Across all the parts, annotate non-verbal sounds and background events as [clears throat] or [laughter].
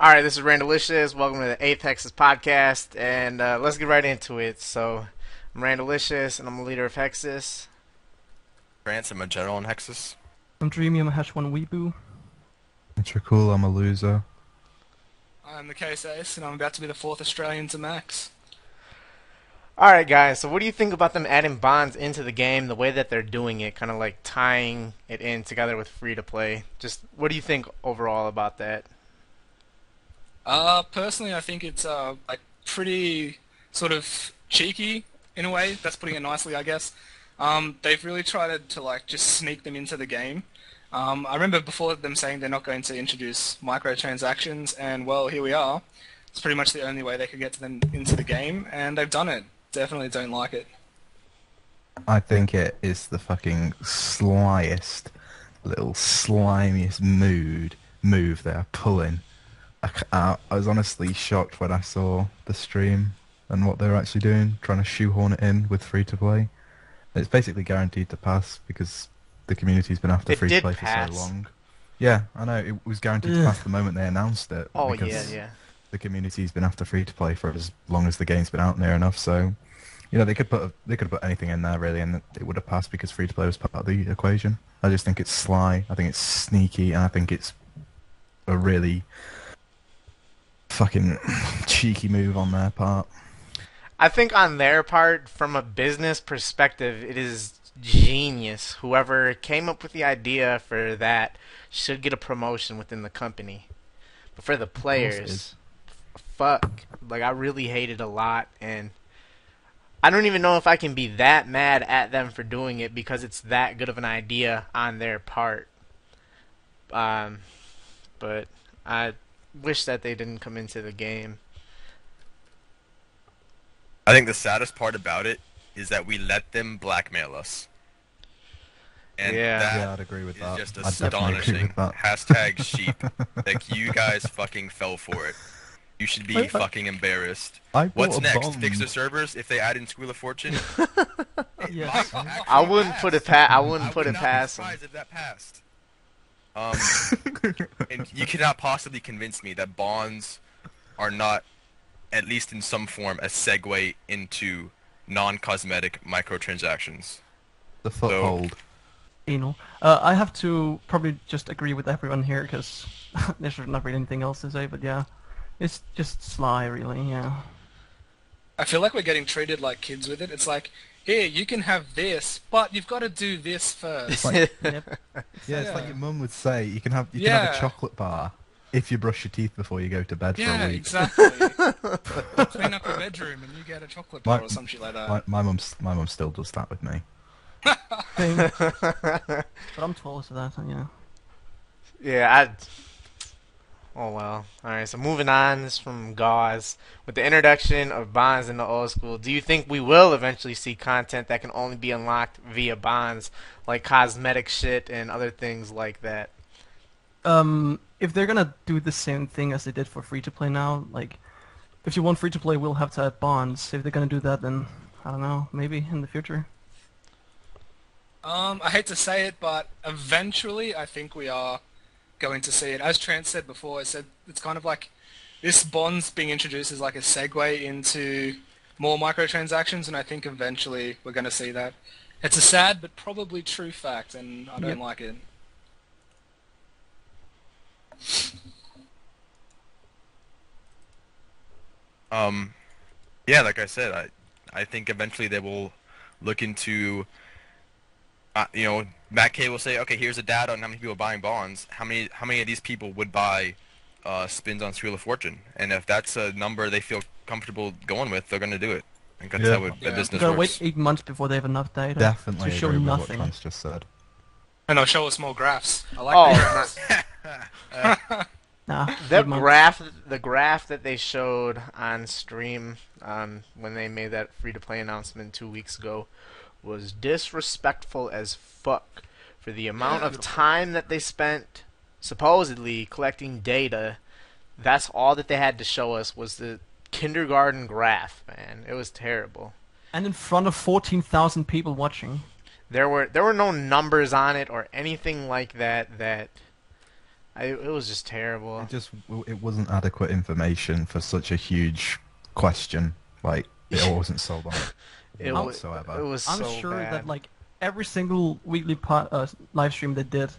All right, this is Randalicious. Welcome to the Eighth Hexus podcast, and uh, let's get right into it. So, I'm Randalicious, and I'm a leader of Hexus. France, I'm a general in Hexus. I'm Dreamy, I'm a Hash 1 Weeboo. It's cool, I'm a loser. I'm the Case Ace, and I'm about to be the fourth Australian to Max. All right, guys. So, what do you think about them adding bonds into the game? The way that they're doing it, kind of like tying it in together with free to play. Just what do you think overall about that? Uh, personally, I think it's uh like pretty sort of cheeky in a way. That's putting it nicely, I guess. Um, they've really tried to like just sneak them into the game. Um, I remember before them saying they're not going to introduce microtransactions, and well, here we are. It's pretty much the only way they could get them into the game, and they've done it. Definitely don't like it. I think it is the fucking slyest, little slimiest mood move they're pulling. I, c- I was honestly shocked when I saw the stream and what they were actually doing, trying to shoehorn it in with free to play. It's basically guaranteed to pass because the community's been after It free to did play for so long. Yeah, I know it was guaranteed to pass the moment they announced it. Oh because yeah, yeah. the community's been after free to play for as long as the game's been out near enough. So, you know, they could put they could have put anything in there really, and it would have passed because free to play was part of the equation. I just think it's sly. I think it's sneaky, and I think it's a really fucking cheeky move on their part. I think on their part, from a business perspective, it is genius. Whoever came up with the idea for that should get a promotion within the company. But for the Of course it players, fuck. Like I really hate it a lot and I don't even know if I can be that mad at them for doing it because it's that good of an idea on their part. Um but I wish that they didn't come into the game. I think the saddest part about it is that we let them blackmail us. And Yeah. that yeah, I'd agree with that. just I'd definitely agree astonishing. with that. [laughs] Hashtag sheep. like you guys fucking fell for it. You should be I- I- fucking embarrassed. I What's next? bomb. Fix the servers if they add in Squeal of Fortune? [laughs] Yes. Might I wouldn't pass. put it pa- I wouldn't I put would it past them. surprised if that passed. Um, and you cannot possibly convince me that bonds are not, at least in some form, a segue into non-cosmetic microtransactions. the foothold. Anal. Uh, I have to probably just agree with everyone here because [laughs] there's not really anything else to say, but yeah. It's just sly, really, yeah. I feel like we're getting treated like kids with it. It's like, here, you can have this, but you've got to do this first. Like- [laughs] Yep. Yeah, it's like your mum would say. You can have you can have a chocolate bar if you brush your teeth before you go to bed for a week. exactly. [laughs] Clean up your bedroom and you get a chocolate bar My- or some shit like that. My my mum my mum still does that with me. [laughs] But I'm taller, old for that, so yeah. Yeah, I. Oh well. All right. So moving on, this is from Gauze. With the introduction of bonds in the old school, do you think we will eventually see content that can only be unlocked via bonds, like cosmetic shit and other things like that? Um, if they're gonna do the same thing as they did for free to play now, like, if you want free to play, we'll have to add bonds. If they're gonna do that, then I don't know, maybe in the future. Um, I hate to say it, but eventually I think we are going to see it. As Trent said before, I said it's kind of like this bonds being introduced as like a segue into more microtransactions, and I think eventually we're going to see that. It's a sad but probably true fact, and I don't Yep. like it. Um, yeah, like I said, I I think eventually they will look into. Uh, you know, Matt K will say, okay, here's the data on how many people are buying bonds. How many how many of these people would buy uh, spins on Wheel of Fortune? And if that's a number they feel comfortable going with, they're going to do it. I think that's Yeah. how it, Yeah. the You business gotta works. wait eight months before they have enough data Definitely to show agree with nothing. what Trance just said. And they'll show us more graphs. I like Oh, the graphs. [laughs] [laughs] Nah, The graph, the graph that they showed on stream um, when they made that free-to-play announcement two weeks ago was disrespectful as fuck for the amount of time that they spent supposedly collecting data. That's all that they had to show us was the kindergarten graph, man. It was terrible. And in front of 14,000 people watching. There were there were no numbers on it or anything like that that I, it was just terrible. It just it wasn't adequate information for such a huge question. Like it wasn't sold on [laughs] it It, wa- whatsoever. it was I'm so sure bad. that like every single weekly po- uh, live stream they did,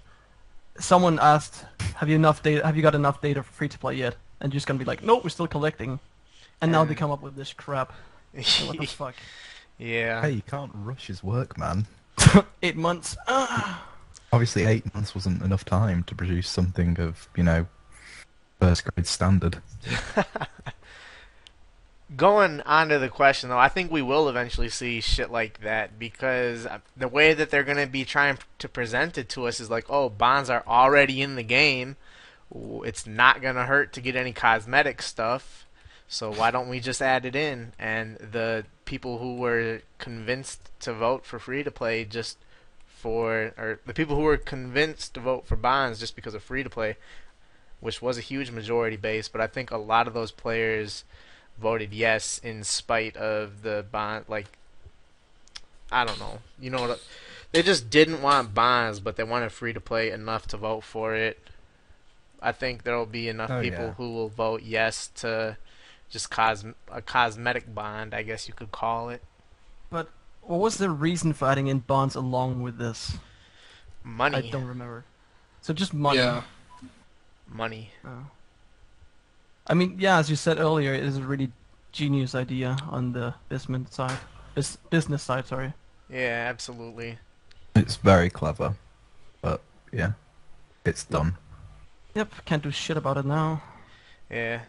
someone asked, "Have you enough data? Have you got enough data for free to play yet?" And you're just gonna be like, "Nope, we're still collecting." And now they come up with this crap. Like, what the [laughs] fuck? yeah. Hey, you can't rush his work, man. [laughs] Eight months. [sighs] Obviously, eight months wasn't enough time to produce something of you know first grade standard. [laughs] Going on to the question though, I think we will eventually see shit like that because uh, the way that they're gonna be trying to present it to us is like, oh, bonds are already in the game. It's not gonna hurt to get any cosmetic stuff, so why don't we just add it in? And the people who were convinced to vote for free to play just for, or the people who were convinced to vote for bonds just because of free to play, which was a huge majority base, but I think a lot of those players voted yes in spite of the bond like I don't know. You know what they just didn't want bonds but they wanted free to play enough to vote for it. I think there'll be enough Oh, people yeah. who will vote yes to just cos a cosmetic bond, I guess you could call it. But what was the reason for adding in bonds along with this? Money. I don't remember. So just money. Yeah. Money. Oh. I mean, yeah, as you said earlier, it is a really genius idea on the business side. Bus- business side, sorry. Yeah, absolutely. It's very clever, but yeah, it's done. Yep, can't do shit about it now. Yeah.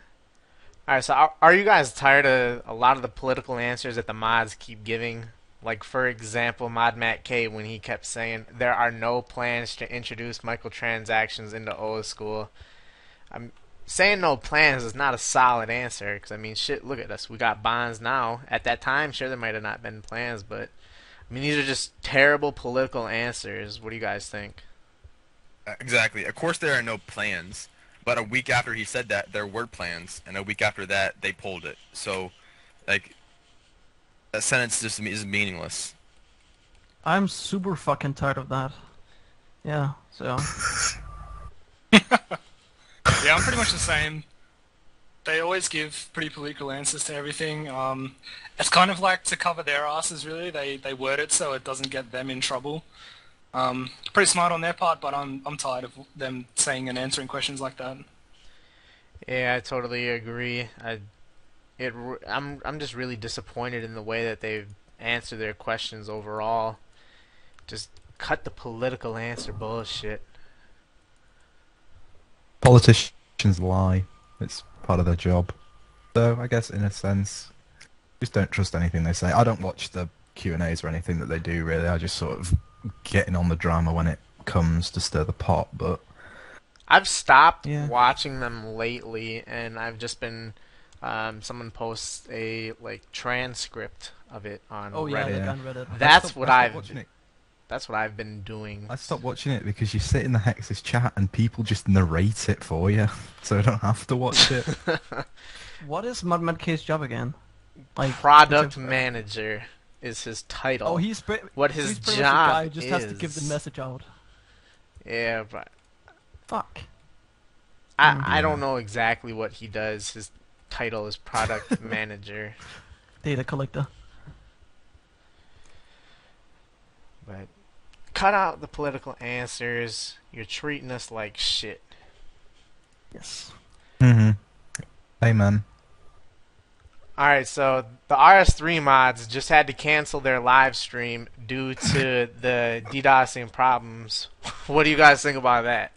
All right, so are, are you guys tired of a lot of the political answers that the mods keep giving? Like, for example, Mod Matt K when he kept saying there are no plans to introduce microtransactions into old school. I'm saying no plans is not a solid answer because I mean, shit, look at us. We got bonds now. At that time, sure, there might have not been plans, but I mean, these are just terrible political answers. What do you guys think? Uh, Exactly. Of course, there are no plans. But a week after he said that, there were plans, and a week after that, they pulled it. So, like, that sentence just is meaningless. I'm super fucking tired of that. Yeah, so. [laughs] Yeah, I'm pretty much the same. They always give pretty political answers to everything. Um, it's kind of like to cover their asses, really. They they word it so it doesn't get them in trouble. Um, pretty smart on their part, but I'm I'm tired of them saying and answering questions like that. Yeah, I totally agree. I, it, I'm, I'm just really disappointed in the way that they answer their questions overall. Just cut the political answer bullshit. Politicians lie. It's part of their job. So I guess in a sense, just don't trust anything they say. I don't watch the Q and A's or anything that they do really. I just sort of get in on the drama when it comes to stir the pot. But I've stopped Yeah. watching them lately, and I've just been. Um, someone posts a like transcript of it on Oh Reddit. like Yeah. on Reddit. I That's stopped- what I stopped I've- watching it. That's what I've been doing. I stopped watching it because you sit in the Hexes chat and people just narrate it for you, [laughs] so I don't have to watch it. [laughs] What is Mud Mud K's job again? Like Product a- manager is his title. Oh, he's pre- What his he's pretty job much the guy who just has to give the is. message out. yeah, but Fuck. I, Mm. I don't know exactly what he does. His title is product [laughs] manager, Data collector. But cut out the political answers. You're treating us like shit. Yes. hmm Amen. All right, so the RS3 mods just had to cancel their live stream due to [laughs] the DDoSing problems. [laughs] What do you guys think about that?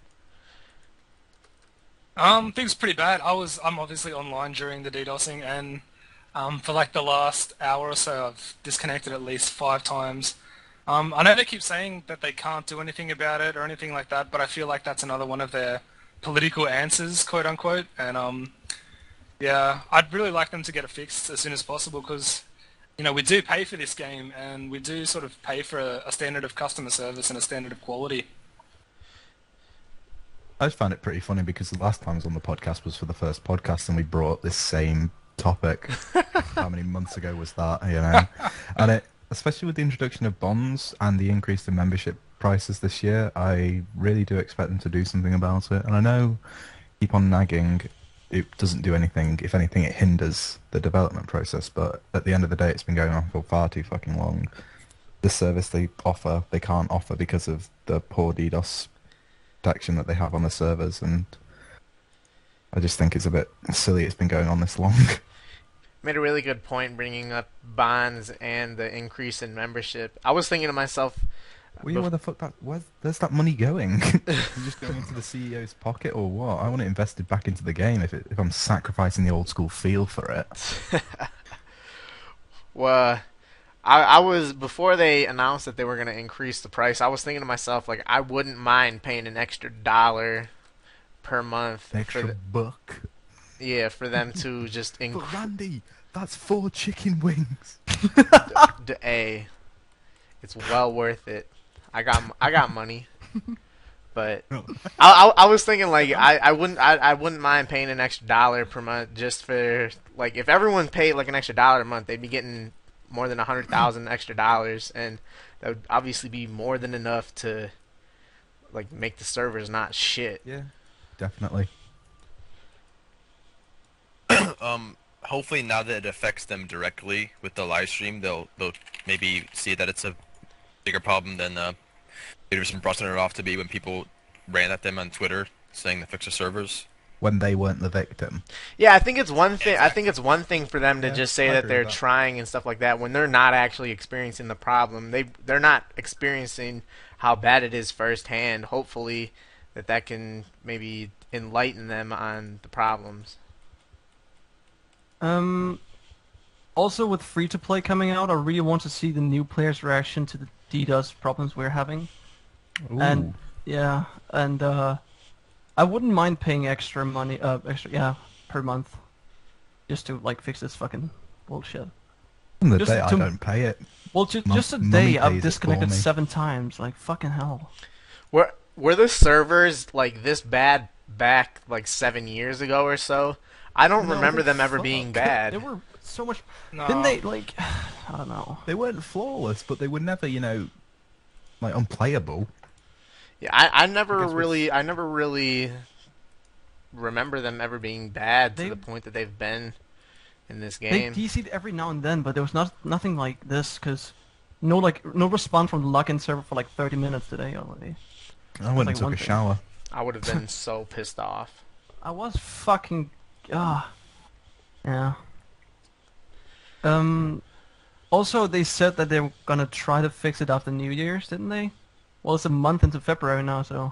Um, things pretty bad. I was I'm obviously online during the DDoSing, and um, for like the last hour or so, I've disconnected at least five times. Um, I know they keep saying that they can't do anything about it or anything like that, but I feel like that's another one of their political answers, quote unquote. And um, yeah, I'd really like them to get it fixed as soon as possible because you know we do pay for this game, and we do sort of pay for a, a standard of customer service and a standard of quality. I just found it pretty funny because the last time I was on the podcast was for the first podcast and we brought up this same topic. [laughs] How many months ago was that, you know? And it, especially with the introduction of bonds and the increase in membership prices this year. I really do expect them to do something about it. And I know keep on nagging. It doesn't do anything. If anything, it hinders the development process. But at the end of the day, it's been going on for far too fucking long. The service they offer, they can't offer because of the poor DDoS protection that they have on the servers, and I just think it's a bit silly. It's been going on this long. [laughs] Made a really good point bringing up bonds and the increase in membership. I was thinking to myself, Well, yeah, where the fuck that? Where's there's that money going? [laughs] just going into the CEO's pocket or what? I want it invested back into the game if it, if I'm sacrificing the old school feel for it. [laughs] well, I, I was before they announced that they were going to increase the price. I was thinking to myself, like, I wouldn't mind paying an extra dollar per month. An extra for the, buck. Yeah, for them to just [laughs] But. Randy, that's four chicken wings. [laughs] A, it's well worth it. I got m- I got money, but [laughs] I, I, I was thinking like I, I wouldn't I, I wouldn't mind paying an extra dollar per month just for like if everyone paid like an extra dollar a month they'd be getting more than a hundred thousand extra dollars and that would obviously be more than enough to like make the servers not shit. Yeah, definitely. [coughs] um, hopefully now that it affects them directly with the live stream, they'll they'll maybe see that it's a bigger problem than uh, they've been brushing it off to be when people ran at them on Twitter saying to fix the servers. When they weren't the victim. Yeah, I think it's one thing. I think it's one thing for them to Yeah, just say that they're that. trying and stuff like that when they're not actually experiencing the problem. They they're not experiencing how bad it is firsthand. Hopefully, that that can maybe enlighten them on the problems. Um, also with free to play coming out, I really want to see the new players' reaction to the DDoS problems we're having. And yeah, and uh, I wouldn't mind paying extra money, uh, extra yeah, per month, just to like fix this fucking bullshit. on the just day I don't pay it. Well, ju- Mum- just a day I've disconnected seven times. Like fucking hell. Were were the servers like this bad back like seven years ago or so? I don't No, remember them ever fuck? being [laughs] bad. They were so much. No. Didn't they like? [sighs] I don't know. They weren't flawless, but they were never, you know, like unplayable. Yeah, I, I never Because with- really, I never really remember them ever being bad They- to the point that they've been in this game. They game. DC'd every now and then, but there was not nothing like this because no like no response from the login server for like 30 minutes today already. I went like and took a thing. shower. I would have been so pissed off. I was fucking ah yeah. Um. Also, they said that they were gonna try to fix it after New Year's, didn't they? Well, it's a month into February now, so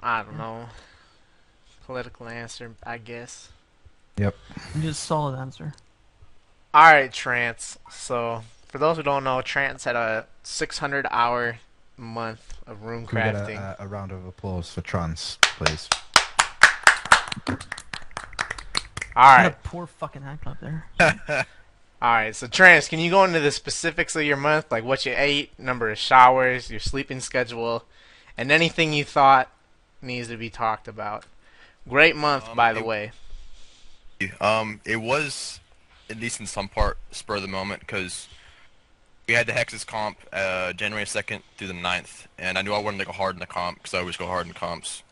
I don't know. Political answer, I guess. Yep. just solid answer. All right, Trance. So, for those who don't know, Trance had a 600-hour month of rune Can we get crafting. a, a, a round of applause for Trance, please? All I a poor fucking hand there. [laughs] All right, so Trance, can you go into the specifics of your month, like what you ate, number of showers, your sleeping schedule, and anything you thought needs to be talked about? Great month, Um, by the it- way. Um, it was, at least in some part, spur of the moment because we had the Hexes comp uh, January 2nd through the 9th, and I knew I wanted to go hard in the comp because I always go hard in comps.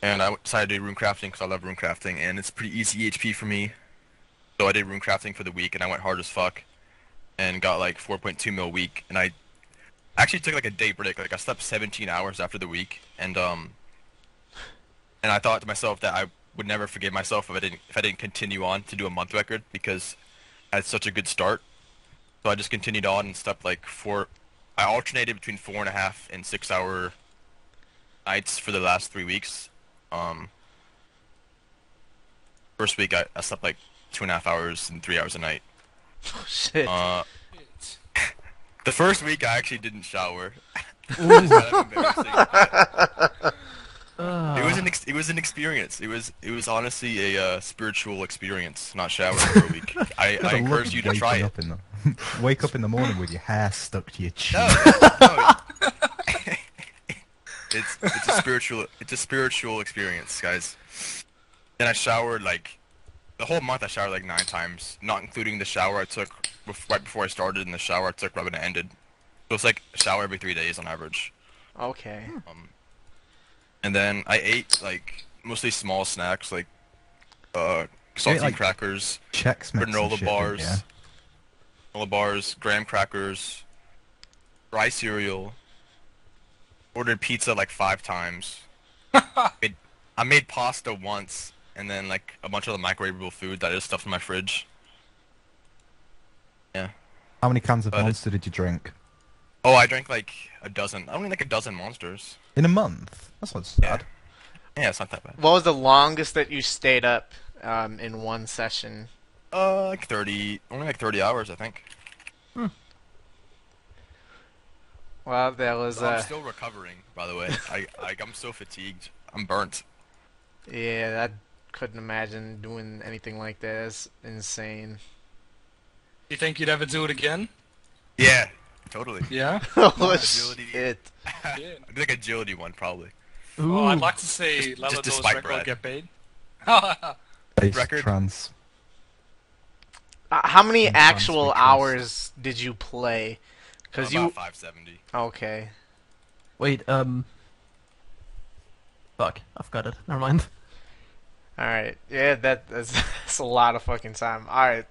And I decided to do rune crafting because I love rune crafting, and it's pretty easy HP for me. So I did rune crafting for the week, and I went hard as fuck, and got like 4.2 mil a week. And I actually took like a day break. Like I slept 17 hours after the week, and um, and I thought to myself that I would never forgive myself if I didn't if I didn't continue on to do a month record because I had such a good start. So I just continued on and slept like four. I alternated between four and a half and six hour nights for the last three weeks. Um, first week I, I slept like two and a half hours and three hours a night. [laughs] Oh, shit. Uh, [laughs] the first week I actually didn't shower. It was kind of embarrassing. It was an ex- it was an experience. It was it was honestly a uh, spiritual experience. Not showering for a [laughs] week. I, Gotta I encourage you to try it. Up in the, wake up in the morning with your hair stuck to your chin. No, no. It's it's a spiritual it's a spiritual experience, guys. And I showered like the whole month. I showered like nine times, not including the shower I took bef- right before I started and the shower I took right when it ended. So it's like shower every three days on average. Okay. Um, and then I ate like mostly small snacks like uh saltine like, crackers, Chex granola shit, bars, Yeah. granola bars, graham crackers, dry cereal. Ordered pizza like five times. [laughs] made, I made pasta once, and then like a bunch of the microwavable food that is stuffed in my fridge. Yeah. How many cans of But Monster did you drink? Oh, I drank like a dozen. I only like a dozen monsters. In a month? That's not Yeah. bad. Yeah, it's not that bad. What was the longest that you stayed up um, in one session? Uh, like thirty, only like thirty hours, I think. Well, that was So I'm uh, still recovering, by the way. I, I I'm so fatigued. I'm burnt. yeah. I couldn't imagine doing anything like that. It's insane. You think you'd ever do it again? Yeah, totally. [laughs] Yeah. [laughs] oh agility. shit! [laughs] Yeah. I do like agility one probably. Oh, I'd like to see Just- just to record Brad. get paid. Base Record? trans. Uh, how many actual hours did you play? Because About you 570. okay. Wait, um... Fuck, I've got it. Never mind. All right. Yeah, that that's, [laughs] that's a lot of fucking time. All right.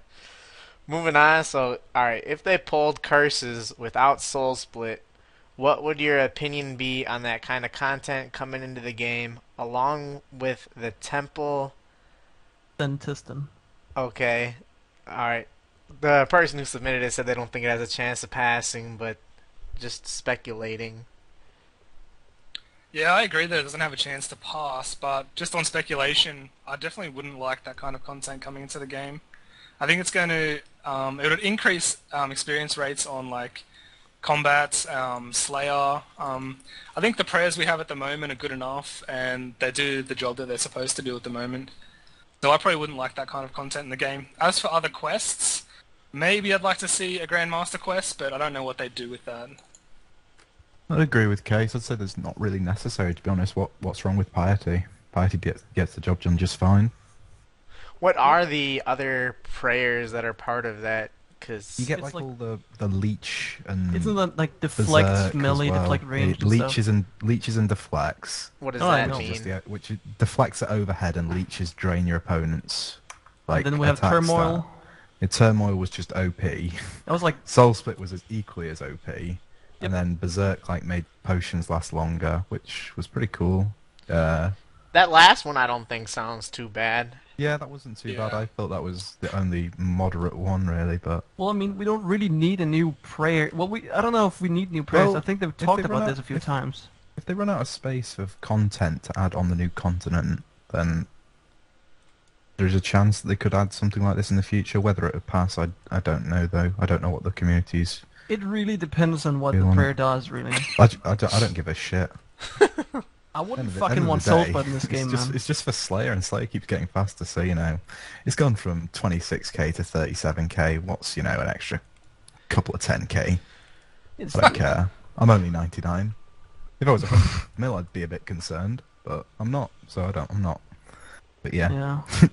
Moving on. So, all right, if they pulled curses without Soul Split, what would your opinion be on that kind of content coming into the game along with the temple? Senntisten. Okay. All right. The person who submitted it said they don't think it has a chance of passing, but just speculating. Yeah, I agree that it doesn't have a chance to pass, but just on speculation, I definitely wouldn't like that kind of content coming into the game. I think it's going to, um, it would increase um, experience rates on like combats, um, Slayer. Um, I think the prayers we have at the moment are good enough, and they do the job that they're supposed to do at the moment. So I probably wouldn't like that kind of content in the game. As for other quests, maybe I'd like to see a Grandmaster quest, but I don't know what they'd do with that. I'd agree with Case. I'd say there's not really necessary, to be honest. What What's wrong with Piety? Piety gets, gets the job done just fine. What are the other prayers that are part of that? Because You get like, like- all the, the leech and Isn't that like deflect, berserk melee, well. deflect range It and stuff? leeches and leeches and deflects. what does Oh, that know. mean? Just the, which deflects at overhead and leeches drain your opponents. Like then we have Turmoil. That. Yeah, turmoil was just OP. I was like, Soul Split was as equally as OP, and then Berserk like made potions last longer, which was pretty cool. Uh, That last one I don't think sounds too bad. yeah, that wasn't too bad. I thought that was the only moderate one, really. But well, I mean, we don't really need a new prayer. Well, we I don't know if we need new prayers. Well, I think they've talked they about out- this a few if- times. if they run out of space of content to add on the new continent, then there's a chance that they could add something like this in the future. Whether it would pass, I I don't know though. I don't know what the community's. It really depends on what the prayer does, really. I, I don't, I don't give a shit. [laughs] I wouldn't the- fucking want the soul day, blood in this [laughs] it's game, just, man. It's just for Slayer, and Slayer keeps getting faster. So you know, it's gone from 26k to 37k. What's you know an extra couple of 10k? It's, I don't care. I'm only 99. If I was a [laughs] mill, I'd be a bit concerned, but I'm not. So I don't. I'm not. But yeah, yeah.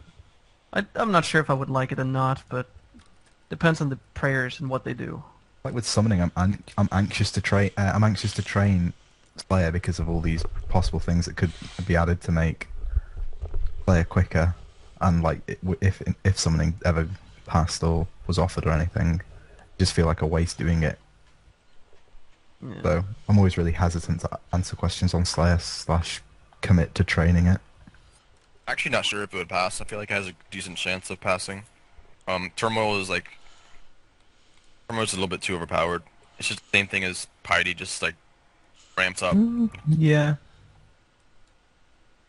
I, I'm not sure if I would like it or not, but depends on the prayers and what they do. like with summoning, I'm an- I'm anxious to train. Uh, I'm anxious to train Slayer because of all these possible things that could be added to make Slayer quicker, and like if if summoning ever passed or was offered or anything, just feel like a waste doing it. Yeah. So I'm always really hesitant to answer questions on Slayer slash commit to training it. Actually, not sure if it would pass. I feel like it has a decent chance of passing. Um, Turmoil is like turmoil is a little bit too overpowered. It's just the same thing as Piety, just like ramps up. Yeah.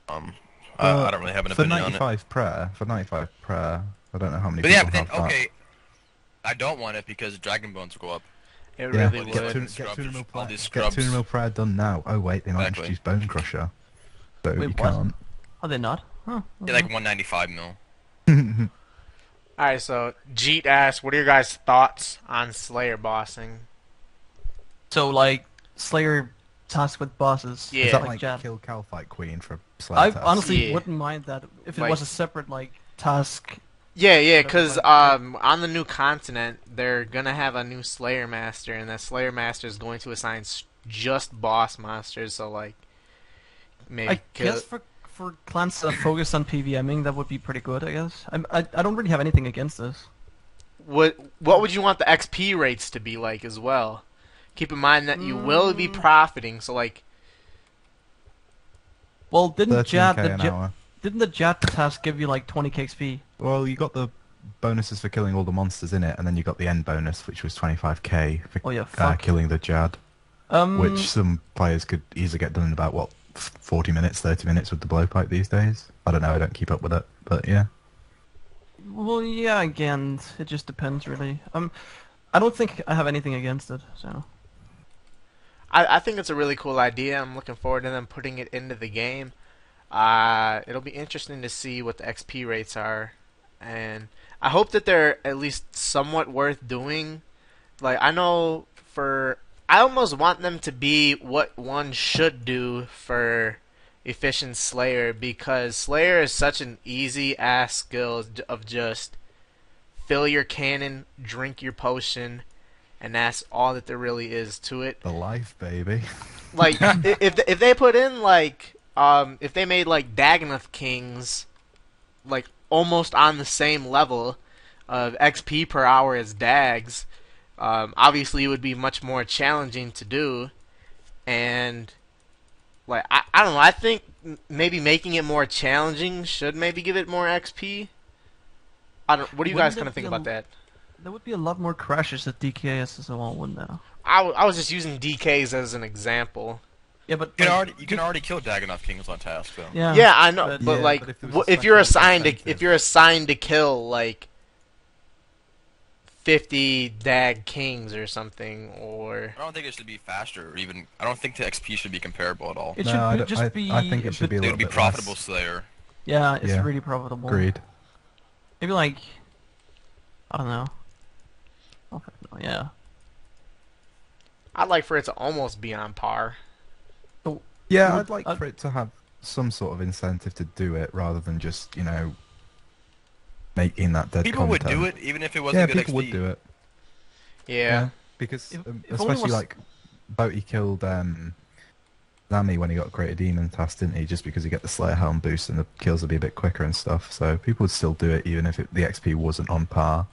Um, I, I don't really have an for opinion on it. 95 prayer. For 95 prayer, I don't know how many But people yeah, but then have that. okay, I don't want it because Dragon Bones will go up. It Yeah, really get would. to- get Scrubs, Tuna Mill all prayer. these Get scrubs. Tuna Mill prayer done now. Oh wait, they might Exactly. introduce Bone Crusher, so Wait, you what? can't. Are they not? Huh. Yeah, like 195 mil. [laughs] All right, so Jeet asks, "What are your guys' thoughts on Slayer bossing?" So like Slayer task with bosses. Yeah. Is that like like Jad. kill Kalphite Queen for Slayer I test? honestly Yeah. wouldn't mind that if it Like- was a separate like task Yeah, yeah, because um, on the new continent, they're gonna have a new Slayer Master, and that Slayer Master is going to assign just boss monsters. So like, maybe I kill- guess for for clans that are focused on PVMing, that would be pretty good. I guess. I'm, I I don't really have anything against this. what what would you want the XP rates to be like as well? Keep in mind that you will be Mm. profiting. So like, Well, didn't Jad the an Ja- hour. didn't the Jad task give you like 20 XP? Well, you got the bonuses for killing all the monsters in it, and then you got the end bonus, which was 25k for Oh yeah, uh, killing the Jad, um, which some players could easily get done in about what f- 40 minutes, 30 minutes with the blowpipe these days. I don't know. I don't keep up with it, but yeah. well, yeah. Again, it just depends really. Um, I don't think I have anything against it. So I, I think it's a really cool idea. I'm looking forward to them putting it into the game. Uh, it'll be interesting to see what the XP rates are, and I hope that they're at least somewhat worth doing. Like I know for I almost want them to be what one should do for efficient Slayer because Slayer is such an easy ass skill of just fill your cannon, drink your potion, and that's all that there really is to it The life, baby. [laughs] like [laughs] if if they put in like um if they made like Dagannoth Kings like almost on the same level of XP per hour as Dags, um, obviously it would be much more challenging to do, and like I, I don't know I think maybe making it more challenging should maybe give it more XP. I don't. What do you Wouldn't guys it kind of think be a about that? there would be a lot more crashes at DKS as well, wouldn't there? I, w- I was just using DKs as an example. Yeah, but You can like, already you can already kill Dagannoth Kings on task though. Yeah. Yeah, I know, but- but, Yeah, like, but if there was wh- a if, you're assigned to if you're assigned to kill like fifty Dag Kings or something, or I don't think it should be faster or even I don't think the XP should be comparable at all. It No, should I be, just I- be. I think it a should be bit- a It would be bit profitable less. Slayer. Yeah, it's Yeah. really profitable. Agreed. Maybe like, I don't know. Oh, yeah. I'd like for it to almost be on par. Yeah, Would- I'd like I'd- for it to have some sort of incentive to do it rather than just, you know, making that dead People would do it even if it wasn't Yeah, good people XP. would do it. Yeah, because If- um, if especially was- like Boaty killed um, Zami when he got Greater Demon Task, didn't he? Just because he get the Slayer Helm boost and the kills would be a bit quicker and stuff. So people would still do it even if it, the XP wasn't on par.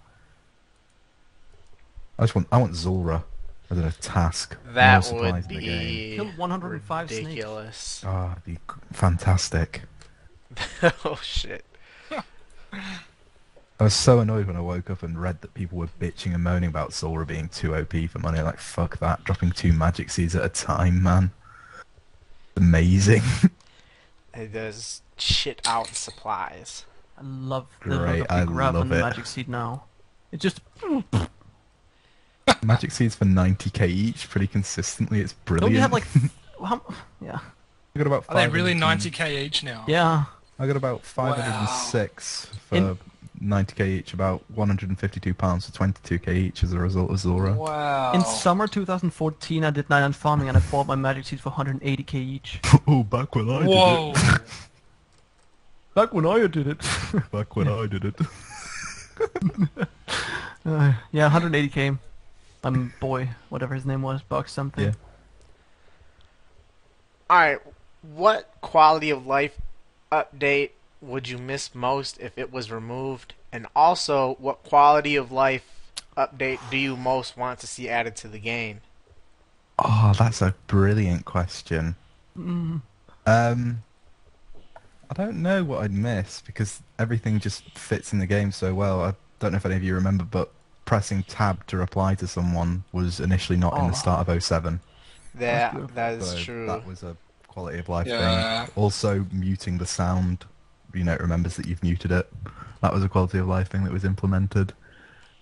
I just want I want Zulrah as a task. that No supplies would in the be Kill 105 snakes. ridiculous. Ah, it'd be fantastic. [laughs] oh shit! [laughs] I was so annoyed when I woke up and read that people were bitching and moaning about Zulrah being too OP for money. Like, fuck that. Dropping two magic seeds at a time, man. Amazing. [laughs] It does shit out supplies. I love the Great, I Big Rav love and the it. Magic Seed now. It just [laughs] magic seeds for 90k each, pretty consistently. It's brilliant. don't brilliant. you have like, [laughs] how, yeah, I got about Are they 500 really and- 90k each now? yeah. I got about 506 for In- 90k each, about 152 pounds for 22k each as a result of Zora. Wow. In summer 2014, I did nine on farming and I bought my Magic Seeds for 180k each. [laughs] oh, back when I Whoa. Back when I did it. did it. [laughs] Back when I did it. [laughs] Uh, yeah, 180k. Um, boy, whatever his name was, Buck something. Yeah. All right, what quality of life update would you miss most if it was removed? And also, what quality of life update do you most want to see added to the game? Oh, that's a brilliant question. Mm, Um, I don't know what I'd miss because everything just fits in the game so well. I don't know if any of you remember, but pressing tab to reply to someone was initially not in Oh. the start of 07. That good. that is so true. That was a quality of life Yeah. thing. Also, muting the sound. You know, it remembers that you've muted it. That was a quality of life thing that was implemented.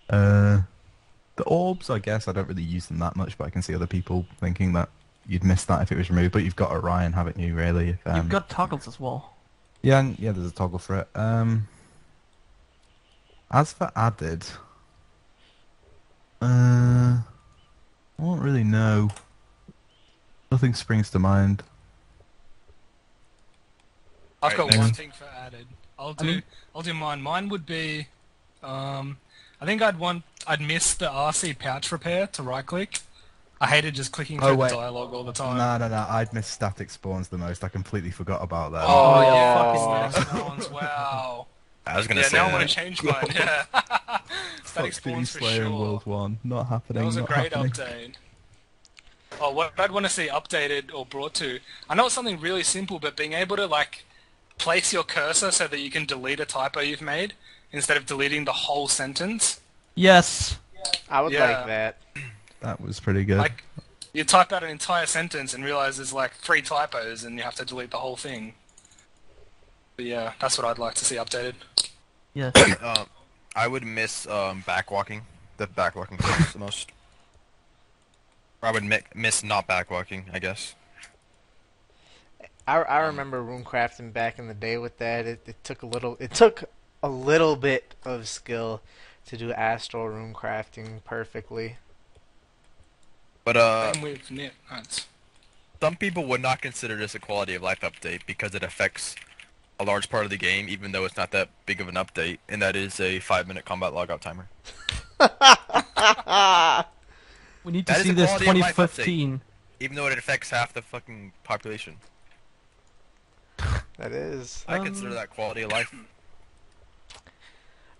Uh, the orbs, I guess, I don't really use them that much, but I can see other people thinking that you'd miss that if it was removed. But you've got Orion, haven't you? Really? If, um, You've got toggles as well. yeah, and- yeah. There's a toggle for it. Um, as for added, uh, I don't really know. Nothing springs to mind. I've Right, got one thing for added. I'll I do. mean- I'll do mine. Mine would be Um, I think I'd want I'd miss the RC pouch repair to right click. I hated just clicking Oh, through wait. the dialogue all the time. No, no, no. I'd miss static spawns the most. I completely forgot about that. Oh, Oh, yeah, yeah. fucking static spawns. Wow. I was gonna Yeah, say now I that. want to change mine. [laughs] Yeah. static Fuck City spawns for Slayer in. World One. Not happening. That was a not great happening. update. Oh, what I'd want to see updated or brought to. I know it's something really simple, but being able to like place your cursor so that you can delete a typo you've made instead of deleting the whole sentence. Yes. I would Yeah. like that. [clears throat] That was pretty good. Like you type out an entire sentence and realize there's like three typos and you have to delete the whole thing. But yeah, that's what I'd like to see updated. Yes. [coughs] Um, I would miss um, backwalking. The backwalking thing the most. Or I would mi- miss not backwalking, I guess. I, I remember rune crafting back in the day with that. It, it took a little. It took a little bit of skill to do astral rune crafting perfectly. But uh, Same with knit. That's some people would not consider this a quality of life update because it affects a large part of the game, even though it's not that big of an update, and that is a five-minute combat logout timer. [laughs] We need to That is see this quality of life update. 2015. Even though it affects half the fucking population, That is. I Um, consider that quality of life. [clears throat]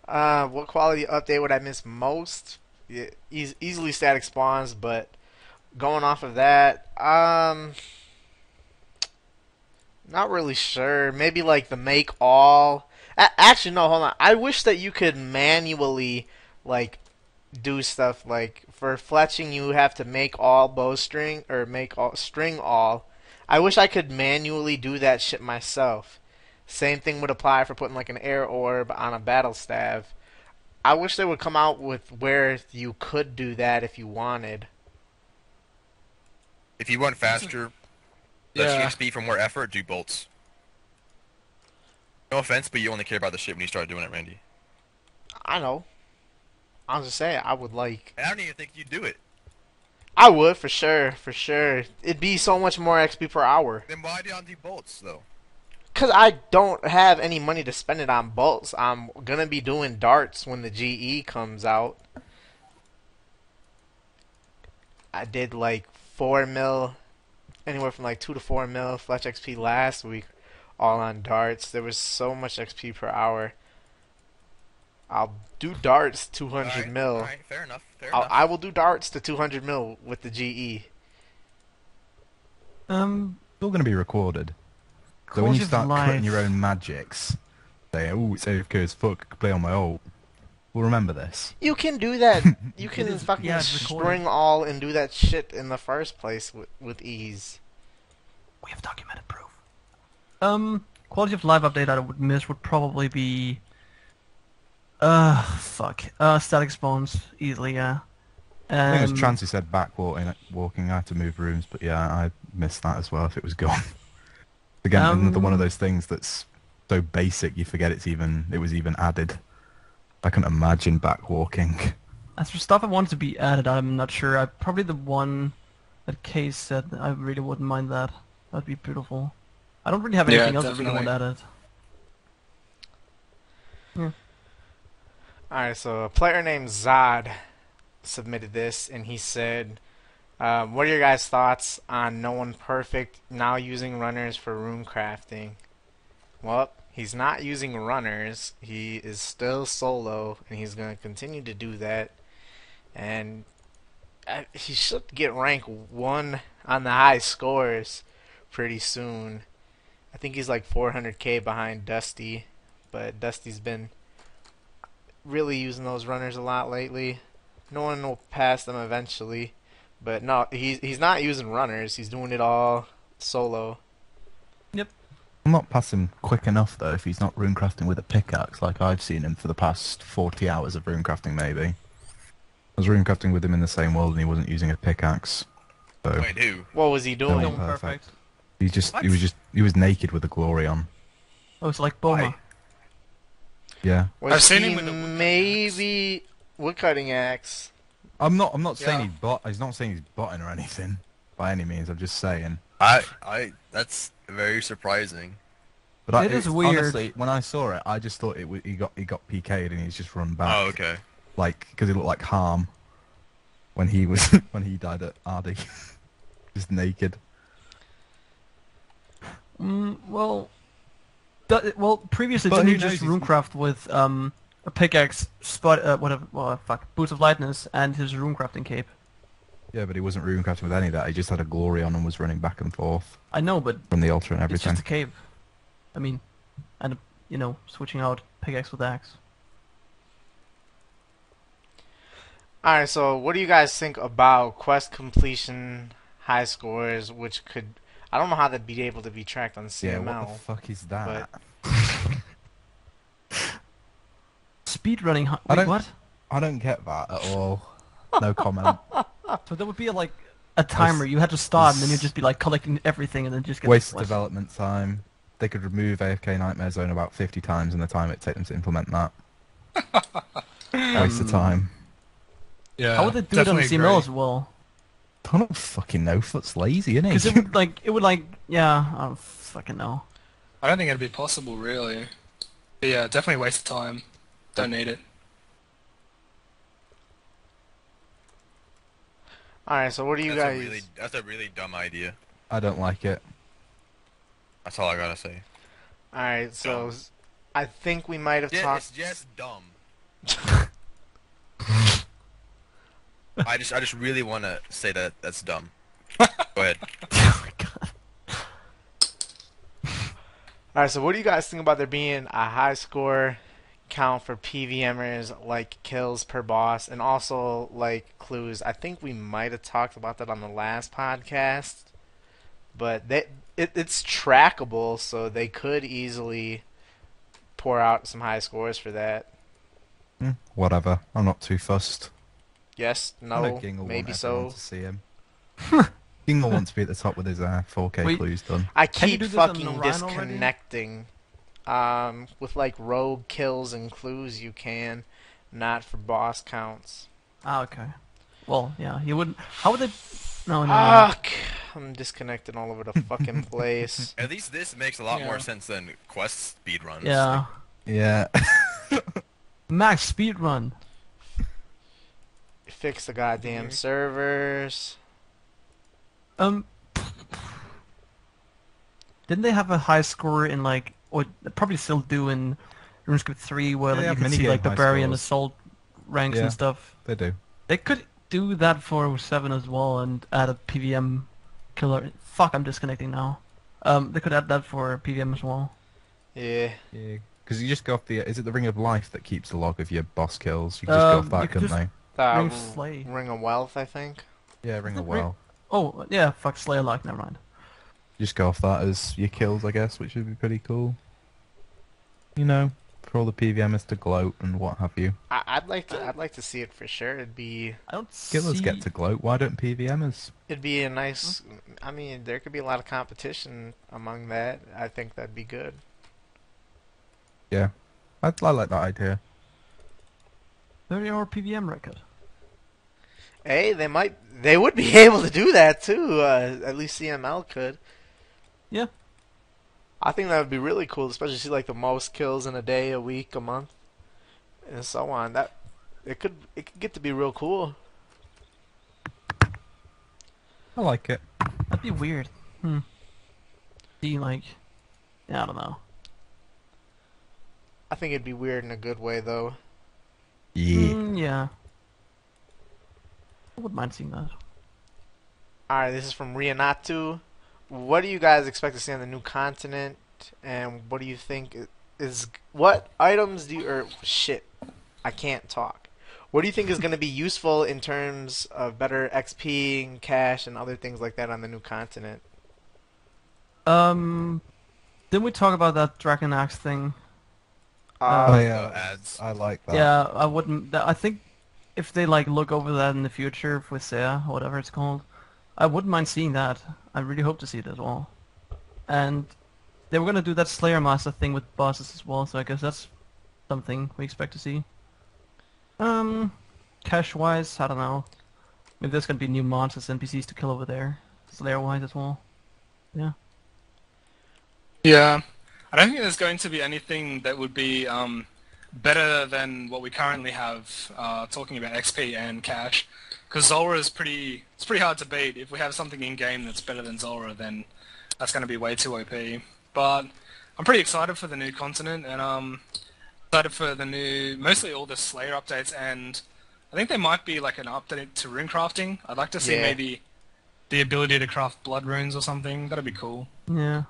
Uh, what quality update would I miss most? Yeah, eas- easily static spawns, but going off of that, um, not really sure. Maybe like the make all. A- actually, no, hold on. I wish that you could manually like do stuff like for fletching. You have to make all bowstring or make all string all. I wish I could manually do that shit myself. Same thing would apply for putting like an air orb on a battle staff. I wish they would come out with where you could do that if you wanted. If you want faster, less Yeah. XP for more effort, do bolts. No offense, but you only care about the shit when you start doing it, Randy. I know. I was just saying, I would like. I don't even think you'd do it. I would for sure, for sure. It'd be so much more XP per hour. Then why do you do bolts though? Cause I don't have any money to spend it on bolts. I'm gonna be doing darts when the GE comes out. I did like four mil, anywhere from like two to four mil fletch XP last week, all on darts. There was so much XP per hour. I'll do darts 200 Alright, mil. alright, fair enough. Fair I'll, enough. I will do darts to 200 mil with the. GE. Um, It's all going to be recorded. So when you start life. cutting your own magics, say, oh, it's AFK as fuck, play on my ult. We'll remember this. You can do that. [laughs] You can is- fucking yeah, it's string all and do that shit in the first place with, with ease. we have documented proof. Um, quality of life update I would miss would probably be. Uh, fuck. Uh, static spawns easily, yeah. I think Um, as Chansey said, back walking, walking, I had to move rooms, but yeah, I missed that as well if it was gone. [laughs] Again, another one of Um, those things that's so basic you forget it's even it was even added. I can imagine back walking. As for stuff I wanted to be added, I'm not sure. I probably the one that Case said. I really wouldn't mind that. That'd be beautiful. I don't really have Yeah, anything else I really want definitely. added. Alright, so a player named Zod submitted this, and he said, um, What are your guys' thoughts on No One Perfect now using runners for rune crafting? Well, he's not using runners. He is still solo, and he's going to continue to do that. And uh, he should get rank 1 on the high scores pretty soon. I think he's like 400k behind Dusty, but Dusty's been really using those runners a lot lately. No one will pass them eventually, but no, he's he's not using runners. He's doing it all solo. Yep. I'm not passing quick enough though if he's not runecrafting with a pickaxe like I've seen him for the past 40 hours of runecrafting maybe. I was runecrafting with him in the same world and he wasn't using a pickaxe. So Wait, who? What was he doing? Perfect. perfect. he just he was just he was naked with the glory on. Oh, it's like Boma. Why? Yeah. Was I've seen he him with a woodcutting maybe woodcutting axe. I'm not I'm not saying Yeah. he's bot he's not saying he's botting or anything by any means. I'm just saying. I, I, that's very surprising. But I, It is weird. Honestly, when I saw it, I just thought it w- he got he got PK'd and he's just run back. Oh, okay. Like because he looked like Harm when he was [laughs] when he died at Ardy, [laughs] just naked. Mm, well, that, well, previously But didn't who you just knows if- runecraft with um a pickaxe, spot, uh, whatever, well, fuck, boots of lightness, and his runecrafting cape. Yeah, but he wasn't runecrafting with any of that. He just had a glory on and was running back and forth I know, but from the altar and everything. it's everything. just a cape. I mean, and you know, switching out pickaxe with axe. Alright, so what do you guys think about quest completion high scores, which could I don't know how they'd be able to be tracked on CML. yeah, CML. what the fuck is that? [laughs] Speedrunning. Hu- I don't- what? I don't get that at [laughs] all. No comment. [laughs] So there would be like a timer. You had to start, and then you'd just be like collecting everything, and then just get Waste quest. development time. They could remove AFK Nightmare Zone about 50 times in the time it take them to implement that. Waste of hmm. time. Yeah. How would they do it on the definitely CML agree. as well? I don't fucking know. Foot's lazy, isn't Because he? it would like it would like yeah, I don't fucking know. I don't think it'd be possible, really. But yeah, definitely waste of time. Don't need it. Alright, so what do you that's guys a really that's a really dumb idea. I don't like it. That's all I gotta say. Alright, so Dumb. s- I think we might have Yeah, talked it's just dumb. [laughs] I just I just really want to say that that's dumb. [laughs] Go ahead. oh my god. Alright, so what do you guys think about there being a high score count for PVMers like kills per boss and also like clues? I think we might have talked about that on the last podcast. But they it, it's trackable, so they could easily pour out some high scores for that. Hmm, whatever. I'm not too fussed. Yes, no, Gingle want maybe everyone so. To see him. [laughs] Gingle wants to be at the top with his uh, 4K Wait. clues done. I keep do fucking disconnecting. Um, with like rogue kills and clues, you can, not for boss counts. Ah, okay. Well, yeah, you wouldn't. How would they? No, no. no. I'm disconnected all over the fucking [laughs] place. At least this makes a lot more sense than quest speedruns. yeah. Yeah. [laughs] Max speedrun. Fix the goddamn Mhm. servers. Um. Didn't they have a high score in like, or probably still do in RuneScape 3, where Yeah, like, you can can see see like high barbarian assault ranks Yeah. and stuff. they do. They could do that for 7 as well and add a PVM killer. Fuck, I'm disconnecting now. Um, they could add that for PVM as well. Yeah. Yeah. Because you just go off the. Is it the Ring of Life that keeps the log of your boss kills? You can just go Um, off that, could couldn't just- they? Uh, Ring of Slay. Ring of Wealth, I think. Yeah, Ring of Ring- Well. Oh, yeah, fuck, Slayer like, never mind. Just go off that as your kills, I guess, which would be pretty cool. You know, for all the PVMers to gloat and what have you. I- I'd like to. I'd like to see it for sure. It'd be. I don't Skillers see... get to gloat. Why don't PVMers? It'd be a nice. I mean, there could be a lot of competition among that. I think that'd be good. Yeah, I, I like that idea. 30 hour PVM record. Hey, they might. They would be [laughs] able to do that too. Uh, at least CML could. Yeah. I think that would be really cool, especially see like the most kills in a day, a week, a month, and so on. That it could it could get to be real cool. I like it. That'd be weird. Hmm. Be like, yeah, I don't know. I think it'd be weird in a good way though. Yeah. Mm, yeah. I wouldn't mind seeing that. All right, this is from Rianatu. What do you guys expect to see on the new continent, and what do you think is what items do you or shit? I can't talk. What do you think is going to be [laughs] useful in terms of better XP and cash and other things like that on the new continent? Um, didn't we talk about that Dragon Axe thing? Uh, Oh, yeah. adze. I like that. Yeah, I wouldn't. I think if they like look over that in the future with or whatever it's called, I wouldn't mind seeing that. I really hope to see it as well. And they were gonna do that Slayer Master thing with bosses as well, so I guess that's something we expect to see. Um, cash wise, I don't know. Maybe there's gonna be new monsters, NPCs to kill over there, Slayer wise as well. Yeah. Yeah. I don't think there's going to be anything that would be um, better than what we currently have. Uh, talking about XP and cash, because Zulrah is pretty. It's pretty hard to beat. If we have something in game that's better than Zulrah, then that's going to be way too OP. But I'm pretty excited for the new continent, and um, excited for the new, mostly all the Slayer updates, and I think there might be like an update to rune crafting. I'd like to see Yeah. maybe the ability to craft blood runes or something. That'd be cool. Yeah.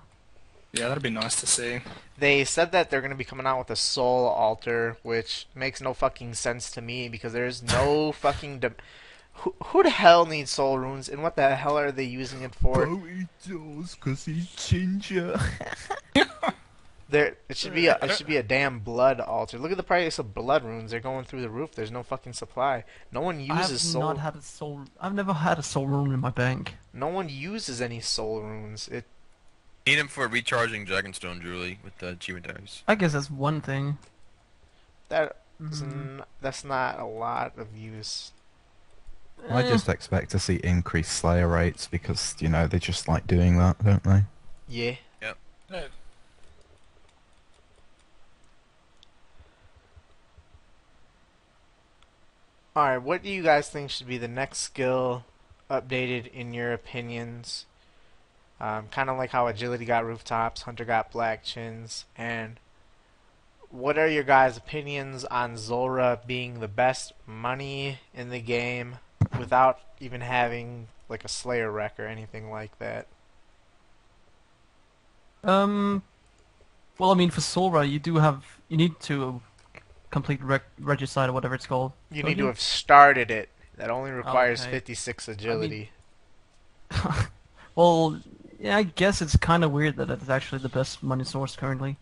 Yeah, that'd be nice to see. They said that they're going to be coming out with a soul altar, which makes no fucking sense to me because there's no [laughs] fucking. De- who, who the hell needs soul runes and what the hell are they using it for? he does, cause he's ginger. There, it should be a, it should be a damn blood altar. Look at the price of blood runes; they're going through the roof. There's no fucking supply. No one uses I have uses soul. not had a soul. I've never had a soul rune in my bank. No one uses any soul runes. It Need him for recharging Dragonstone Julie with the achievement dice. I guess that's one thing. that is Mhm. that's not a lot of use. I Eh, just expect to see increased Slayer rates because you know they just like doing that, don't they? Yeah. Yeah, All right. What do you guys think should be the next skill updated in your opinions? Um, kind of like how agility got rooftops, hunter got black chins, and what are your guys' opinions on Zulrah being the best money in the game without even having like a Slayer req or anything like that? Um. Well, I mean, for Zulrah, you do have you need to complete reg- regicide or whatever it's called. You need to have started it. That only requires Okay. 56 agility. [laughs] Well, yeah, I guess it's kind of weird that it's actually the best money source currently.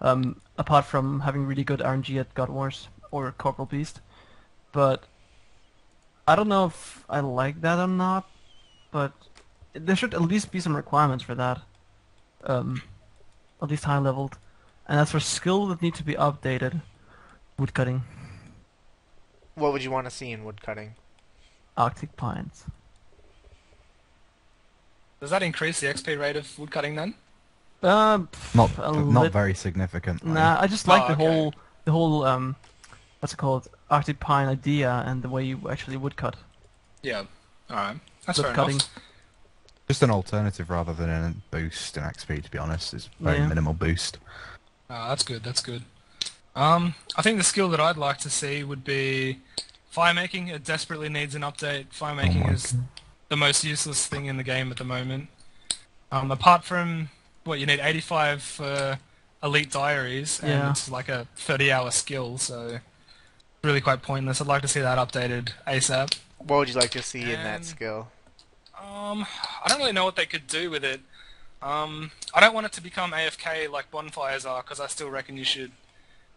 Um, apart from having really good RNG at God Wars or Corporeal Beast, but I don't know if I like that or not. But there should at least be some requirements for that. Um, at least high leveled, and as for skill that need to be updated, woodcutting, What would you want to see in woodcutting? Arctic pines. Does that increase the XP rate of woodcutting then? Uh, Not not lit- very significantly. Nah, I just like Oh, the okay. whole the whole um what's it called Arctic pine idea and the way you actually would cut. Yeah. All right. That's Wood fair cutting. enough. Just an alternative rather than a boost in XP. To be honest, it's very Yeah. minimal boost. Ah, that's good. That's good. Um, I think the skill that I'd like to see would be fire making. It desperately needs an update. Fire making my is the most useless thing in the game at the moment. Um, apart from what you need 85 for Elite Diaries, and Yeah. it's like a 30-hour skill, so really quite pointless. I'd like to see that updated ASAP. What would you like to see in that skill? Um, I don't really know what they could do with it. Um, I don't want it to become AFK like bonfires are, because I still reckon you should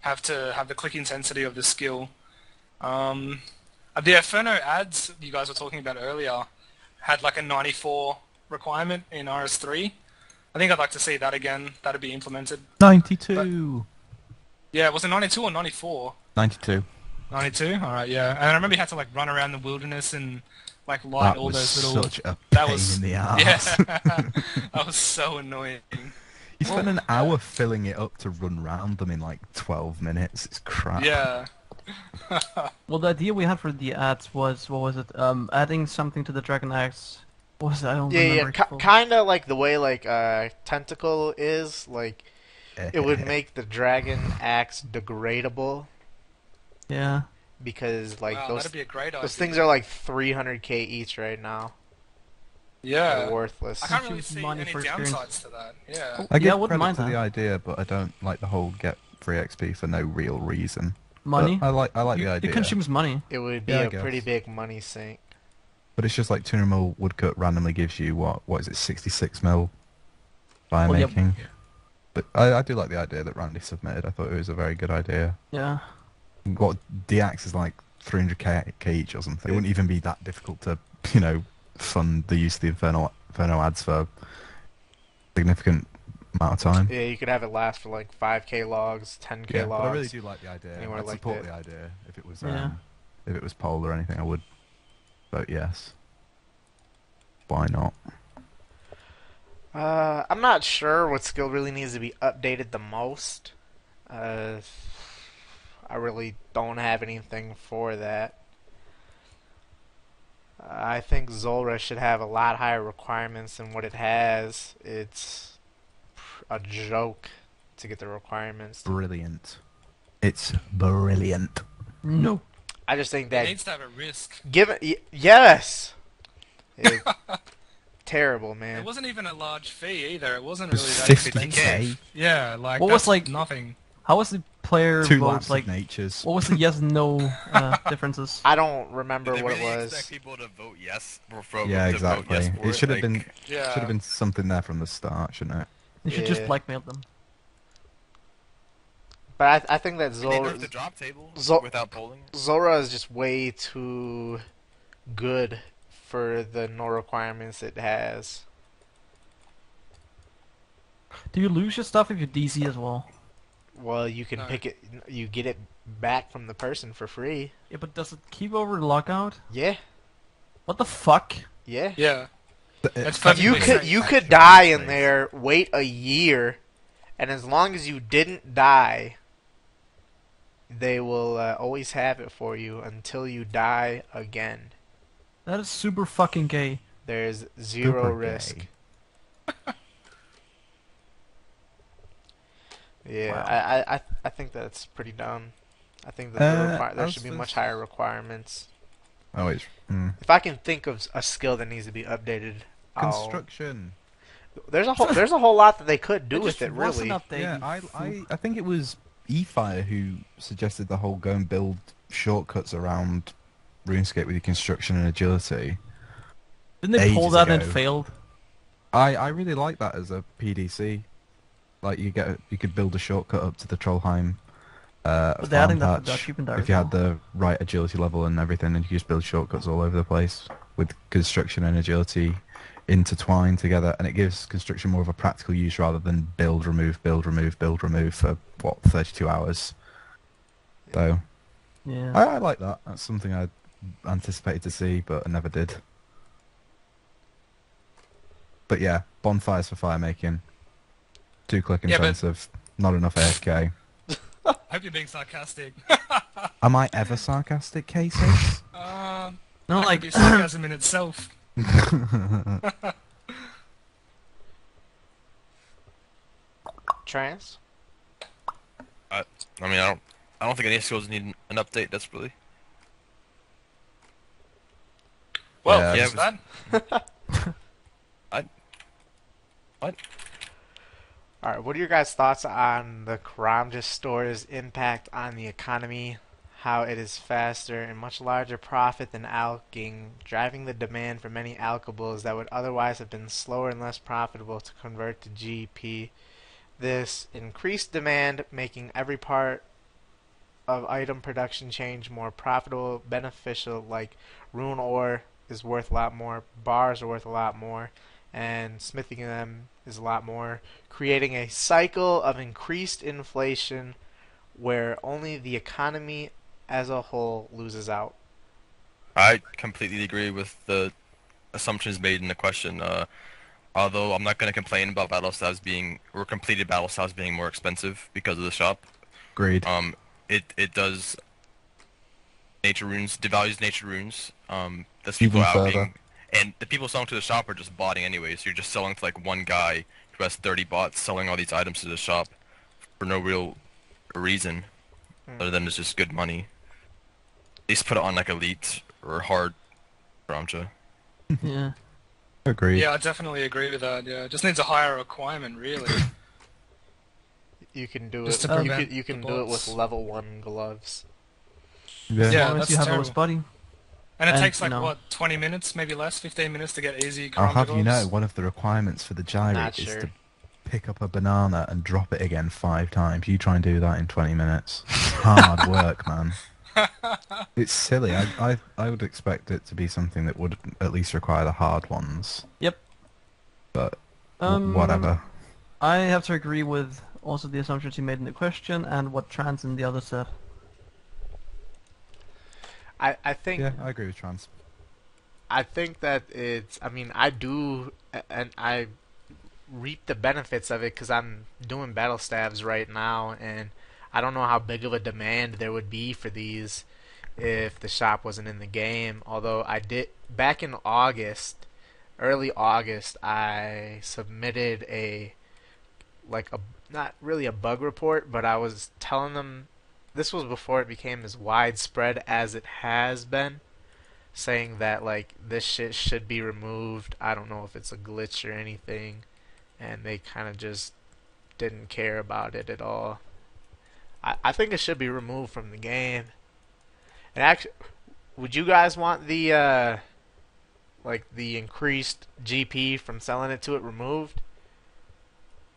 have to have the click intensity of the skill. Um, the Infernal Adze you guys were talking about earlier had like a 94 requirement in RS3. I think I'd like to see that again. That'd be implemented. 92. Yeah, was it 92 or 94? 92. 92. All right, yeah. And I remember you had to like run around the wilderness and like light That all those little. such a that pain was- in the [laughs] Yeah, ass. [laughs] that was so annoying. You spend an hour filling it up to run round them in like 12 minutes. It's crap. Yeah. Well, the idea we had for the adze was what was it? Um, adding something to the Dragon Axe. What was it? I don't Yeah, remember. yeah, its kind of like the way like uh, tentacle is. Like it would [laughs] make the dragon axe degradable Yeah. because like wow, those that'd be a great those things are like 300k each right now. yeah. They're worthless. I can't really see money any for experience. downsides to that. Yeah. I Yeah, I wouldn't credit mind to the idea, but I don't like the whole get free XP for no real reason. But Money. I like I like you, the idea. it consumes money. It would be Yeah, I a guess. pretty big money sink. But it's just like 200 mil woodcut randomly gives you what? What is it? 66 mil by Well, yeah. making. But I, I do like the idea that Randy submitted. I thought it was a very good idea. Yeah. What DX is like 300k k each or something. It wouldn't even be that difficult to, you know, fund the use of the Inferno Infernal Adze for significant amount of time. Yeah, you could have it last for like 5k logs, 10k Yeah, but logs. I really do like the idea. Anywhere I'd like support that. the idea if it was Yeah. um, if it was poll or anything. I would vote yes. Why not? Uh, I'm not sure what skill really needs to be updated the most. Uh, I really don't have anything for that. I think Zulrah should have a lot higher requirements than what it has. It's a joke to get the requirements. Brilliant. It's brilliant. No. I just think that. It that needs to have a risk. given y- yes, [laughs] It- terrible man. It wasn't even a large fee either. It wasn't It really was that 50k. expensive. Yeah, like What was, like- nothing. How was the player Two votes like? of natures. What was the yes and no uh, [laughs] differences? I don't remember Did what really it was. expect people to vote yes? Or for, Yeah, to vote exactly. yes for it should have Like, been Yeah. should have been something there from the start, shouldn't it? They should just blackmail them. But I, I think that I mean, they Zulrah, the drop table Zol- without polling. Zulrah is just way too good for the no requirements it has. Do you lose your stuff if you DC as well? Well, you can No. pick it. You get it back from the person for free. Yeah, but does it keep over the lockout? Yeah, What the fuck? yeah. Yeah. Th- That's it- You makes could you could die in there, wait a year, and as long as you didn't die, they will uh, always have it for you until you die again. That is super fucking gay. There's zero Super risk. [laughs] Yeah, Wow. I, I, I, I think that's pretty dumb. I think that the Uh, requir- there should be much higher requirements. Oh, it's mm. If I can think of a skill that needs to be updated, I'll... construction. there's a whole there's a whole lot that they could do It with it. Really, Yeah, I. I, I think it was eFire who suggested the whole go and build shortcuts around RuneScape with your construction and agility. Didn't they pull ages that and it ago. failed? I, I really like that as a PDC. Like you get you could build a shortcut up to the Trollheim uh, But they're farm that to patch the achievement if you had the right agility level and everything, and you could just build shortcuts all over the place with construction and agility intertwined together, and it gives construction more of a practical use rather than build, remove, build, remove, build, remove for what 32 hours. So Yeah. I, I like that. That's something I anticipated to see, but I never did. But yeah, bonfires for fire making. Too click Yeah, but- intensive. Not enough AFK. [laughs] I hope you're being sarcastic. Am I ever sarcastic, Casey? uh, no, that like sarcasm [coughs] in itself. [laughs] trans. I mean, I don't, I don't think any skills need an update desperately. Well, Yeah, yeah, it that. [laughs] All right, what are your guys' thoughts on the Karamja store's impact on the economy? How it is faster and much larger profit than alking, driving the demand for many alkables that would otherwise have been slower and less profitable to convert to GP. This increased demand making every part of item production change more profitable, beneficial, like rune ore is worth a lot more, bars are worth a lot more, and smithing them is a lot more, creating a cycle of increased inflation where only the economy as a whole loses out. I completely agree with the assumptions made in the question. Uh, although I'm not going to complain about battle styles being or completed battle styles being more expensive because of the shop. Great. Um, it it does nature runes devalues nature runes. Um, that's people Even outing, further. and the people selling to the shop are just botting anyway. So you're just selling to like one guy who has 30 bots selling all these items to the shop for no real reason Mm. other than it's just good money. At least put it on like elite or hard Ramcha. [laughs] yeah. Agree. Yeah, I definitely agree with that. Yeah, it just needs a higher requirement, really. [coughs] You can do Just it. to You can, you can do it with level one gloves. Yeah. As Yeah, long as that's you have terrible. a list buddy. And it And, takes like know- what, 20 minutes, maybe less, 15 minutes to get easy. I'll Karambit have you know, one of the requirements for the gyrate Not is sure. to pick up a banana and drop it again five times. You try and do that in 20 minutes. Hard [laughs] work, man. [laughs] It's silly. I, I I would expect it to be something that would at least require the hard ones. Yep. But Um, whatever. I have to agree with also the assumptions you made in the question and what Trans and the other said. I, I think Yeah, I agree with trans. I think that it's. I mean, I do, and I reap the benefits of it because I'm doing battle staffs right now, and I don't know how big of a demand there would be for these if the shop wasn't in the game. Although I did back in August, early August, I submitted a like a not really a bug report, but I was telling them this was before it became as widespread as it has been saying that like this shit should be removed. I don't know if it's a glitch or anything and they kind of just didn't care about it at all. I I think it should be removed from the game. And actually would you guys want the uh like the increased GP from selling it to it removed?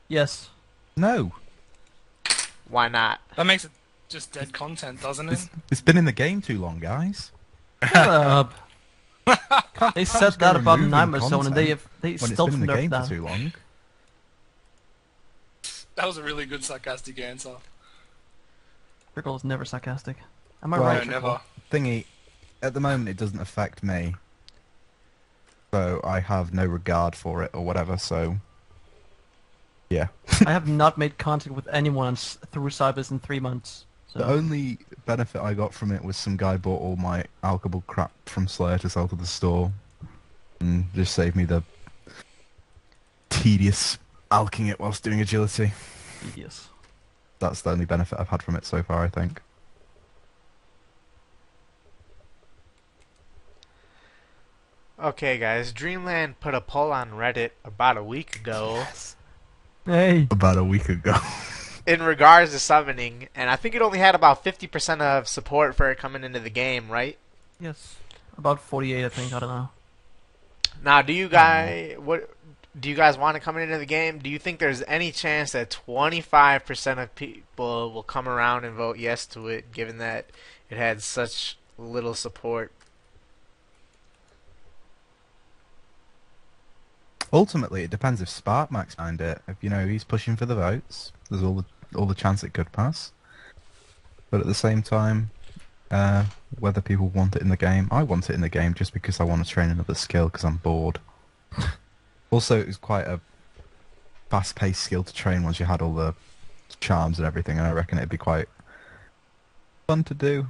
Yes. No, Why not? That makes it just dead content, doesn't it? it's, it's been in the game too long, guys. Shut up. [laughs] They said that about removing Nightmare Zone, and they have they when it's still been in the game that. for too long. That was a really good sarcastic answer. Trickle is never sarcastic. Am I Well, right? Never. Thingy, at the moment it doesn't affect me, so I have no regard for it or whatever. So, yeah. [laughs] I have not made contact with anyone through Cybers in three months. So. The only benefit I got from it was some guy bought all my alchable crap from Slayer to sell to the store, and just saved me the tedious alking it whilst doing agility. Yes. That's the only benefit I've had from it so far, I think. Okay guys, Dreamland put a poll on Reddit about a week ago. Yes. Hey. About a week ago. [laughs] in regards to summoning, and I think it only had about 50% of support for it coming into the game, right? Yes. About 48, I think. I don't know. Now, do you guys mm. what do you guys want it coming into the game? Do you think there's any chance that 25% of people will come around and vote yes to it, given that it had such little support? Ultimately, it depends if Spark Sparkmax behind it. If you know he's pushing for the votes, there's all the all the chance it could pass. But at the same time, uh, whether people want it in the game, I want it in the game just because I want to train another skill because I'm bored. [laughs] also, it was quite a fast-paced skill to train once you had all the charms and everything, and I reckon it'd be quite fun to do.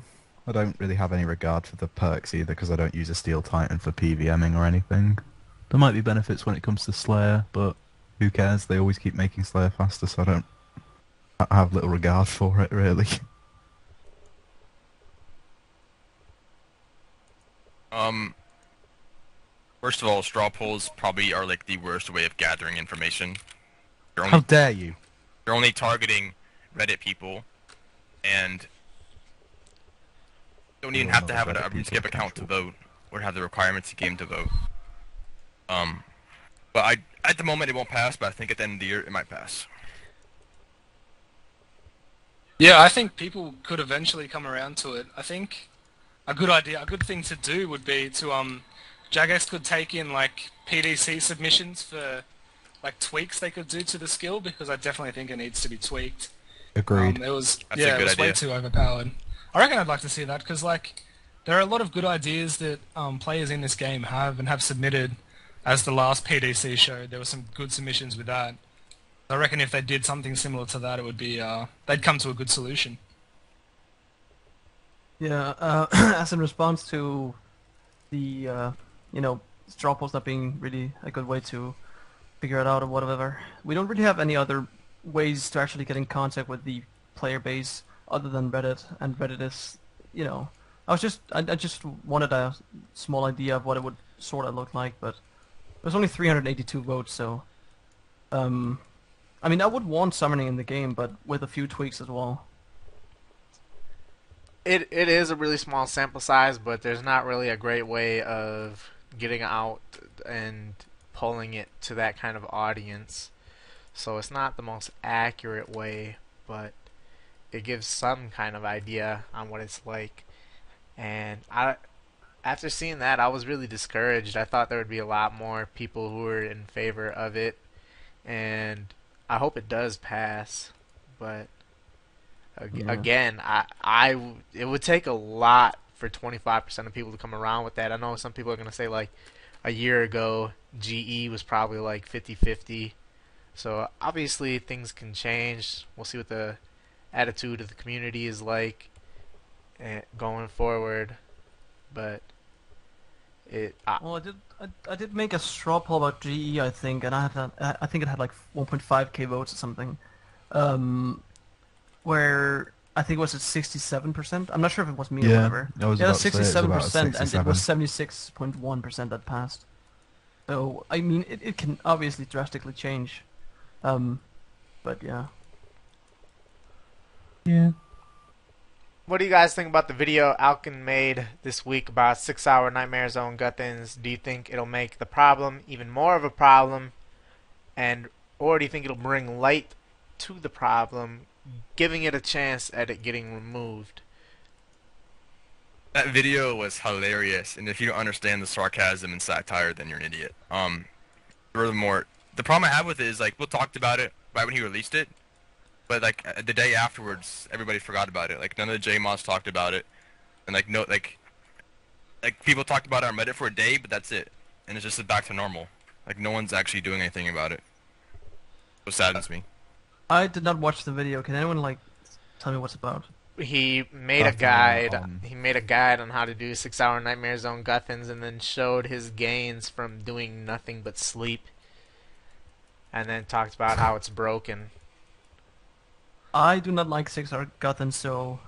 I don't really have any regard for the perks either because I don't use a Steel Titan for PVMing or anything. There might be benefits when it comes to Slayer, but who cares? They always keep making Slayer faster, so I don't I have little regard for it, really. [laughs] Um, first of all, straw polls probably are like the worst way of gathering information. You're How only, dare you? you're only targeting Reddit people, and don't even have to have Reddit a, a people, account to vote or have the requirements to game to vote. Um, but I at the moment it won't pass, but I think at the end of the year it might pass. Yeah, I think people could eventually come around to it. I think a good idea, a good thing to do would be to um, Jagex could take in like PDC submissions for like tweaks they could do to the skill because I definitely think it needs to be tweaked. Agreed. Um, it was That's a yeah, good it was way too overpowered. I reckon I'd like to see that because like there are a lot of good ideas that um, players in this game have and have submitted. As the last PDC showed, there were some good submissions with that. I reckon if they did something similar to that, it would be uh, they'd come to a good solution. Yeah, uh, [clears throat] as in response to the, uh, you know, straw polls not being really a good way to figure it out or whatever, we don't really have any other ways to actually get in contact with the player base other than Reddit, and Reddit is, you know, I was just, I, I just wanted a small idea of what it would sort of look like, but there's only 382 votes, so, um, I mean, I would want summoning in the game, but with a few tweaks as well. It it is a really small sample size, but there's not really a great way of getting out and pulling it to that kind of audience. So it's not the most accurate way, but it gives some kind of idea on what it's like. And I after seeing that, I was really discouraged. I thought there would be a lot more people who were in favor of it, and I hope it does pass. But Yeah. Mm-hmm. again, I, I, w- it would take a lot for 25% of people to come around with that. I know some people are gonna say like, a year ago, GE was probably like 50-50. So obviously things can change. We'll see what the attitude of the community is like eh, going forward. But it I, Well, I did. I, I did make a straw poll about GE, I think, and I had I think it had like 1.5k votes or something, um, where I think it was at 67%. I'm not sure if it was me or whatever. I was yeah, about to say it's about 67%, and it was 76.1% that passed. So I mean, it, it can obviously drastically change, um, but yeah. Yeah. What do you guys think about the video Alkin made this week about six hour Nightmare Zone Guthans? Do you think it'll make the problem even more of a problem? And or do you think it'll bring light to the problem, giving it a chance at it getting removed? That video was hilarious, and if you don't understand the sarcasm and satire, then you're an idiot. Um, furthermore, the problem I have with it is like we talked about it right when he released it, but like uh, the day afterwards, everybody forgot about it. Like none of the J mods talked about it, and like no like like people talked about it on Reddit for a day, but that's it, and it's just back to normal. Like no one's actually doing anything about it. It saddens me. I did not watch the video. Can anyone like tell me what's about? He made a guide. on- He made a guide on how to do six hour Nightmare Zone Guthans, and then showed his gains from doing nothing but sleep. And then talked about how it's broken. I do not like six hour Guthan, so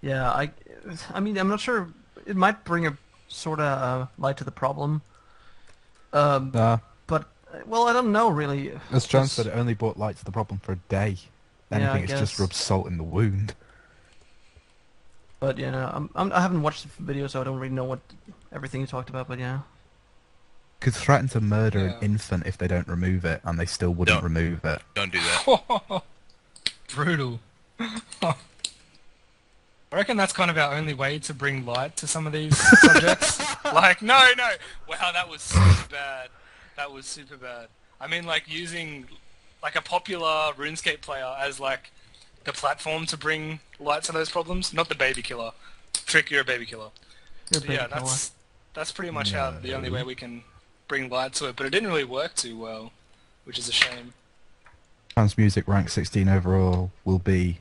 yeah, I, I mean, I'm not sure. It might bring a sort of uh, light to the problem. Um, Nah, uh, well, I don't know really. as John It's- said, it only brought light to the problem for a day. Yeah, I Anything, it's just guess. rubbed salt in the wound. But yeah, no, I'm, I'm, I haven't watched the video, so I don't really know what everything you talked about. But yeah, Could threaten to murder Yeah. an infant if they don't remove it, and they still wouldn't Don't. remove it. Don't do that. [laughs] Brutal. [laughs] I reckon that's kind of our only way to bring light to some of these [laughs] subjects. like, no, no. Wow, that was super bad. That was super bad. I mean, like using like a popular RuneScape player as like the platform to bring light to those problems. Not the baby killer. Trick, you're a baby killer. A baby yeah, killer. that's that's pretty much how the only way we can bring light to it. But it didn't really work too well, which is a shame. Trans music rank 16 overall will be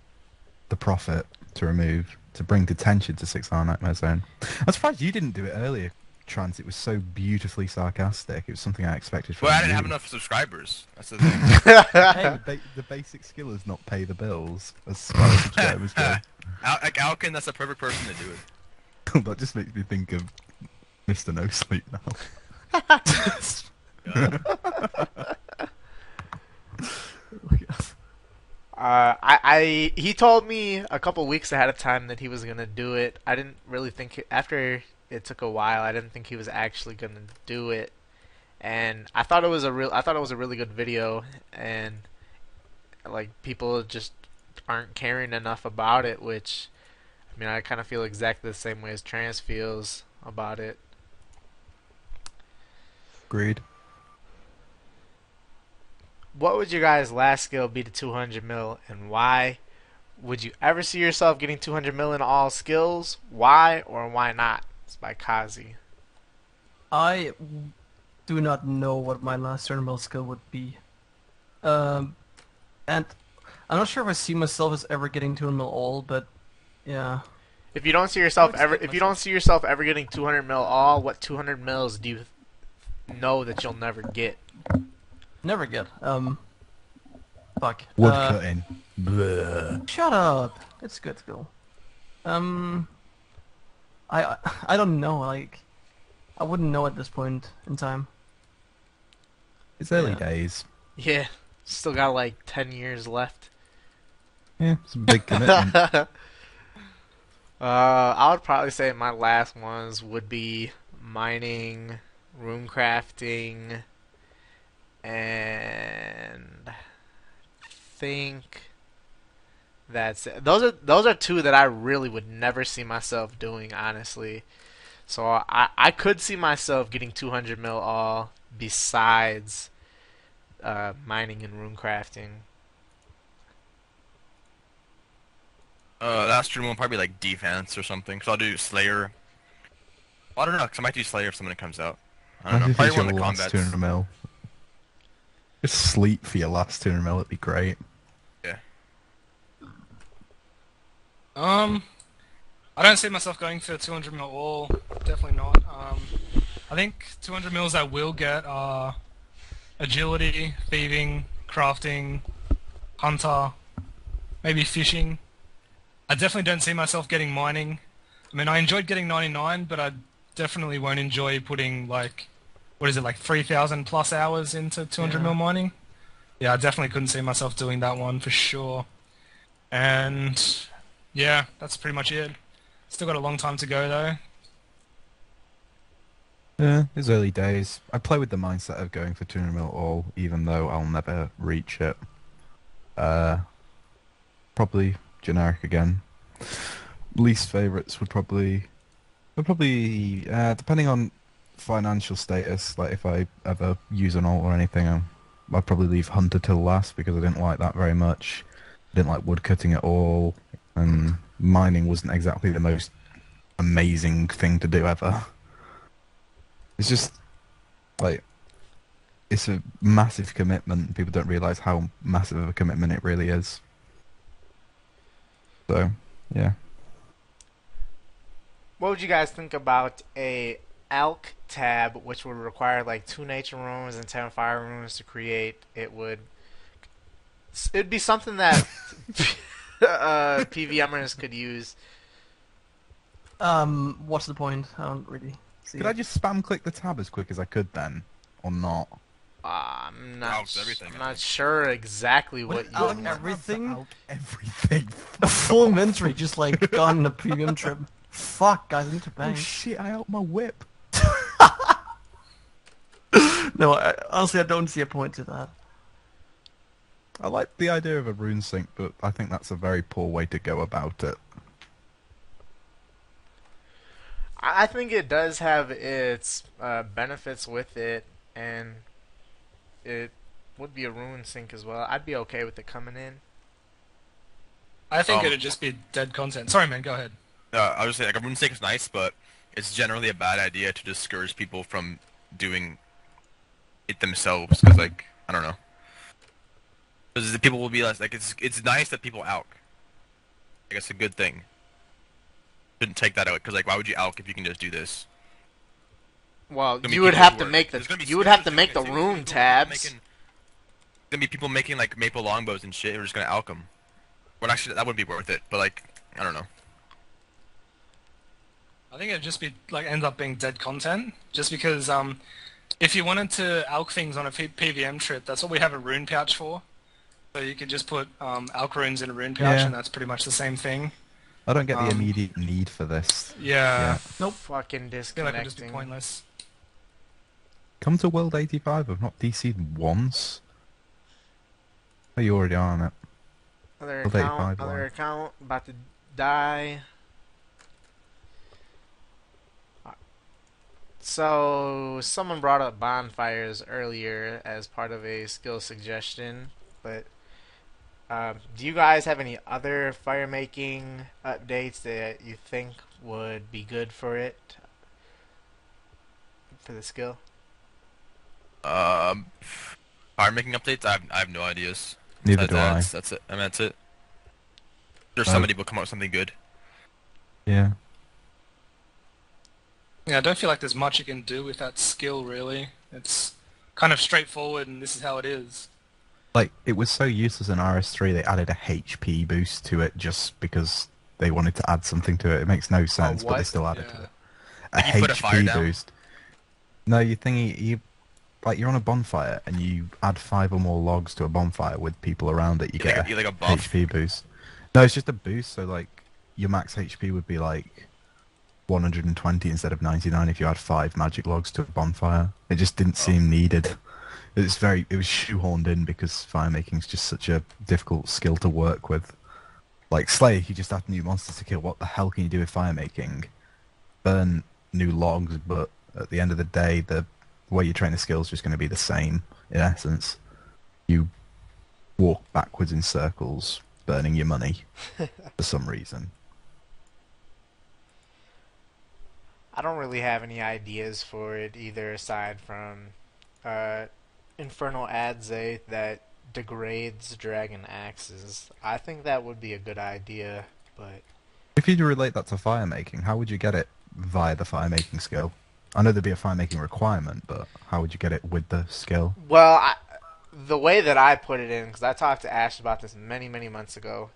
the profit to remove to bring detention to Six Hour Nightmare Zone. I'm surprised you didn't do it earlier, Trans. It was so beautifully sarcastic. It was something I expected from Well, I didn't have enough subscribers. That's the [laughs] thing. hey, the, ba- the basic skill is not pay the bills as far as subscribers [laughs] go. Al- like Alkin, that's the perfect person to do it. [laughs] that just makes me think of Mr. No Sleep now. Uh, I, I he told me a couple weeks ahead of time that he was gonna do it. I didn't really think it, after it took a while. I didn't think he was actually gonna do it, and I thought it was a real. I thought it was a really good video, and like people just aren't caring enough about it. Which, I mean, I kind of feel exactly the same way as Trans feels about it. Agreed. What would your guys' last skill be to 200 mil, and why? Would you ever see yourself getting 200 mil in all skills? Why or why not? It's by Kazi. I do not know what my last tournament skill would be. Um, and I'm not sure if I see myself as ever getting to a mil all, but yeah. If you don't see yourself ever, skip if you don't see yourself ever getting 200 mil all, what 200 mils do you know that you'll never get? Never get. Um, fuck. Wood Uh, cutting. Bleh. Shut up. It's good skill. Um, I I- I don't know. Like, I wouldn't know at this point in time. It's early Yeah. days. Yeah, still got like 10 years left. Yeah, it's a big commitment. [laughs] uh, I would probably say my last ones would be mining, rune crafting, and I think that's it. Those are those are two that I really would never see myself doing, honestly. So I I could see myself getting 200 mil all besides uh, mining and rune crafting. Uh, last stream will probably be like defense or something. So I'll do Slayer. Well, I don't know, 'cause I might do Slayer if something comes out. I don't know. Imagine if Probably one of the last combats. 200 mil. Just sleep for your last 200 mil, it'd be great. Um, I don't see myself going for 200 mil all. Definitely not. Um, I think 200 mils I will get are agility, thieving, crafting, hunter, maybe fishing. I definitely don't see myself getting mining. I mean, I enjoyed getting 99, but I definitely won't enjoy putting like, what is it, like 3,000 plus hours into 200 mil mining. Yeah, I definitely couldn't see myself doing that one for sure. And yeah, that's pretty much it. Still got a long time to go though. Yeah, it's early days. I play with the mindset of going for 200 mil all, even though I'll never reach it. Uh, probably generic again. Least favorites would probably, would probably, uh, depending on financial status, like if I ever use an alt or anything, i I'd probably leave Hunter till last because I didn't like that very much. I didn't like woodcutting at all, and mining wasn't exactly the most amazing thing to do ever. It's just like it's a massive commitment. People don't realize how massive of a commitment it really is. So, yeah. What would you guys think about a Alk tab, which would require like two nature runes and ten fire runes to create? It would. It'd be something that [laughs] [laughs] uh, PVMers could use. Um, what's the point? I don't really see. Could it. I just spam click the tab as quick as I could then, or not? Uh, I'm not. Alk's everything, I'm not sure exactly what you. Alk want. everything? Everything. [laughs] A full inventory just like gone on a premium trip. Fuck, guys, I need to Oh shit! I out my whip. [laughs] no, I, honestly, I don't see a point to that. I like the idea of a rune sink, but I think that's a very poor way to go about it. I I think it does have its uh, benefits with it, and it would be a rune sink as well. I'd be okay with it coming in. I think Um, it'd just be dead content. Sorry, man. Go ahead. Uh, I was saying, like, a rune sink is nice, but it's generally a bad idea to discourage people from doing it themselves. Because, like, I don't know. Because the people will be less like it's it's nice that people alk. Like it's a good thing. Shouldn't take that out because like why would you alk if you can just do this? Well, There's gonna be you would have to are- make the there's gonna be you would have to make the too. rune tabs. Making, there's gonna be people making like maple longbows and shit. Who are just gonna alk them. Well, actually, that wouldn't be worth it. But like, I don't know. I think it'd just be like end up being dead content, just because um, if you wanted to alk things on a P- PVM trip, that's what we have a rune pouch for. So you could just put um, alk runes in a rune pouch, Yeah. and that's pretty much the same thing. I don't get the Um, immediate need for this. Yeah, Nope. Fucking I feel like it'd just be pointless. Come to World 85. I've not DC'd once. Oh, you already are on it. Other Of account, other line. account, about to die. So, someone brought up bonfires earlier as part of a skill suggestion, but um, do you guys have any other fire making updates that you think would be good for it? For the skill? Um, fire making updates. I have I have no ideas. Neither Besides do that, I. That's, that's it. I mean, that's it. There's somebody will come up with something good. Yeah. Yeah, I don't feel like there's much you can do with that skill really. It's kind of straightforward, and this is how it is. Like, it was so useless in RS3, they added a HP boost to it just because they wanted to add something to it. It makes no sense, but they still added to it. A put a HP down? boost. No, you think you, like, you're on a bonfire and you add five or more logs to a bonfire with people around it, you You get like a- like a? HP boost. No, it's just a boost, so, like, your max HP would be, like, 120 instead of 99 if you had five magic logs to a bonfire. It just didn't Oh. seem needed. It's very, it was shoehorned in because fire making is just such a difficult skill to work with. Like Slayer, you just add new monsters to kill. What the hell can you do with fire making? Burn new logs, but at the end of the day, the way you train the skill is just going to be the same in essence. You walk backwards in circles, burning your money [laughs] for some reason. I don't really have any ideas for it either, aside from uh, Infernal Adze that degrades dragon axes. I think that would be a good idea, but If you relate that to fire making, how would you get it via the fire making skill? I know there'd be a fire making requirement, but how would you get it with the skill? well, I, the way that I put it in, because I talked to Ash about this many, many months ago,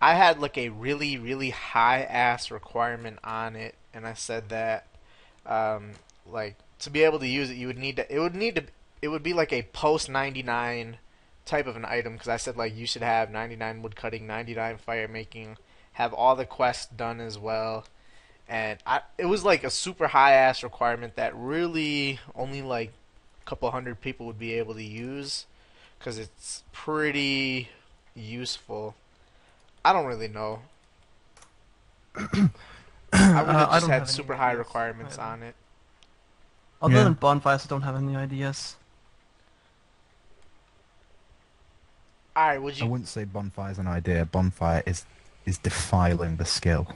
I had like a really, really high ass requirement on it, and I said that, um, like to be able to use it, you would need to. It would need to. It would be like a post ninety nine type of an item, because I said like you should have ninety nine wood cutting, ninety nine fire making, have all the quests done as well. And I, it was like a super high ass requirement that really only like a couple hundred people would be able to use because it's pretty useful. I don't really know. [coughs] I would Uh, have I just had super high requirements either. on it. Other Yeah. than bonfires, I don't have any ideas. All right, would I wouldn't say bonfire is an idea. Bonfire is is defiling the skill.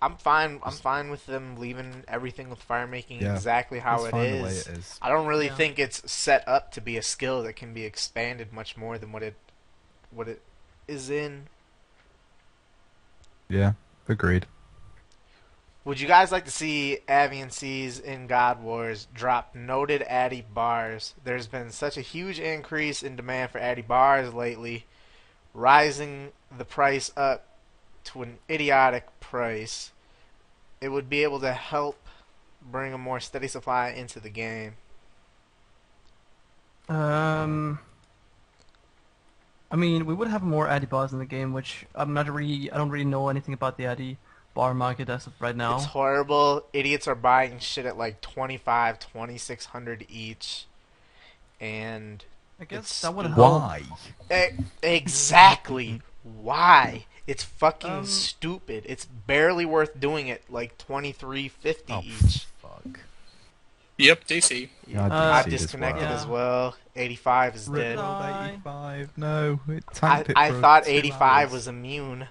I'm fine. I'm fine with them leaving everything with fire making Yeah, exactly how it's it fine the way is. it is. I don't really Yeah. think it's set up to be a skill that can be expanded much more than what it what it is in. Yeah, agreed. Would you guys like to see Aviansies in God Wars drop noted Addy bars? There's been such a huge increase in demand for Addy bars lately, rising the price up to an idiotic price. It would be able to help bring a more steady supply into the game. Um, I mean, we would have more Addy bars in the game, which I'm not really. I don't really know anything about the Addy bar market as of right now. It's horrible. Idiots are buying shit at like 25, 2600 each. And I guess it's that would help. Why? Exactly. Why? It's fucking Um, stupid. It's barely worth doing it like twenty three fifty Oh, each. fuck. Yep, DC. Yeah, Uh, I DC'd as disconnected well. as well. Eighty five is Rip dead. 85. No, it I, it I thought 85 hours. was immune.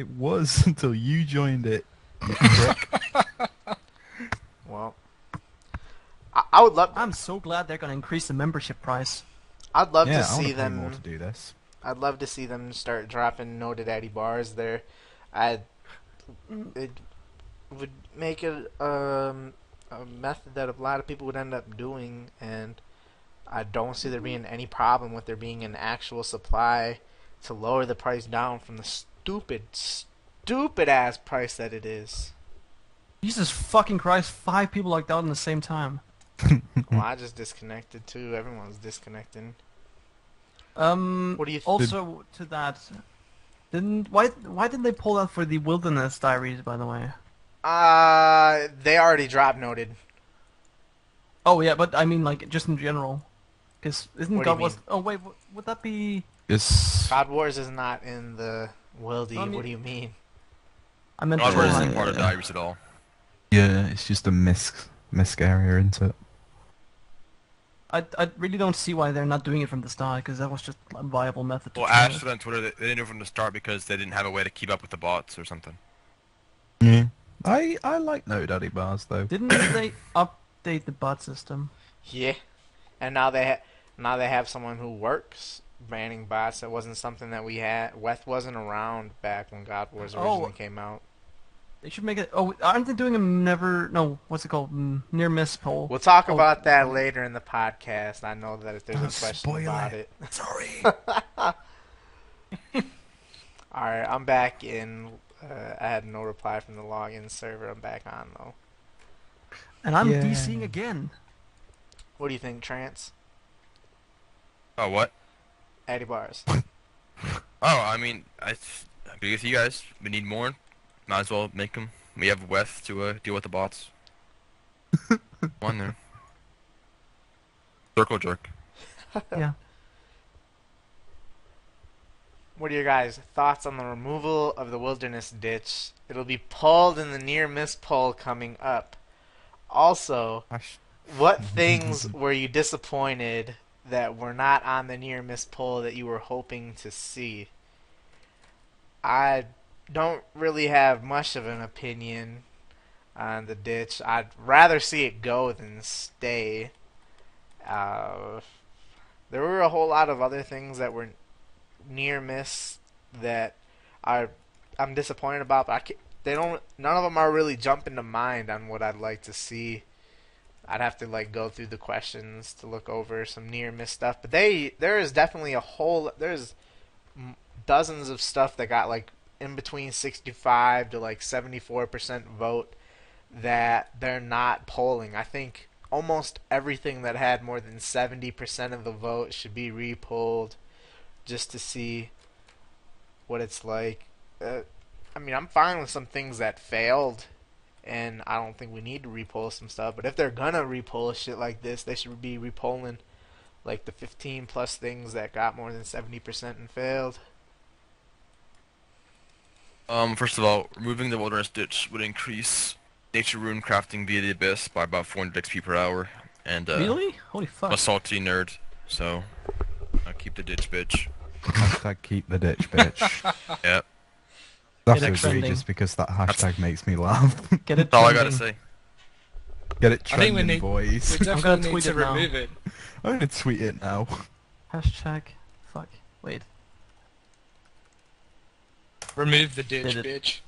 It was [laughs] until you joined it. you. [laughs] Well, I, I would love. I'm so glad they're gonna increase the membership price. I'd love yeah, to I wanna see pay more them. to do this. I'd love to see them start dropping noted Addy bars there. I it would make it um, a method that a lot of people would end up doing, and I don't see there being any problem with there being an actual supply to lower the price down from the stupid, stupid ass price that it is. Jesus fucking Christ! Five people locked out in the same time. [laughs] well, I just disconnected too. Everyone's disconnecting. Um. What do you? Th- Also, to that, didn't why why didn't they pull that for the Wilderness Diaries? By the way. uh, they already drop noted. Oh yeah, but I mean like just in general, because isn't What God was? Oh wait, w- would that be? It's God Wars is not in the Wildy. I mean- what do you mean? I meant God isn't part of the Iris at all. yeah, it's just a misc misc area, isn't it. I I really don't see why they're not doing it from the start because that was just a viable method. To Well, try Ash said on Twitter that they didn't do it from the start because they didn't have a way to keep up with the bots or something. Yeah. I I like noted Addy bars though. Didn't [coughs] they update the bot system? Yeah, and now they ha- now they have someone who works banning bots. That wasn't something that we had. Weath wasn't around back when God Wars Oh. originally came out. They should make it. Oh, aren't they doing a never? No, what's it called? Mm, near miss poll. We'll talk Oh. about that later in the podcast. I know that if there's a Oh, question spoil about it. it. Sorry. [laughs] [laughs] All right, I'm back in. Uh, I had no reply from the login server. I'm back on though. And I'm Yeah. DCing again. What do you think, Trance? Oh, what? Addy bars. [laughs] Oh, I mean, I, I agree with you guys. We need more. Might as well make them. We have Weath to uh, deal with the bots. [laughs] One there. Circle jerk. [laughs] yeah. What are your guys' thoughts on the removal of the wilderness ditch? It'll be pulled in the near miss poll coming up. Also, what things were you disappointed that were not on the near miss poll that you were hoping to see? I don't really have much of an opinion on the ditch. I'd rather see it go than stay. Uh, there were a whole lot of other things that were near miss that I I'm disappointed about. But I they don't. None of them are really jumping to mind on what I'd like to see. I'd have to like go through the questions to look over some near miss stuff. But they there is definitely a whole there's dozens of stuff that got like in between 65 to like 74% vote that they're not polling. I think almost everything that had more than 70% of the vote should be repolled just to see what it's like. Uh, I mean, I'm fine with some things that failed, and I don't think we need to repoll some stuff. But if they're gonna repoll shit like this, they should be repolling like the 15 plus things that got more than 70% and failed. Um, first of all, removing the wilderness ditch would increase nature rune crafting via the abyss by about 400 XP per hour. And uh, Really? Holy fuck. I'm a salty nerd, so I'll keep the ditch, bitch. Hashtag keep the ditch, bitch. [laughs] Yep, That's Get it trending. outrageous because that hashtag makes me laugh. [laughs] Get it that's all I gotta trending. say. Get it I think we trending, need- boys. We [laughs] I'm gonna definitely need tweet to it now. remove it. [laughs] I'm gonna tweet it now. Hashtag. Fuck. Wait. Remove the ditch, bitch.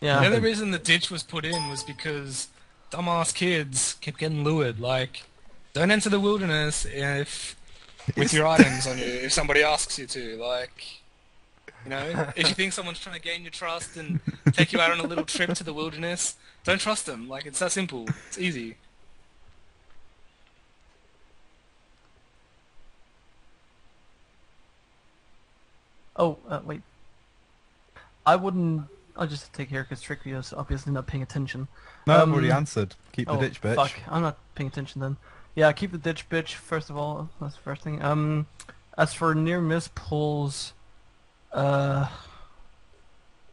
Yeah. The other reason the ditch was put in was because dumbass kids kept getting lured. Like, don't enter the wilderness if with your items on you if somebody asks you to. Like, you know, if you think someone's trying to gain your trust and take you out on a little trip to the wilderness, don't trust them. Like, it's that simple. It's easy. Oh, uh, wait. I wouldn't. I'll just take here because Tricky is obviously not paying attention. No, I've already Um, answered. Keep the oh, ditch, bitch. Fuck, I'm not paying attention then. Yeah, keep the ditch, bitch. First of all, that's the first thing. Um, as for near miss pulls, uh,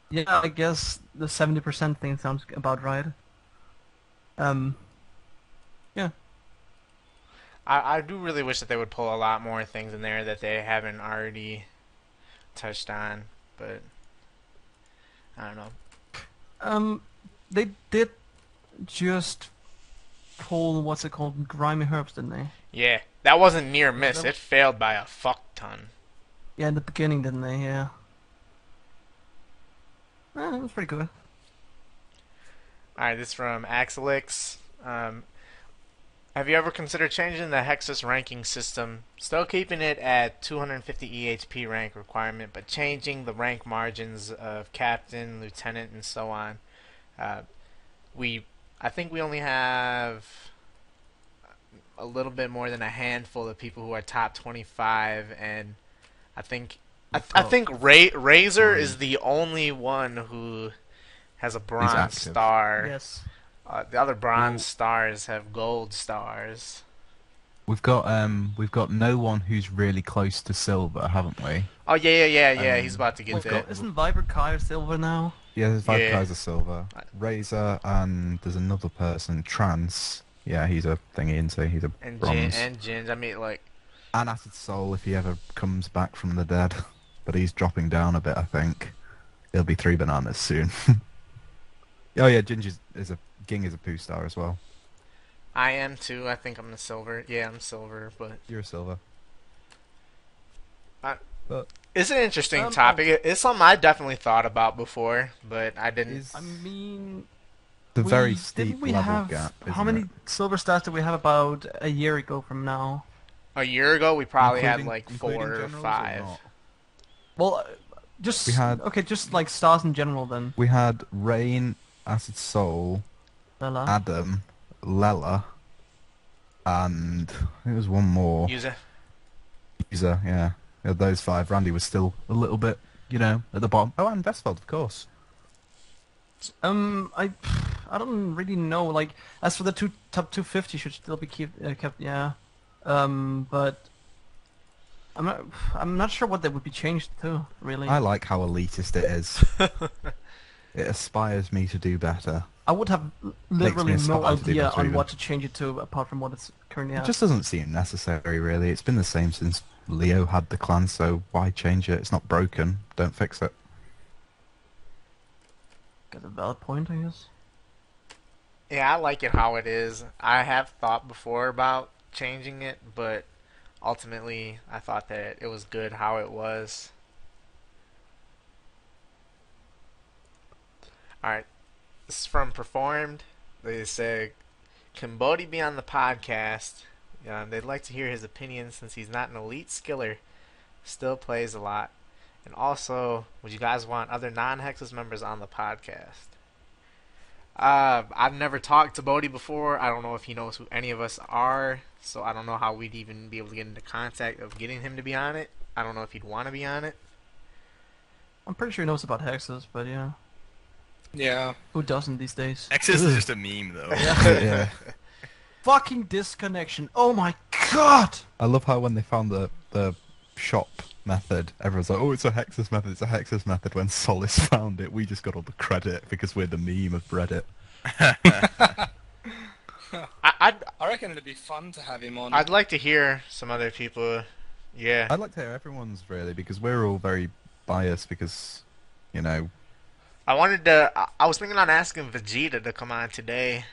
yeah, I guess the seventy percent thing sounds about right. Um, yeah, I, I do really wish that they would pull a lot more things in there that they haven't already touched on, but I don't know. um, they did just pull what's it called, grimy herbs, didn't they? Yeah, that wasn't near miss. It failed by a fuck ton. Yeah, in the beginning, didn't they? Yeah. Eh, it was pretty good. Alright, this is from Axelix. Um, have you ever considered changing the Hexus ranking system? Still keeping it at 250 EHP rank requirement, but changing the rank margins of captain, lieutenant, and so on. Uh, we, I think we only have a little bit more than a handful of people who are top 25, and I think I, th- I think Ra- Razor three. is the only one who has a bronze active. star. Yes. Uh, the other bronze Well- stars have gold stars. We've got um, we've got no one who's really close to silver, haven't we? Oh yeah, yeah, yeah, yeah. Um, he's about to get we've there. got- Isn't Viper Kai silver now? Yeah, there's five Yeah. guys are silver. Razor and there's another person, Trance. Yeah, he's a thingy, isn't he? He's a And Jin, bronze. and Jins. I mean, like, and Acid Soul if he ever comes back from the dead. [laughs] But he's dropping down a bit, I think. He'll be three bananas soon. [laughs] oh yeah, Ginger is a Ging is a poo star as well. I am too. I think I'm the silver. Yeah, I'm silver, but You're a silver. it's an interesting Um, topic. It- It's something I definitely thought about before, but I didn't. Is I mean, the we- very didn't steep we level have, gap. How isn't many it? silver stars did we have about a year ago from now? A year ago, we probably had like four or generals or five. Well, uh, just We had- okay, just like stars in general then. We had Rain, Acid Soul, Bella. Adam, Lella, and there was one more. User. User, yeah. We had those five. Randy was still a little bit, you know, at the bottom. Oh, and Vestfold, of course. Um, I, [sighs] I don't really know. Like, as for the two top 250, should still be keep, uh, kept. Yeah. Um, but I'm not. I'm not sure what they would be changed to. Really. I like how elitist it is. [laughs] it aspires me to do better. I would have literally me no to do idea better on even. what to change it to apart from what it's currently It at. just doesn't seem necessary, really. It's been the same since Leo had the clan, so why change it? It's not broken. Don't fix it. Got a valid point, I guess. Yeah, I like it how it is. I have thought before about changing it, but ultimately I thought that it was good how it was. Alright. This is from Performed. They say, Can B0aty be on the podcast? Um, they'd like to hear his opinion since he's not an elite skiller, still plays a lot. And also, would you guys want other non Hexus members on the podcast? Uh, I've never talked to B0aty before. I don't know if he knows who any of us are, so I don't know how we'd even be able to get into contact of getting him to be on it. I don't know if he'd want to be on it. I'm pretty sure he knows about Hexus, but yeah, Yeah. who doesn't these days? Exodus is [laughs] just a meme though. yeah. [laughs] [laughs] Fucking disconnection. Oh my god! I love how when they found the the shop method, everyone's like, "Oh, it's a Hexus method. It's a Hexus method." When Solace found it, we just got all the credit because we're the meme of Reddit. [laughs] I, I'd I reckon it'd be fun to have him on. I'd like to hear some other people. Yeah, I'd like to hear everyone's really because we're all very biased because, you know, I wanted to. I- I was thinking on asking Vegeta to come on today.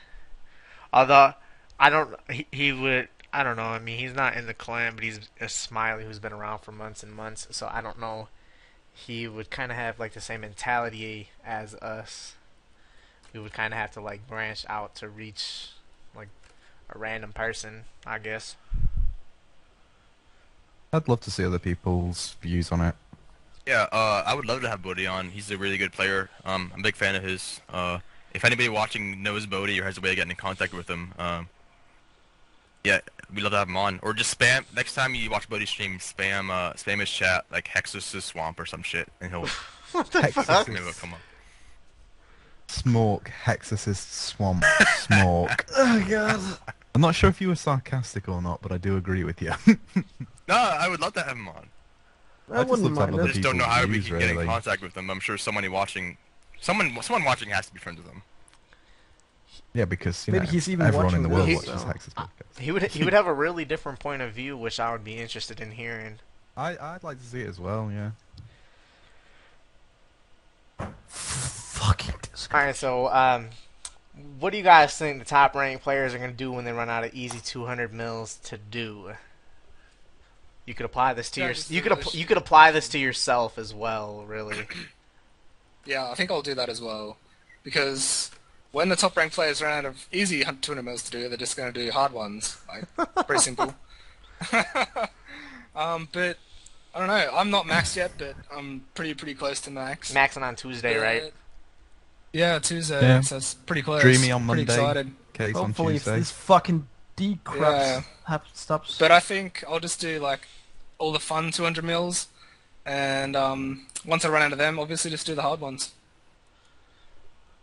Although I don't, he, he would. I don't know. I mean, he's not in the clan, but he's a Smiley who's been around for months and months. So I don't know. He would kind of have like the same mentality as us. We would kind of have to like branch out to reach like a random person, I guess. I'd love to see other people's views on it. Yeah, uh, I would love to have B0aty on. He's a really good player. Um, I'm a big fan of his. Uh, if anybody watching knows B0aty or has a way of getting in contact with him, um, yeah, we'd love to have him on. Or just spam next time you watch B0aty stream, spam uh, spam his chat like Hexus' swamp or some shit, and he'll Hexus [laughs] maybe [laughs] he'll come up. Smork, Hexus' swamp, Smork. [laughs] Oh god. I'm not sure if you were sarcastic or not, but I do agree with you. [laughs] No, I would love to have him on. I just wouldn't mind I just don't know how we views, can get in contact with them. I'm sure somebody watching, someone someone watching has to be friends with them. yeah, because you Maybe know he's even everyone in watching the the world video, watches so- Hexus podcast. He would he would have a really different point of view, which I would be interested in hearing. [laughs] I I'd like to see it as well. Yeah. Fucking disconnection. All right, so um, what do you guys think the top ranked players are going to do when they run out of easy 200 mils to do? You could apply this to Yeah, your you could this. you could apply this to yourself as well, really. [clears throat] Yeah, I think I'll do that as well. Because when the top ranked players run out of easy 200 mils to do, they're just going to do hard ones. Like, pretty simple. [laughs] um, but I don't know. I'm not maxed yet, but I'm pretty pretty close to max. Maxing on Tuesday, right? Yeah, Tuesday. Yeah. So it's pretty close. Dreamy on Pretty Monday. excited. Case on Hopefully, if this fucking D crap Yeah. stops. But I think I'll just do like all the fun 200 mils, and um, once I run out of them, obviously just do the hard ones.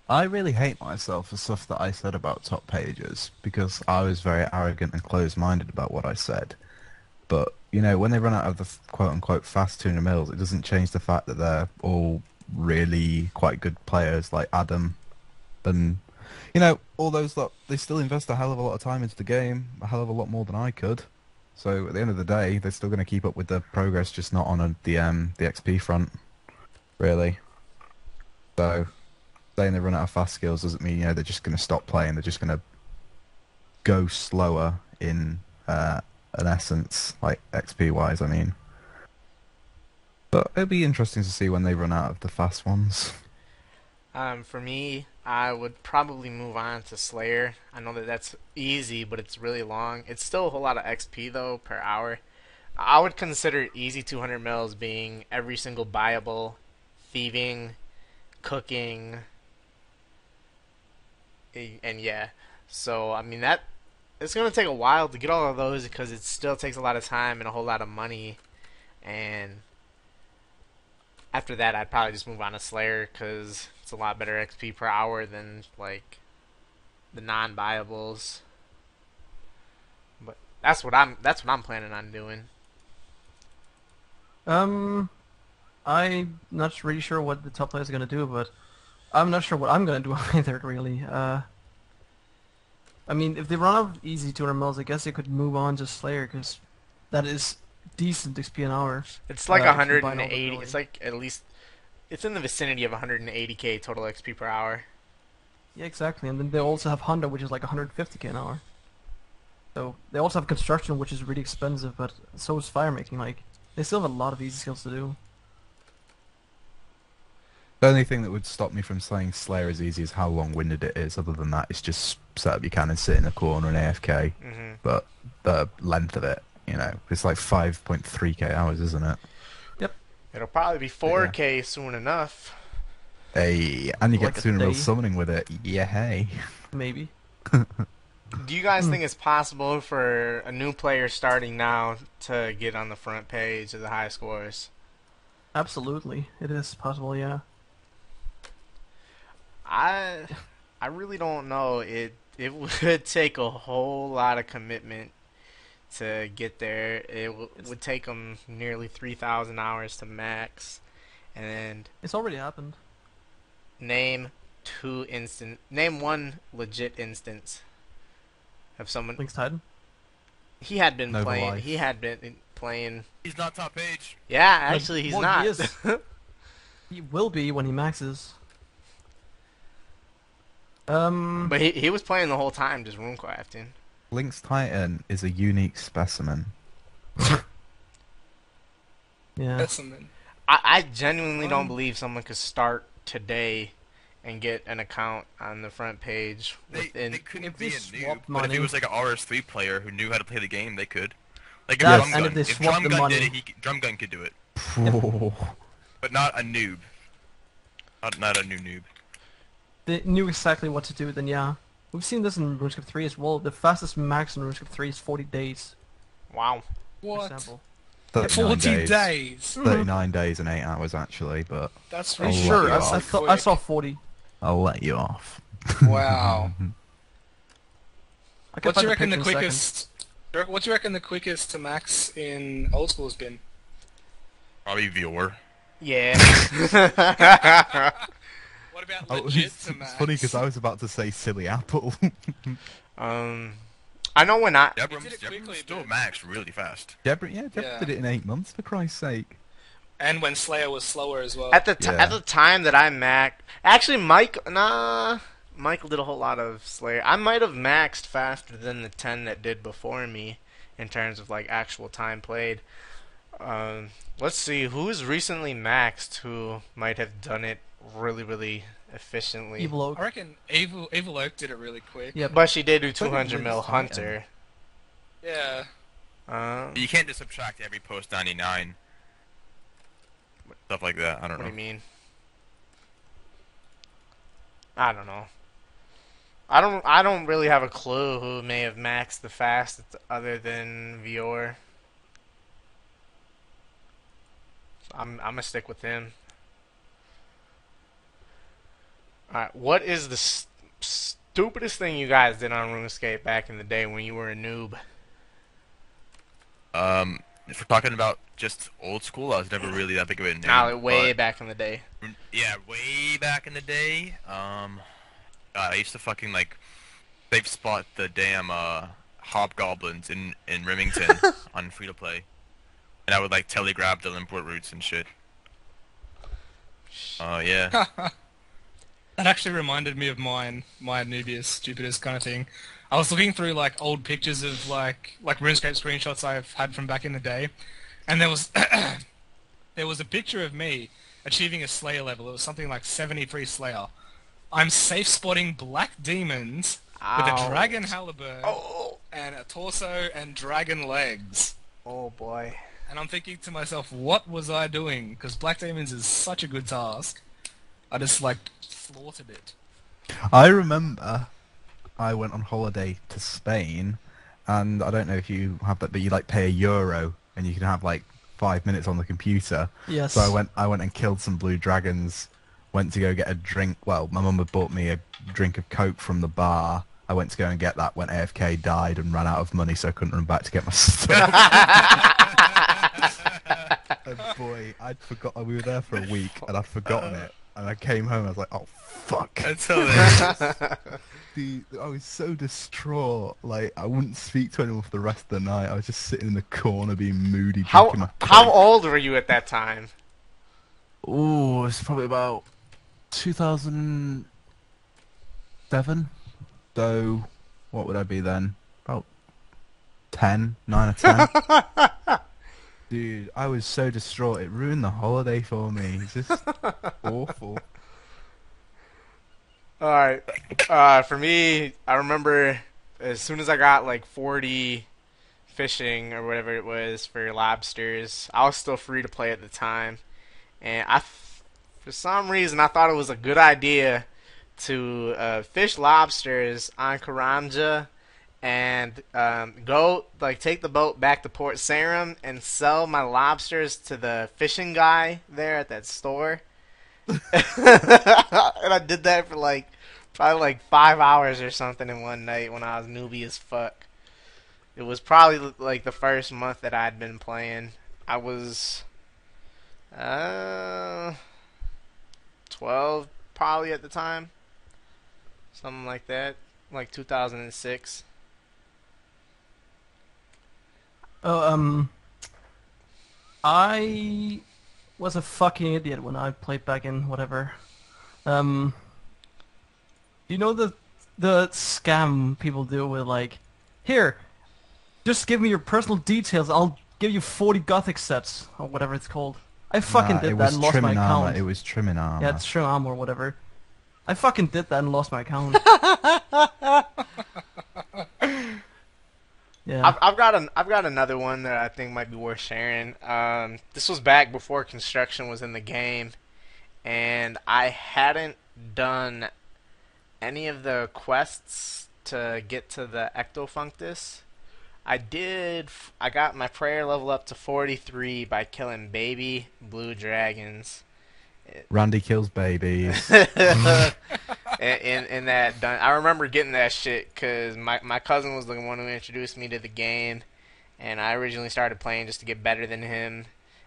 I really hate myself for stuff that I said about top pages because I was very arrogant and closed-minded about what I said. But you know, when they run out of the quote-unquote fast 200 mils, it doesn't change the fact that they're all really quite good players, like Adam, and you know, all those that they still invest a hell of a lot of time into the game, a hell of a lot more than I could. So at the end of the day, they're still going to keep up with the progress, just not on a, the um, the XP front, really. So saying they run out of fast skills doesn't mean you know they're just going to stop playing. They're just going to go slower in uh, an essence, like XP wise. I mean, but it'll be interesting to see when they run out of the fast ones. Um, for me, I would probably move on to Slayer. I know that that's easy, but it's really long. It's still a whole lot of XP though per hour. I would consider easy 200 mils being every single buyable, thieving, cooking, and yeah. So I mean that it's gonna take a while to get all of those because it still takes a lot of time and a whole lot of money, and after that, I'd probably just move on to Slayer because it's a lot better XP per hour than like the non-buyables. But that's what I'm that's what I'm planning on doing. Um, I'm not really sure what the top player is gonna do, but I'm not sure what I'm gonna do [laughs] either. Really. Uh, I mean, if they run out of easy 200 mils, I guess they could move on to Slayer because that is decent XP an hour. It's like Uh, if you buy an 180. It's like at least it's in the vicinity of 180k total XP per hour. Yeah, exactly. And then they also have hunter, which is like 150k an hour. So they also have construction, which is really expensive, but so is fire making. Like they still have a lot of easy skills to do. The only thing that would stop me from saying Slayer as easy is how long-winded it is. Other than that, it's just set up your cannon, sit in a corner, and AFK. hmm But the length of it, you know, it's like 5.3k hours, isn't it? Yep. It'll probably be 4K soon enough. Hey, and you Like get a Sooner day. summoning with it. Yeah, hey. Maybe. Do you guys Hmm. think it's possible for a new player starting now to get on the front page of the high scores? Absolutely, it is possible. Yeah. I I really don't know. It it [laughs] would take a whole lot of commitment to get there. It w- would take them nearly 3,000 hours to max. And It's already happened. name two instant name one legit instance of someone Link's Titan. he had been Nova playing Life. he had been playing He's not top page. yeah actually he's well, not he is. [laughs] He will be when he maxes. Um. but he, he was playing the whole time just rune crafting Link's Titan is a unique specimen. [laughs] yeah. Specimen. I, I genuinely don't Um, believe someone could start today and get an account on the front page They, within. they couldn't if be a noob, swapped but if he was like an RS3 player who knew how to play the game, they could. Like if That- Drum Gun, if if swapped Drum Gun money- did it, he, c- Drum Gun could do it, [laughs] but not a noob. Not, not a new noob. They knew exactly what to do. Then yeah, we've seen this in RuneScape 3 as well. The fastest max in RuneScape 3 is 40 days. wow. What? 39 40 days. days. [laughs] 39 days and 8 hours, actually, but That's Are you I'll sure? let I, you I off. I saw 40. I'll let you off. Wow. [laughs] What do you reckon the picture in a second. quickest? do you reckon- What do you reckon the quickest to max in old school has been? Probably Vior. Yeah. [laughs] What about Oh, legit it's, it's max? funny because I was about to say silly apple. [laughs] um, I know when I. Deborah, did it Deborah quickly, still but- maxed really fast. Deborah, yeah, Deborah Yeah. did it in 8 months, for Christ's sake. And when Slayer was slower as well. At the t- Yeah. at the time that I mac, actually Mike, nah, Michael did a whole lot of Slayer. I might have maxed faster than the ten that did before me, in terms of like actual time played. Um, let's see who's recently maxed who might have done it really really efficiently. Evil Oak. I reckon Evil Evil Oak did it really quick. Yeah, But she did do 200 mil was Titan. hunter. Yeah. Uh, You can't just subtract every post 99. Stuff like that. I don't know. what do you mean? I don't know. I don't. I don't really have a clue who may have maxed the fastest other than Vior. I'm. I'm gonna stick with him. All right. What is the s- stupidest thing you guys did on RuneScape back in the day when you were a noob? Um, if we're talking about just old school, I was never really that big of a noob. Nah, like way but- back in the day. Yeah, way back in the day. Um, God, I used to fucking like they've spot the damn uh hobgoblins in in Rimmington [laughs] on free to play, and I would like telegrab the limpwurt roots and shit. Oh yeah. [laughs] That actually reminded me of mine, my noobiest, stupidest kind of thing. I was looking through like old pictures of like like RuneScape screenshots I've had from back in the day, and there was [coughs] there was a picture of me achieving a Slayer level. It was something like 73 Slayer. I'm safe spotting black demons with a dragon halberd Oh. and a torso and dragon legs. Oh boy. And I'm thinking to myself, what was I doing? Because Black Demons is such a good task. I just like slaughtered it. I remember I went on holiday to Spain, and I don't know if you have that, but you like pay a euro, and you can have like five minutes on the computer. Yes. So I went, I went and killed some blue dragons. Went to go get a drink. Well, my mum had bought me a drink of coke from the bar. I went to go and get that. Went AFK, died, and ran out of money, so I couldn't run back to get my [laughs] stuff. and [laughs] oh, boy, I'd forgot. We were there for a week, and I'd forgotten it. And I came home. I was like, "Oh fuck!" That's hilarious. the I was so distraught. Like I wouldn't speak to anyone for the rest of the night. I was just sitting in the corner, being moody, drinking my How how old were you at that time? Oh, it's probably about 2007. So, what would I be then? About 10, 9 or 10. [laughs] Dude, I was so distraught. It ruined the holiday for me. It's just [laughs] awful. All right. Uh, for me, I remember as soon as I got like 40 fishing or whatever it was for lobsters, I was still free to play at the time, and I, for some reason, I thought it was a good idea to uh, fish lobsters on Karamja and um, go like take the boat back to Port Sarim and sell my lobsters to the fishing guy there at that store. [laughs] and I did that for like probably like five hours or something in one night when I was newbie as fuck. It was probably like the first month that I'd been playing. I was uh twelve probably at the time, something like that, like 2006. Oh, um, I was a fucking idiot when I played back in whatever. Um, you know the the scam people do with like, here, just give me your personal details. I'll give you 40 gothic sets or whatever it's called. I fucking Nah, did that and lost my account. armor. It was trimming armor. Yeah, it's true armor or whatever. I fucking did that and lost my account. [laughs] yeah. I've, I've got an I've got another one that I think might be worth sharing. Um, this was back before construction was in the game, and I hadn't done any of the quests to get to the Ectofuntus. I did. I got my prayer level up to 43 by killing baby blue dragons. Randy kills babies. [laughs] in, in that dun- I remember getting that shit because my my cousin was the one who introduced me to the game, and I originally started playing just to get better than him,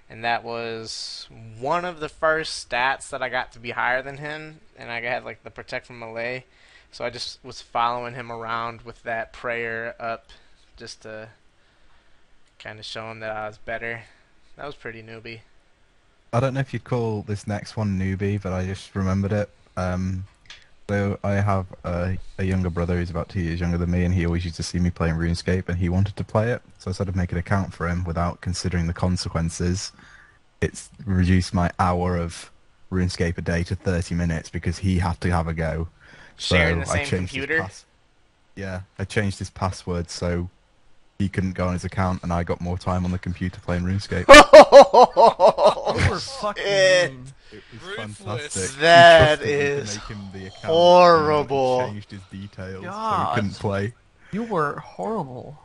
and that was one of the first stats that I got to be higher than him, and I had like the protect from melee, so I just was following him around with that prayer up, just to kind of show him that I was better. That was pretty newbie. I don't know if you'd call this next one newbie, but I just remembered it. Um, so I have a, a younger brother who's about two years younger than me, and he always used to see me playing RuneScape, and he wanted to play it. So I started making an account for him without considering the consequences. It's reduced my hour of RuneScape a day to 30 minutes because he had to have a go. Sharing so the I same changed his computer. yeah, I changed his password so he couldn't go on his account, and I got more time on the computer playing RuneScape. [laughs] You were shit. It was fantastic. He That trusted me to is make him the account, horrible. and changed his details so he couldn't play. You were horrible.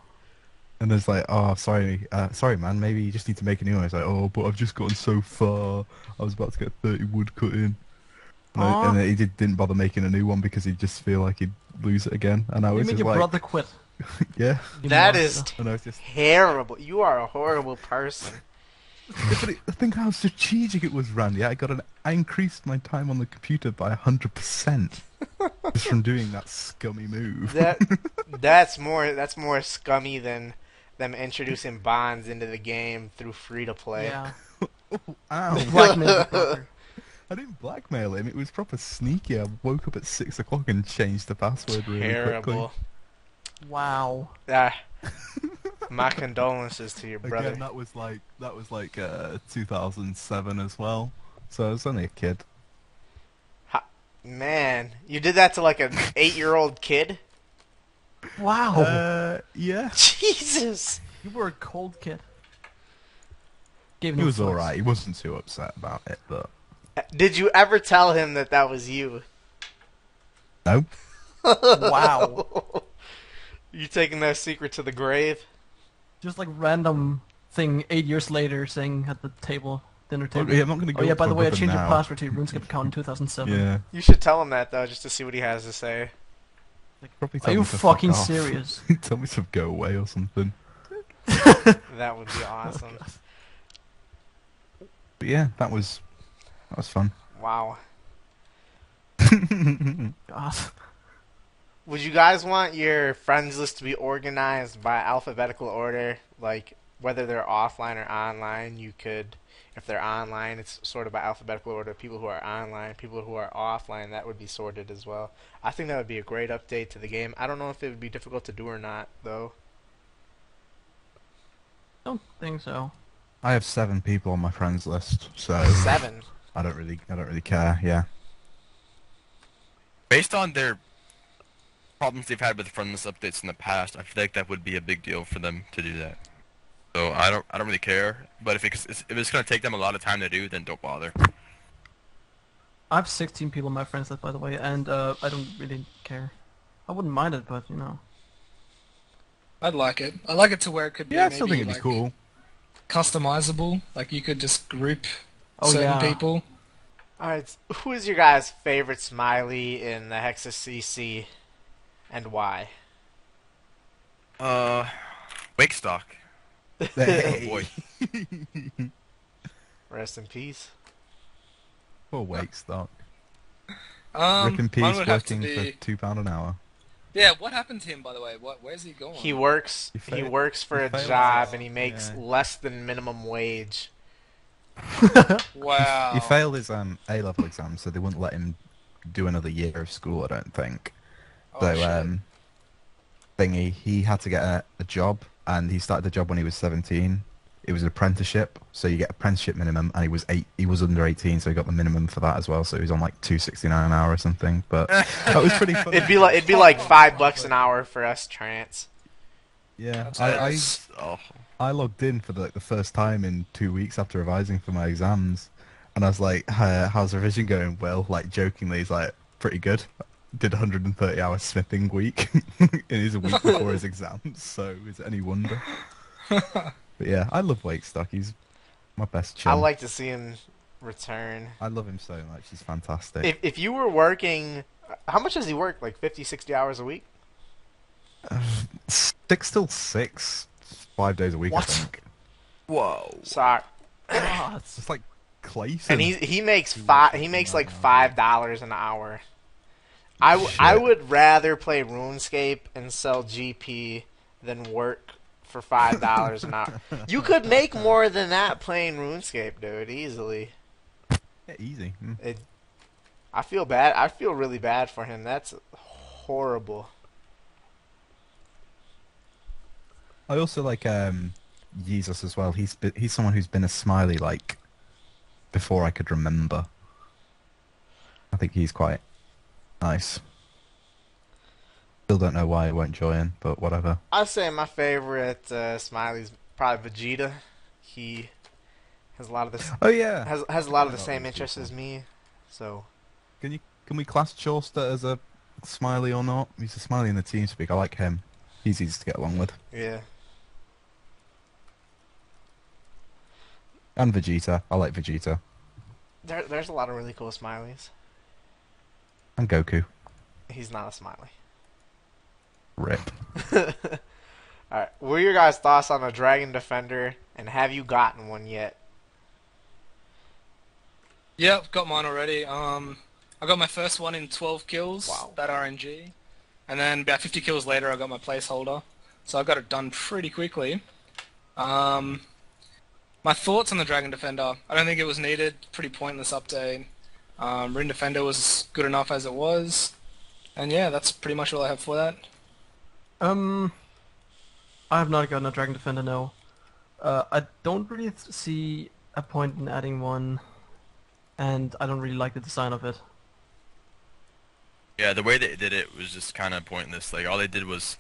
And it's like, oh, sorry, uh, sorry, man. Maybe you just need to make a new one. It's like, oh, but I've just gotten so far. I was about to get 30 wood cut in. And, I, and he did, didn't bother making a new one because he'd just feel like he'd lose it again. And I You was made just your like, brother quit. [laughs] yeah. you That monster. is And I was just, terrible. You are a horrible person. Yeah, but it, think how strategic it was, Randy. I got an, I increased my time on the computer by hundred percent just from doing that scummy move. That [laughs] that's more that's more scummy than them introducing bonds into the game through free to play. Yeah. [laughs] Ow! Blackmail your. I didn't blackmail him. It was proper sneaky. I woke up at six o'clock and changed the password really quickly. Terrible. Wow. Ah, [laughs] my condolences to your brother. Again, that was like that was like uh, 2007 as well. So I was only a kid. Man, you did that to like an [laughs] eight-year-old kid. Wow. Uh, yeah. Jesus. you were a cold kid. Gave He was alright. He wasn't too upset about it, but Did you ever tell him that that was you? no. [laughs] Wow. You taking that secret to the grave? Just like random thing eight years later saying at the table, dinner table. Oh, okay, I'm not gonna oh yeah, by the way, I changed your password to your RuneScape account in 2007. Yeah. You should tell him that though, just to see what he has to say. Probably Are tell you me to fuck fucking off. serious? [laughs] tell me to go away or something. [laughs] That would be [laughs] awesome. But yeah, that was that was fun. Wow. God. Would you guys want your friends list to be organized by alphabetical order? Like whether they're offline or online, you could if they're online, it's sorted by alphabetical order. People who are online, people who are offline, that would be sorted as well. I think that would be a great update to the game. I don't know if it would be difficult to do or not, though. Don't think so. I have seven people on my friends list, so Seven. I don't really, I don't really care. Yeah. Based on their problems they've had with friendless updates in the past, I feel like that would be a big deal for them to do that. So I don't, I don't really care. But if it's if it's gonna take them a lot of time to do, then don't bother. I have 16 people on my friends list, by the way, and uh, I don't really care. I wouldn't mind it, but you know. I'd like it. I like it to where it could be Yeah, I maybe still think it'd be like, cool. customizable. Like you could just group Oh, certain yeah. people. Alright, who is your guys' favorite smiley in the Hexus CC and why? Uh, Wakestock. Oh Hey. boy. [laughs] Rest in peace. Poor Wakestock. Um, Rip in peace, would have to working be. for two pound an hour. Yeah, what happened to him by the way? What? Where's he going? He works He he works for he a job and he makes yeah. less than minimum wage. [laughs] Wow. He failed his um, A level exam, so they wouldn't let him do another year of school. I don't think. Oh, so shit. um, thingy, he had to get a, a job, and he started the job when he was 17. It was an apprenticeship, so you get apprenticeship minimum, and he was eight. He was under 18, so he got the minimum for that as well. So he was on like 269 an hour or something. But [laughs] that was pretty funny. It'd be like it'd be like five bucks an hour for us trans. yeah, I, I. I logged in for the, like the first time in two weeks after revising for my exams, and I was like, uh, "How's revision going?" Well, like jokingly, he's like, "Pretty good." Did 130 hours smithing week [laughs] in his a week before his exams, so is it any wonder? but yeah, I love Wakestock. He's my best I like to see him return. I love him so much. He's fantastic. If if you were working, uh, how much does he work? Like 50, 60 hours a week? Uh, six till six, five days a week, What? I think. whoa. Sorry. God. [coughs] It's just like Clayton. And he he makes He five. He makes like five dollars an hour. I, w- I would rather play RuneScape and sell GP than work for five dollars an hour. You could make more than that playing RuneScape, dude, easily. Yeah, easy. Mm. It, I feel bad. I feel really bad for him. That's horrible. I also like um Jesus as well. He's he's someone who's been a smiley like before I could remember. I think he's quite nice. Still don't know why it won't join, but whatever. I'd say my favorite uh, Smiley's probably Vegeta. He has a lot of the s- Oh yeah. has has a lot of the same interests as me. So Can you can we class Chauster as a smiley or not? He's a smiley in the team speak. I like him. He's easy to get along with. yeah. And Vegeta. I like Vegeta. There, there's a lot of really cool smileys. And Goku. He's not a smiley. Rip. [laughs] Alright, what are your guys' thoughts on the Dragon Defender, and have you gotten one yet? Yep, got mine already. Um, I got my first one in 12 kills, Wow. that RNG. And then about 50 kills later, I got my placeholder. So I got it done pretty quickly. Um, my thoughts on the Dragon Defender. I don't think it was needed. Pretty pointless update. Um, Rune Defender was good enough as it was. And yeah, that's pretty much all I have for that. Um, I have not gotten a Dragon Defender, no. Uh, I don't really th- see a point in adding one, and I don't really like the design of it. Yeah, the way they did it was just kind of pointless. Like all they did was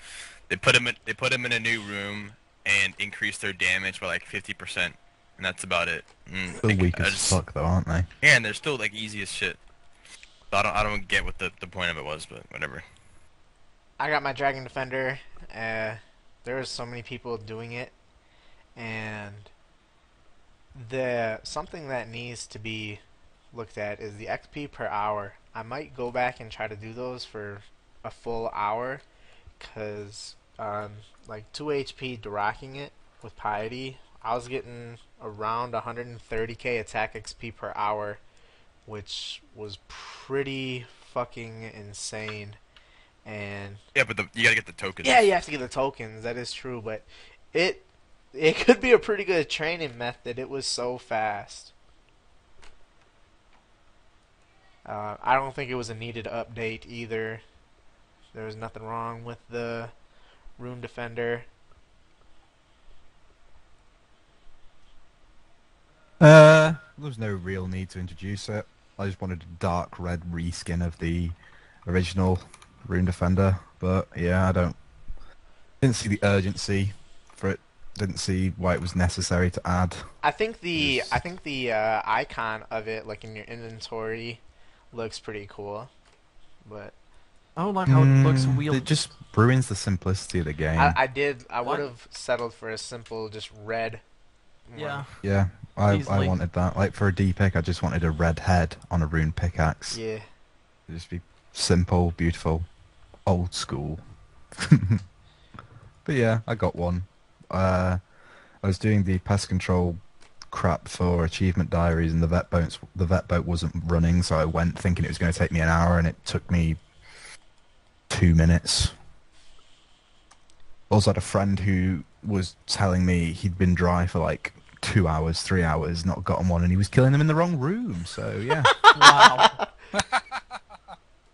they put him in, they put him in a new room and increased their damage by like 50%, and that's about it. Mm, Still like, weak as just- fuck though, aren't they? Yeah, and they're still like easy as shit. So I don't I don't get what the the point of it was, but whatever. I got my Dragon Defender. Uh, there was so many people doing it, and the something that needs to be looked at is the XP per hour. I might go back and try to do those for a full hour, cause um, like two HP rocking it with Piety, I was getting around 130k attack XP per hour, which was pretty fucking insane. And Yeah, but the, you gotta get the tokens. yeah, you have to get the tokens. That is true, but it it [laughs] could be a pretty good training method. It was so fast. Uh, I don't think it was a needed update either. There was nothing wrong with the Rune Defender. Uh, there was no real need to introduce it. I just wanted a dark red reskin of the original Rune Defender, but yeah, I don't didn't see the urgency for it. Didn't see why it was necessary to add. I think the Yes. I think the uh, icon of it, like in your inventory, looks pretty cool. But I don't like how it looks Mm, weird. It just ruins the simplicity of the game. I, I did. I would have settled for a simple, just red. One. yeah. yeah, I, I Easily. wanted that. Like for a D pick, I just wanted a red head on a rune pickaxe. Yeah. It'd just be simple, beautiful, old school. [laughs] but yeah, I got one. Uh, I was doing the pest control crap for achievement diaries, and the vet boats the vet boat wasn't running, so I went thinking it was going to take me an hour, and it took me two minutes. Also had a friend who was telling me he'd been dry for like two hours, three hours, not gotten one, and he was killing them in the wrong room. So yeah. [laughs] Wow. [laughs]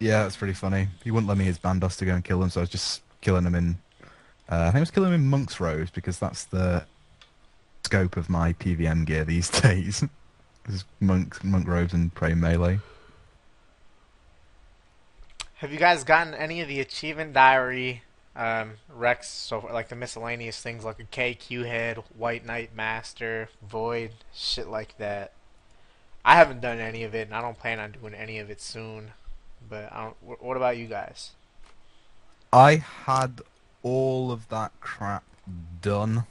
Yeah, that's pretty funny. He wouldn't let me his bandos to go and kill them, so I was just killing them in. Uh, I think I was killing them in Monk's Rose because that's the scope of my PVM gear these [laughs] days. is Monk, Monk Rose and Pray Melee. Have you guys gotten any of the achievement diary um, reqs so like the miscellaneous things like a KQ head, White Knight Master, Void, shit like that? I haven't done any of it, and I don't plan on doing any of it soon. But I don't. What about you guys? I had all of that crap done.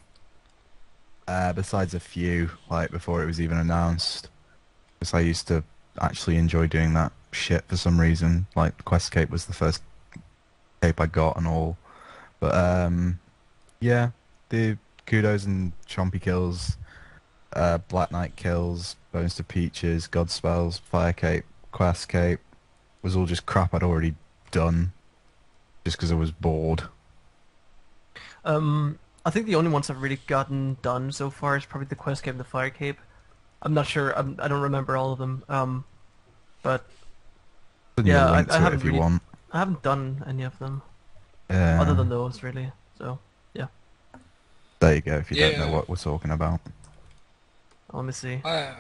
Uh, besides a few, like before it was even announced. Because I used to actually enjoy doing that shit for some reason. Like Quest Cape was the first cape I got and all. But um, yeah, the kudos and chompy kills, uh, Black Knight kills, Bones to Peaches, God spells, Fire Cape, Quest Cape was all just crap I'd already done just because I was bored. Um, I think the only ones I've really gotten done so far is probably the Quest Cape and the Fire Cape. I'm not sure. I'm, I don't remember all of them. Um, but Yeah, I- I haven't if you really- want. I haven't done any of them Yeah. other than those really. So yeah. there you go. If you don't Yeah. know what we're talking about. let me see. I,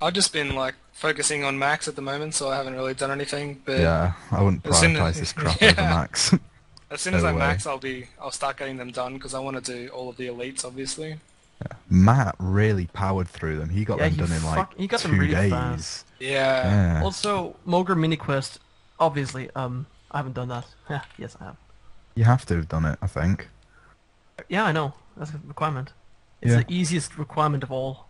I've just been like focusing on Max at the moment, so I haven't really done anything. But yeah, I wouldn't as soon prioritize as- this [laughs] crap Yeah. over Max. [laughs] as soon as No I way. max, I'll be I'll start getting them done because I want to do all of the elites, obviously. Matt really powered through them. He got Yeah, them he done in like fuck- he got them two really days. fast. Yeah. Yeah. Also, Mogre Mini Quest. Obviously, um, I haven't done that. [laughs] Yeah, yes, I have. You have to have done it, I think. Yeah, I know. That's a requirement. It's Yeah. the easiest requirement of all.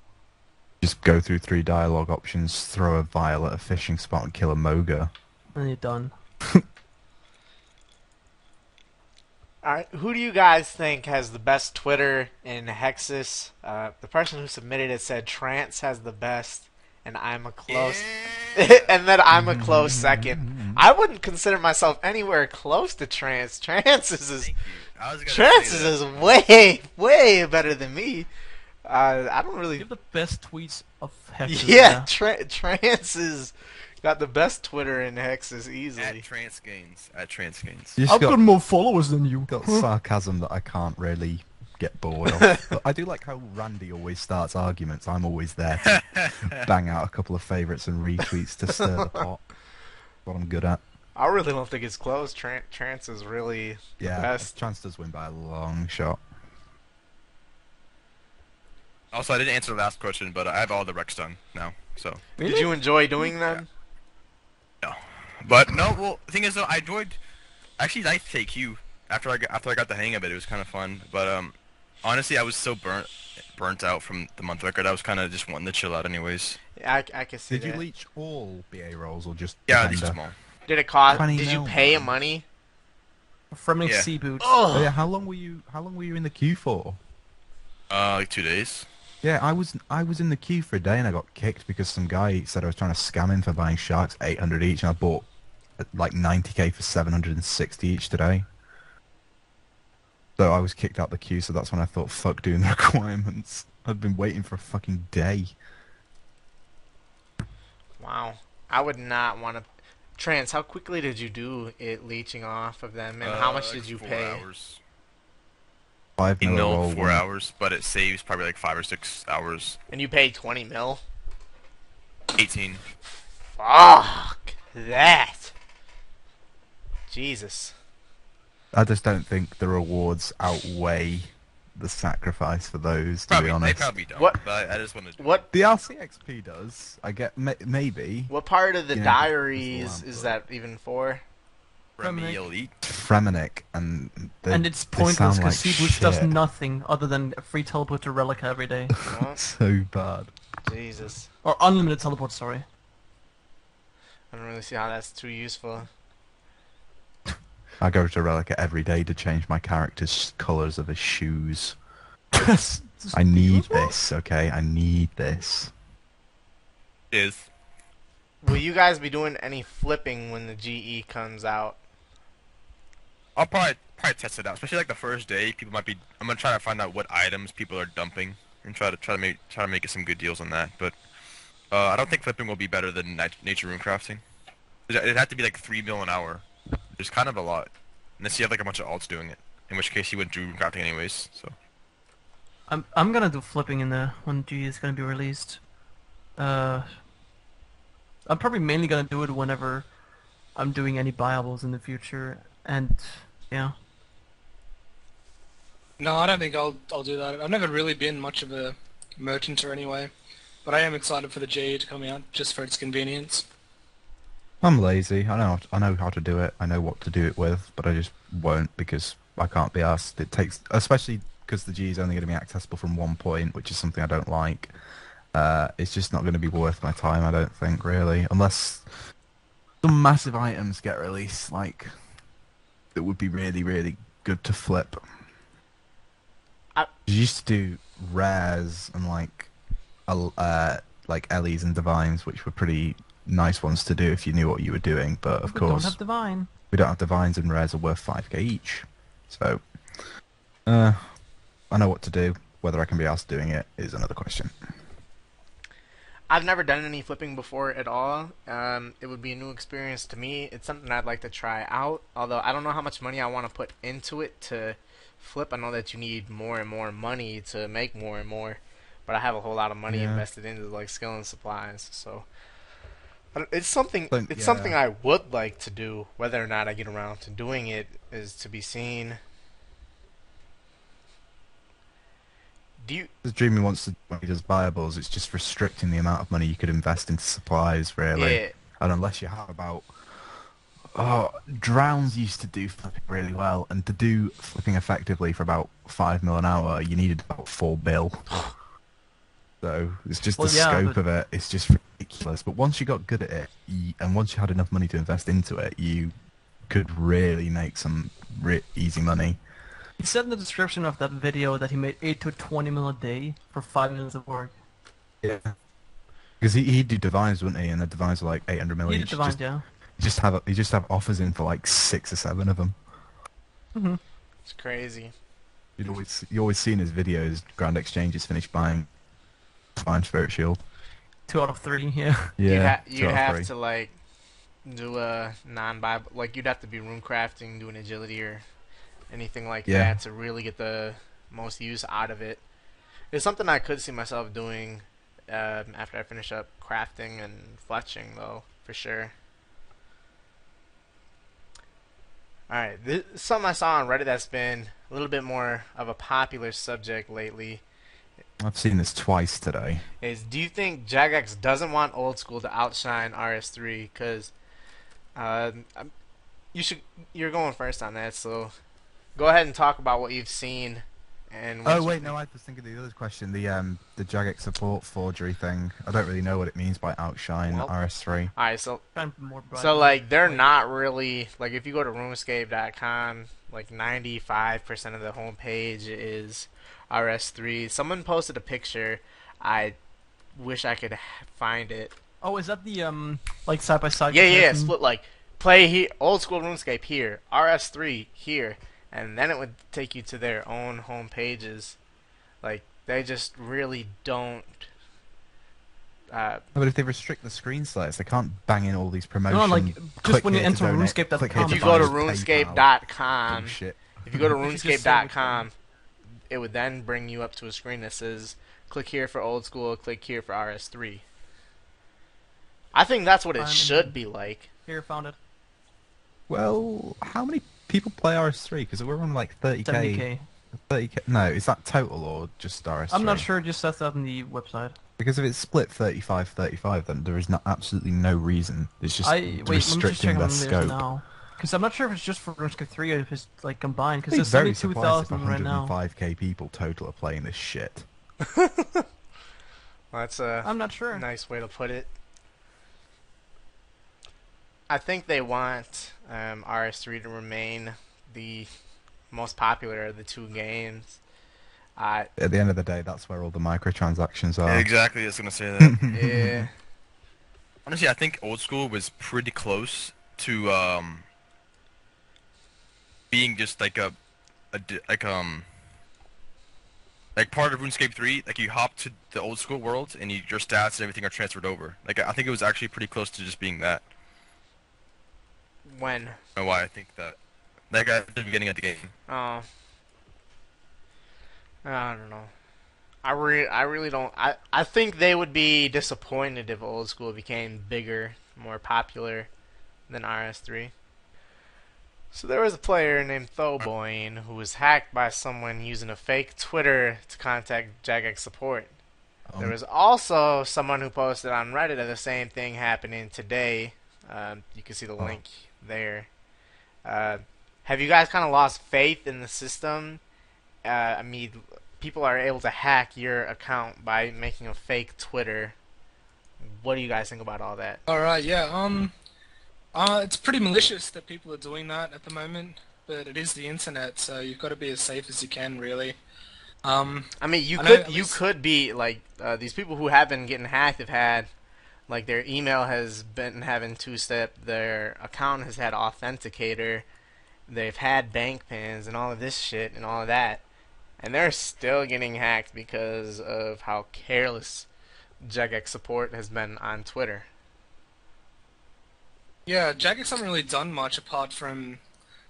Just go through three dialogue options, throw a vial at a fishing spot, and kill a Mogre. And you're done. [laughs] All right, who do you guys think has the best Twitter in Hexus? Uh, the person who submitted it said Trance has the best, and I'm a close, [laughs] and then I'm a close second. I wouldn't consider myself anywhere close to Trance. [laughs] Trance is is Thank you. I was gonna Trance is way way better than me. Uh, I don't You really. have the best tweets of Hexus. [laughs] Yeah, tra- Trance is got the best Twitter in Hexus at easily. Trans Gains. At Trans Gains. You just got, more followers than you. got sarcasm that I can't really get bored of. [laughs] but I do like how Randy always starts arguments. I'm always there to [laughs] bang out a couple of favourites and retweets to stir the pot. What I'm good at. I really don't think it's close. Tran- Trance is really Yeah, best. Chance does win by a long shot. Also, I didn't answer the last question, but I have all the reqs done now. So, Did you enjoy doing them? no. But no, well, the thing is though, I enjoyed. Actually, liked KQ after I got, after I got the hang of it. It was kind of fun. But um, honestly, I was so burnt burnt out from the month record. I was kind of just wanting to chill out, anyways. I, I can see Did you leech all BA rolls or just Yeah, these Defender? small. Did it cost? 20 Did you mil, pay man. money? From Yeah. Sea Boots. Oh, yeah, how long were you? How long were you in the queue for? Uh, like two days. Yeah, I was I was in the queue for a day and I got kicked because some guy said I was trying to scam him for buying sharks 800 each and I bought uh, like 90k for 760 each today. So I was kicked out the queue, so that's when I thought, fuck doing the [laughs] requirements. I'd been waiting for a fucking day. wow. I would not want to. Trance, how quickly did you do it leeching off of them, and how Uh, much like did you four pay? Hours. Five mil mil four wouldn't- hours, but it saves probably like five or six hours. And you pay 20 mil? Eighteen. Fuck that. Jesus. I just don't think the rewards outweigh the sacrifice for those. To Probably be they honest, probably don't. What- But I just want to. What the RCXP does. I get ma- maybe what part of the Yeah, diaries it's the is that even for? Remy Remake. Elite. Fremennik and they, and it's pointless sound because like Seaboots does nothing other than a free teleport to Rellekka every day. [laughs] [laughs] So bad. Jesus. or unlimited teleport, sorry. I don't really see how that's too useful. I go to Rellekka every day to change my character's colours of his shoes. I [laughs] need this, okay? I need this. Is Will you guys be doing any flipping when the GE comes out? I'll probably probably test it out, especially like the first day. People might be. I'm gonna try to find out what items people are dumping and try to try to make try to make some good deals on that. But uh, I don't think flipping will be better than nat- nature rune crafting. It'd have to be like three mil an hour. There's kind of a lot, unless you have like a bunch of alts doing it. In which case you wouldn't do crafting anyways. So I'm I'm gonna do flipping in the when G is gonna be released. Uh, I'm probably mainly gonna do it whenever I'm doing any buyables in the future, and yeah. No, I don't think I'll I'll do that. I've never really been much of a merchant or anyway, but I am excited for the G to come out just for its convenience. I'm lazy. I know I know how to do it. I know what to do it with, but I just won't because I can't be asked. It takes, especially because the G is only going to be accessible from one point, which is something I don't like. Uh, it's just not going to be worth my time. I don't think really, unless some massive items get released, like that would be really really good to flip. I- You used to do rares and like, uh, like Elys and Divines, which were pretty nice ones to do if you knew what you were doing. But of We course, We don't have divine. we don't have divines and rares are worth 5k each. So, uh, I know what to do. Whether I can be asked doing it is another question. I've never done any flipping before at all. Um, it would be a new experience to me. It's something I'd like to try out. Although I don't know how much money I want to put into it to flip. I know that you need more and more money to make more and more, but I have a whole lot of money Yeah. invested into like skill and supplies. So I don't- it's something. But, it's yeah. something I would like to do. Whether or not I get around to doing it is to be seen. Do you? The Dreamy wants to when he does buyables, it's just restricting the amount of money you could invest into supplies, really. Yeah. And unless you have about oh, drowns used to do flipping really well, and to do flipping effectively for about five mil an hour, you needed about four bill. [sighs] [laughs] so it's just Well, the yeah, scope but- of it. It's just ridiculous. But once you got good at it, you, and once you had enough money to invest into it, you could really make some re- easy money. He said in the description of that video that he made 8 to 20 mil a day for 5 minutes of work. Yeah. Because he, he'd do divines, wouldn't he? And the divines are like 800 mil He each. did divine, just, yeah. you just have you just have offers in for like six or seven of them. hmm It's crazy. You'd always you always see in his videos Grand Exchange Exchanges finished buying Divine Spirit Shield. 2 out of 3, [laughs] yeah. you Yeah, ha- you have to like do a non-bible like you'd have to be rune crafting, doing agility or anything like Yeah. that to really get the most use out of it. It's something I could see myself doing um, after I finish up crafting and fletching, though, for sure. All right, this something I saw on Reddit that's been a little bit more of a popular subject lately. I've seen this twice today. is do you think Jagex doesn't want old school to outshine RS3? Because uh, you should you're going first on that, so go ahead and talk about what you've seen. And Oh wait, no, I was thinking of the other question, the um the Jagex support forgery thing. I don't really know what it means by outshine Well- RS3. All right, so Kind of more bright. so like they're not really like if you go to RuneScape.com, like 95% of the homepage is RS3. Someone posted a picture. I wish I could find it. Oh, is that the, um, like, side-by-side Yeah, yeah, yeah, split like play here, old school RuneScape here, RS3 here, and then it would take you to their own home pages. Like they just really don't. Uh, But if they restrict the screen size, they can't bang in all these promotions. No, like, just when you enter RuneScape.com. if you go to RuneScape.com, Shit. if you go to [laughs] It's just the RuneScape.com, it would then bring you up to a screen that says click here for old school, click here for RS3. I think that's what it Um, should be like. Here, found it. Well, how many people play RS3? Because we're on like 30k. 70k. 30k. No, is that total or just RS3? I'm not sure. It just says that on the website. Because if it's split 35-35, then there is no, absolutely no reason. It's just I wait. Let me just check restricting on their scope. now. Because I'm not sure if it's just for RuneScape 3 or if it's like combined. Because there's very 72,000 right now. 105k people total are playing this shit. [laughs] That's a I'm not sure. nice way to put it. I think they want um, RS3 to remain the most popular of the two games. Uh, At the end of the day, that's where all the microtransactions are. Exactly, I was gonna say [laughs] that. yeah, Honestly, I think old school was pretty close to um being just like a, a like um like part of RuneScape 3. Like you hop to the old school world and you, your stats and everything are transferred over. Like I think it was actually pretty close to just being that. When? I why I think that. Like at the beginning of the game. Oh, I don't know. I re- I really don't. I I think they would be disappointed if old school became bigger, more popular than RS3. So there was a player named Thoboyne who was hacked by someone using a fake Twitter to contact Jagex support. There Um, was also someone who posted on Reddit of the same thing happening today. Um, you can see the Oh. link there. Uh, have you guys kind of lost faith in the system? Uh, I mean, people are able to hack your account by making a fake Twitter. What do you guys think about all that? All right, yeah. Um, uh, it's pretty malicious that people are doing that at the moment, but it is the internet, so you've got to be as safe as you can, really. Um, I mean, you I could you least- could be like uh, these people who have been getting hacked have had like their email has been having two step, their account has had authenticator, they've had bank pins and all of this shit and all of that, and they're still getting hacked because of how careless Jagex support has been on Twitter. yeah, Jagex haven't really done much apart from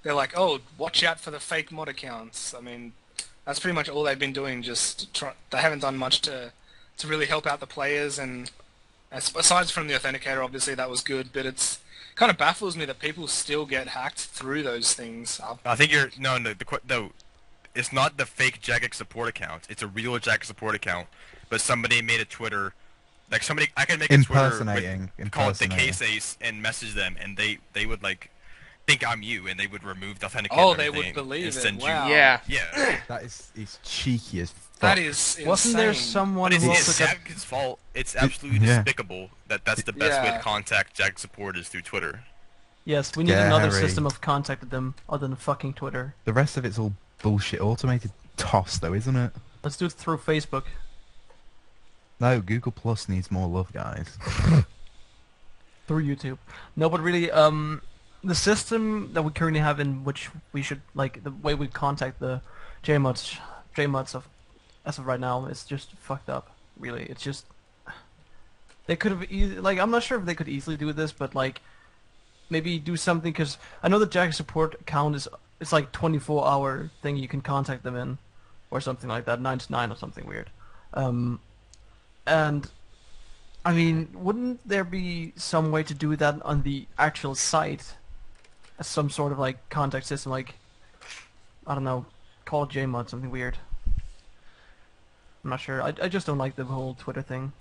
they're like, oh, watch out for the fake mod accounts. I mean, that's pretty much all they've been doing. Just try- they haven't done much to to really help out the players, and aside from the authenticator, obviously that was good, but it's kind of baffles me that people still get hacked through those things. I think you're no no the que- no. It's not the fake Jagex support account. It's a real Jagex support account, but somebody made a Twitter. Like somebody, I can make a Twitter Impersonating. with, call it the impersonating. case ace and message them, and they they would like think I'm you, and they would remove the authenticator. Oh, they would everything believe it. send you- Wow. Yeah. Yeah. That is is cheeky as fuck. That is insane. Wasn't there someone But it's, who it's also got Jagex fault. It's absolutely yeah. despicable that that's the best way to contact Jagex support is through Twitter. Yes, we need another system of contact with them other than fucking Twitter. The rest of it's all bullshit automated toss, though, isn't it? Let's do it through Facebook. No, Google Plus needs more love, guys. [laughs] Through YouTube. No, but really, um, the system that we currently have in which we should, like, the way we contact the JMods, JMods of, as of right now, is just fucked up. Really, it's just, they could have, e- like, I'm not sure if they could easily do this, but, like, maybe do something, because I know the Jack support account is, it's like 24 hour thing you can contact them in, or something like that, 9 to 9 or something weird. Um, and I mean, wouldn't there be some way to do that on the actual site as some sort of like contact system, like I don't know, call JMod, something weird. I'm not sure. I, I just don't like the whole Twitter thing.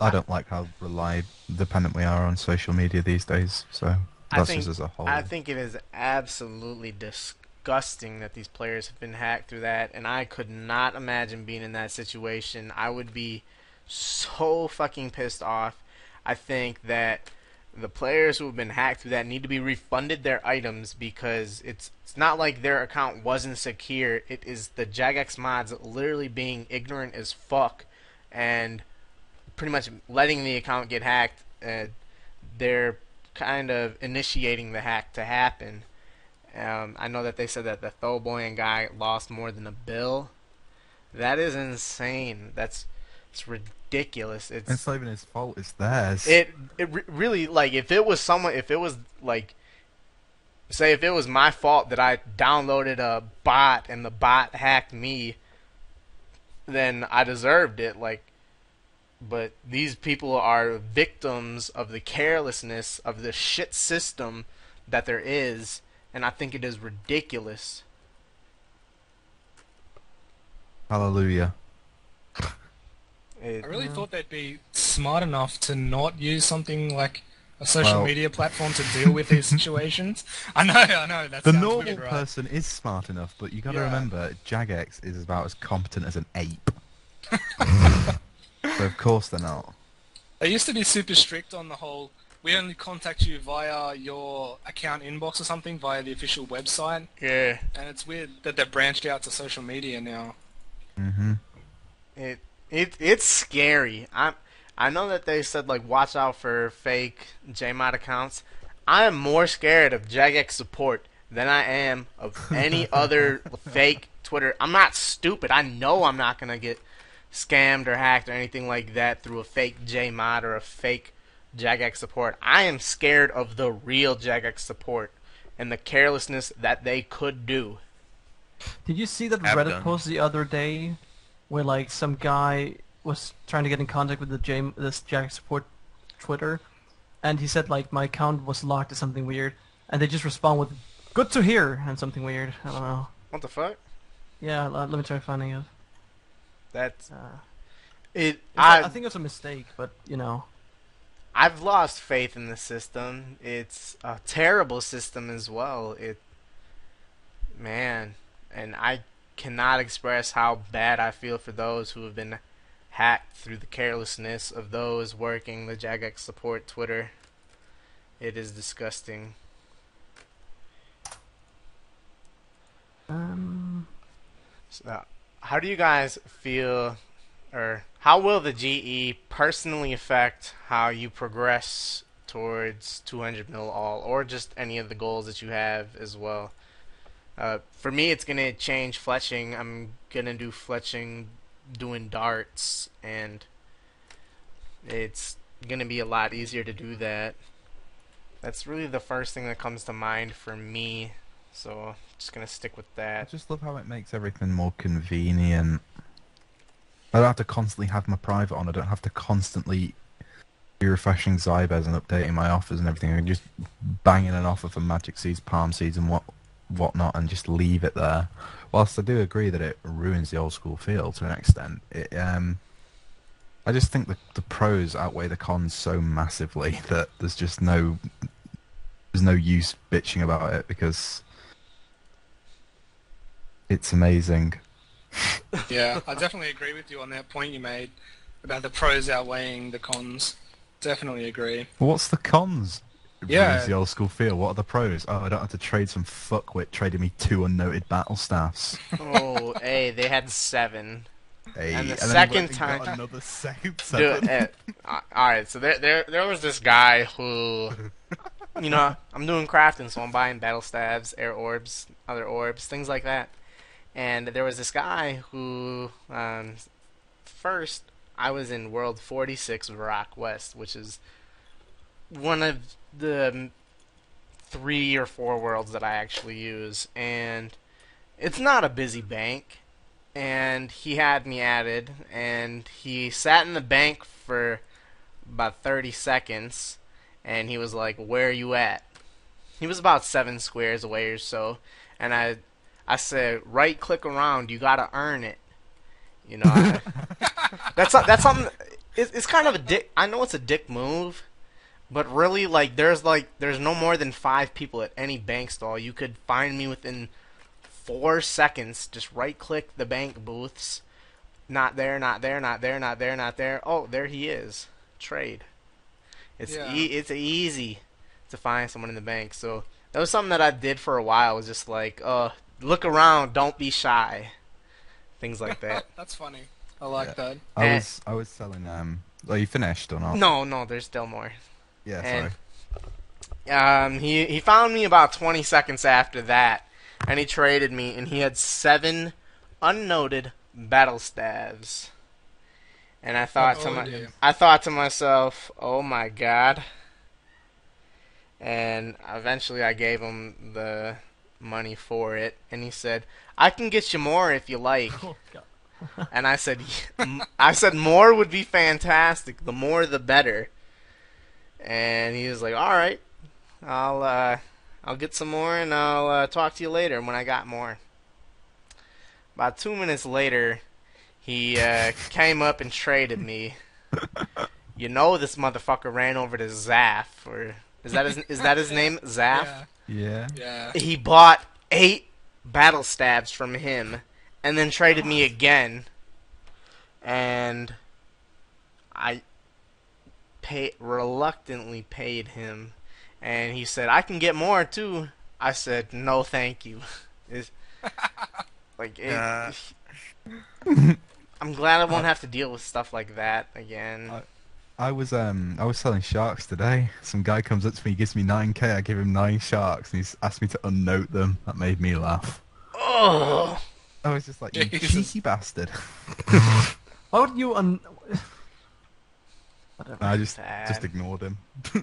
I don't like how rely dependent we are on social media these days. So I that's think just as a whole. I think it is absolutely disgusting that these players have been hacked through that, and I could not imagine being in that situation. I would be so fucking pissed off. I think that the players who have been hacked through that need to be refunded their items because it's it's not like their account wasn't secure. It is the Jagex mods literally being ignorant as fuck and pretty much letting the account get hacked. Uh, they're kind of initiating the hack to happen. Um, I know that they said that the Thoboyan guy lost more than a bill. That is insane. That's it's ridiculous. It's it's not even his fault. It's theirs. it it re- really like if it was someone if it was like say if it was my fault that I downloaded a bot and the bot hacked me, then I deserved it. Like, but these people are victims of the carelessness of the shit system that there is, and I think it is ridiculous. Hallelujah. It, I really thought they'd be smart enough to not use something like a social Well- media platform to deal with these [laughs] situations. I know, I know. That The normal weird, right? person is smart enough, but you got to Yeah. remember, Jagex is about as competent as an ape. [laughs] so of course they're not. They used to be super strict on the whole. We only contact you via your account inbox or something via the official website, yeah, and it's weird that they've branched out to social media now. hmm it it it's scary. I'm I know that they said like watch out for fake JMod accounts. I am more scared of Jagex support than I am of any [laughs] other fake Twitter. I'm not stupid. I know I'm not gonna get scammed or hacked or anything like that through a fake JMod or a fake Jagex support. I am scared of the real Jagex support and the carelessness that they could do. Did you see that Have Reddit done. post the other day, where like some guy was trying to get in contact with the J this Jack support Twitter, and he said like my account was locked or something weird, and they just respond with "Good to hear" and something weird. I don't know. What the fuck? Yeah, let, let me try finding it. That's Uh, it. I, I I think it's a mistake, but you know. I've lost faith in the system. It's a terrible system as well. It, man, and I cannot express how bad I feel for those who have been hacked through the carelessness of those working the Jagex support Twitter. It is disgusting. Um, So, how do you guys feel, or how will the GE personally affect how you progress towards 200 mil all, or just any of the goals that you have as well? Uh, for me, it's gonna change fletching. I'm gonna do fletching, doing darts, and it's gonna be a lot easier to do that. That's really the first thing that comes to mind for me. So, just gonna stick with that. I just love how it makes everything more convenient. I don't have to constantly have my private on. I don't have to constantly be refreshing Zybez and updating my offers and everything. I can just banging an offer for Magic Seeds, Palm Seeds, and what whatnot, and just leave it there. Whilst I do agree that it ruins the old school feel to an extent, it, um, I just think the the pros outweigh the cons so massively [laughs] that there's just no there's no use bitching about it because it's amazing. [laughs] Yeah, I definitely agree with you on that point you made about the pros outweighing the cons. Definitely agree. What's the cons? It Yeah. the old school feel. What are the pros? Oh, I don't have to trade some fuckwit trading me two unnoted battle staffs. oh, hey, they had seven. Hey, And the then he second went got time- another second Dude, seven. eh, uh, all right. So there, there, there was this guy who, you know, I'm doing crafting, so I'm buying battle staffs, air orbs, other orbs, things like that. And there was this guy who, um, first I was in World 46 Rock West, which is one of the mm, three or four worlds that I actually use, and it's not a busy bank and he had me added, and he sat in the bank for about 30 seconds, and he was like, "Where are you at?" He was about seven squares away or so, and I, I said, "Right click around. You gotta earn it." You know, I, [laughs] that's that's something. It's, it's kind of a dick. I know it's a dick move, but really, like, there's like there's no more than five people at any bank stall. You could find me within four seconds, just right click the bank booths. Not there, not there, not there, not there, not there. Oh, there he is. Trade. It's Yeah. e- it's easy to find someone in the bank. So that was something that I did for a while. Was just like, uh, look around, don't be shy. Things like that. [laughs] That's funny. I like Yeah. that. I eh. was I was selling um. Are you finished or not? no, no, there's still more. Yeah, and- sorry. Um, he he found me about 20 seconds after that, and he traded me, and he had seven unnoted battle staves. And I thought to Oh, my, dear. I thought to myself, oh my god. and eventually I gave him the money for it, and he said, "I can get you more if you like." [laughs] Oh, And I said, I said more would be fantastic. The more, the better. And he was like, "All right, I'll uh, I'll get some more, and I'll uh, talk to you later when I got more." About two minutes later, he uh, [laughs] came up and traded me. [laughs] You know, this motherfucker ran over to Zaff, or is that his is that his [laughs] name, Zaff? Yeah, Yeah. yeah. he bought eight battle staffs from him and then traded me again and i pay reluctantly paid him and he said i can get more too i said no thank you [laughs] It's- [laughs] like it, Uh. i'm glad i won't have to deal with stuff like that again I- I was um I was selling sharks today. Some guy comes up to me, gives me nine k. I give him nine sharks, and he's asked me to unnote them. That made me laugh. oh I was just like, you [laughs] Jesus. cheeky bastard. Why would you un... Whatever. I just Sad. just ignore them. [laughs]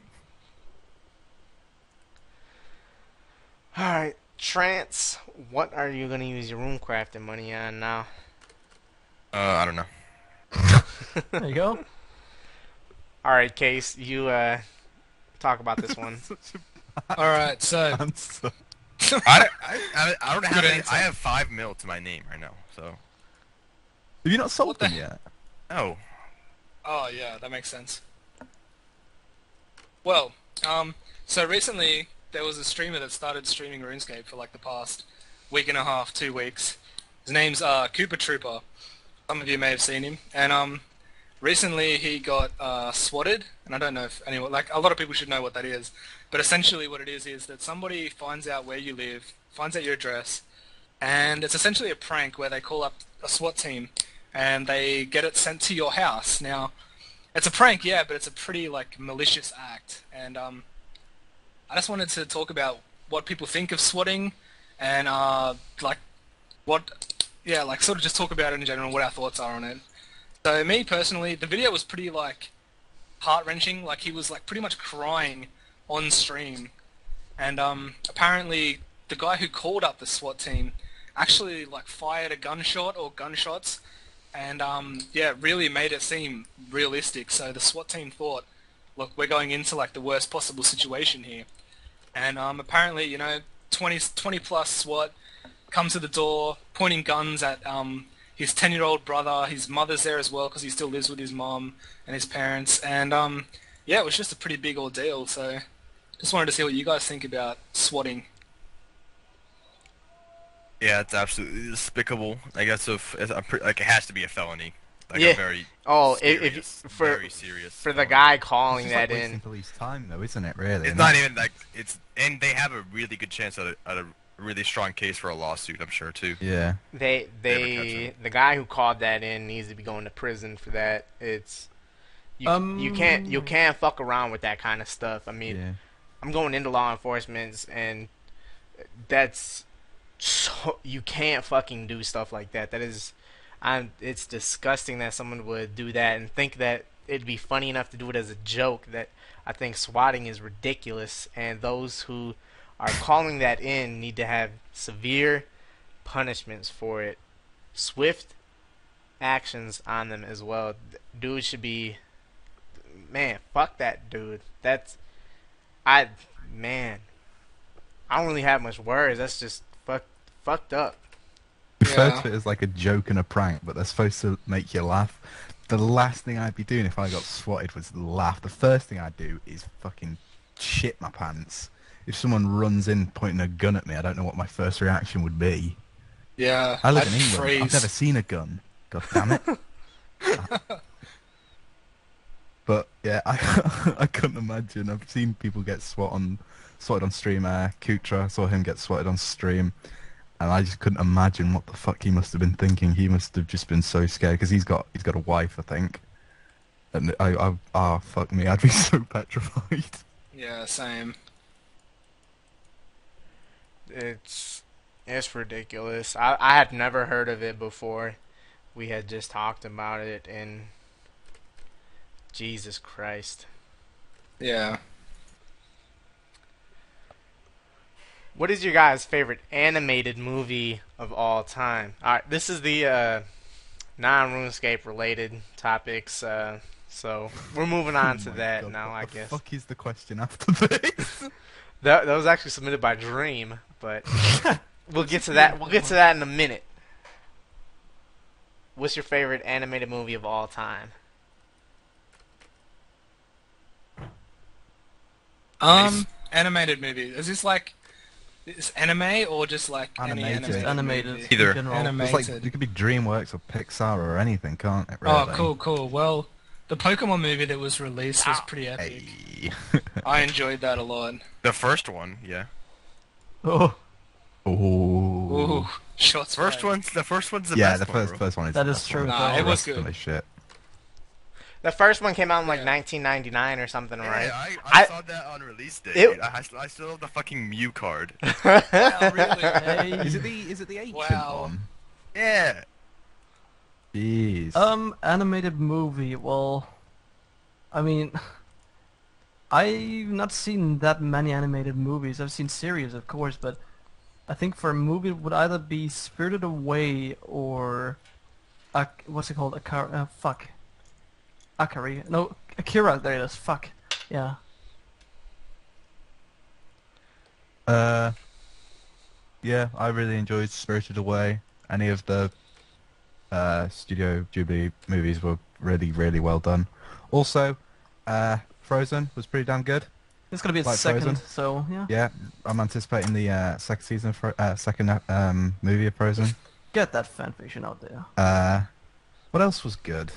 all right trance what are you going to use your rune crafting money on now Uh, I don't know. [laughs] There you go. All right, Case, you uh, talk about this [laughs] one. All right, so Answer. I, I, I, I don't have any. I have five mil to my name right now, so Have you not sold What the them yet? no. Oh yeah, that makes sense. Well, um, so recently there was a streamer that started streaming RuneScape for like the past week and a half, two weeks. His name's uh, Cooper Trooper. Some of you may have seen him, and um, recently he got uh, swatted, and I don't know if anyone like a lot of people should know what that is, but essentially what it is is that somebody finds out where you live, finds out your address, and it's essentially a prank where they call up a SWAT team and they get it sent to your house. Now, it's a prank, yeah, but it's a pretty like malicious act, and um, I just wanted to talk about what people think of swatting, and uh, like what, yeah, like sort of just talk about it in general, what our thoughts are on it. So me personally, the video was pretty like heart wrenching. Like he was like pretty much crying on stream, and um, apparently the guy who called up the SWAT team actually like fired a gunshot or gunshots and um, yeah, really made it seem realistic. So the SWAT team thought, look, we're going into like the worst possible situation here, and um, apparently, you know, 20, 20 plus SWAT come to the door, pointing guns at um, his ten-year-old brother. His mother's there as well because he still lives with his mom and his parents, and um, yeah, it was just a pretty big ordeal. So just wanted to see what you guys think about swatting. Yeah, it's absolutely despicable. I guess if it's a pre- like it has to be a felony, like Yeah. a very Oh, if, serious, if for very serious for the felony. guy calling It's just like that wasting in, police time, though, isn't it? Really? It's not that's- even like it's and they have a really good chance at a, at a really strong case for a lawsuit. I'm sure too. Yeah. they Never they the guy who called that in needs to be going to prison for that. It's you, you can't you Um, can't fuck around with that kind of stuff. I mean, Yeah. I'm going into law enforcement, and that's so you can't fucking do stuff like that. That is, I'm. It's disgusting that someone would do that and think that it'd be funny enough to do it as a joke. That I think swatting is ridiculous, and those who are calling that in need to have severe punishments for it, swift actions on them as well. Dude should be, man, fuck that dude. That's I man, I don't really have much words. That's just fucked up. Refer Yeah. to it as like a joke and a prank, but they're supposed to make you laugh. The last thing I'd be doing if I got swatted was laugh. The first thing I'd do is fucking shit my pants. If someone runs in pointing a gun at me, I don't know what my first reaction would be. Yeah, I live I'd in England. freeze. I've never seen a gun. God damn it. [laughs] but yeah, [laughs] I I couldn't imagine. I've seen people get swat on swatted on stream. Uh, Kootra I saw him get swatted on stream, and I just couldn't imagine what the fuck he must have been thinking. He must have just been so scared because he's got he's got a wife, I think. And I, I, ah, fuck me, I'd be [laughs] so petrified. Yeah, same. It's it's ridiculous. I I had never heard of it before. We had just talked about it, and Jesus Christ. Yeah. What is your guys' favorite animated movie of all time? All right, this is the uh, non-RuneScape related topics. Uh, so we're moving on to Oh my that God, now, what I the guess. fuck is the question after this? [laughs] That, that was actually submitted by Dream, but [laughs] we'll get to that. We'll get to that in a minute. What's your favorite animated movie of all time? Um, animated movie. Is this like, is anime or just like any Animated. animated? Just animated. movie? Either. In general. Anime. it's like it could be DreamWorks or Pixar or anything, can't it? Oh, really? Oh, cool, cool. Well, the Pokemon movie that was released was ah. pretty epic. Hey. I [laughs] enjoyed that a lot. The first one, yeah. Oh, Ooh. Ooh, shots First fired. one's the first one's the yeah, best the one, first first one is That the is best true, one. Nah, it was good. shit. The first one came out in like Yeah. 1999 or something, Yeah, right? I, I, I- saw that on release day. It- I, I still have the fucking Mew card. Wow, [laughs] really? [laughs] hey. Is it the is it the ancient Wow. one? yeah. Jeez. Um, animated movie. Well, I mean, I've not seen that many animated movies. I've seen series, of course, but I think for a movie it would either be Spirited Away or, Ak- what's it called? Akira. Uh, fuck. Akari. No, Akira. There it is. Fuck. Yeah. Uh, yeah, I really enjoyed Spirited Away. Any of the uh, Studio Ghibli movies were really, really well done. Also, uh, Frozen was pretty damn good. It's gonna be its Like second, Frozen? so yeah. Yeah, I'm anticipating the uh, second season, for, uh, second um, movie of Frozen. Get that fanfiction out there. Uh, what else was good?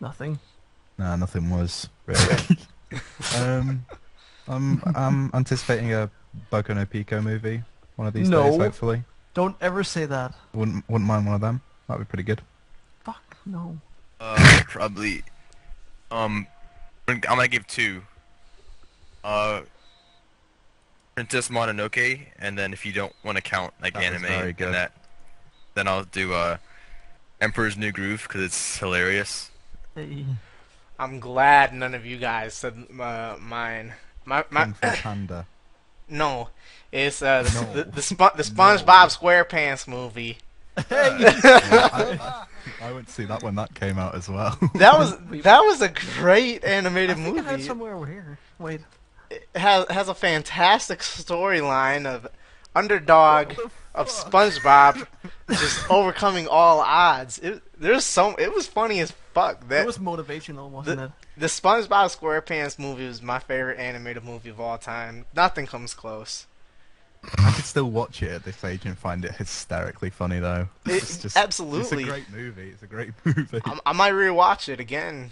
Nothing. No, nothing was really. [laughs] um, I'm I'm anticipating a Boku no Pico movie one of these No. days, hopefully. Don't ever say that. Wouldn't wouldn't mind one of them. That'd be pretty good. Fuck no. Uh, probably. Um, I'm gonna give two. Uh, Princess Mononoke, and then if you don't want to count like That anime very and that, then I'll do uh, Emperor's New Groove because it's hilarious. Hey. I'm glad none of you guys said uh, mine. My my Kung Fu Panda. no, it's uh, the No. the, the, Spo- the SpongeBob SquarePants movie. [laughs] [laughs] I, I went to see that when that came out as well. [laughs] That was that was a great animated I think I had movie. somewhere over here. Wait. It has has a fantastic storyline of underdog of SpongeBob just overcoming all odds. It, there's some. It was funny as fuck. That It was motivational, wasn't it? the SpongeBob SquarePants movie was my favorite animated movie of all time. Nothing comes close. I could still watch it at this age and find it hysterically funny though. It- It's just absolutely. It's a great movie. It's a great [laughs] movie. I, I might rewatch it again.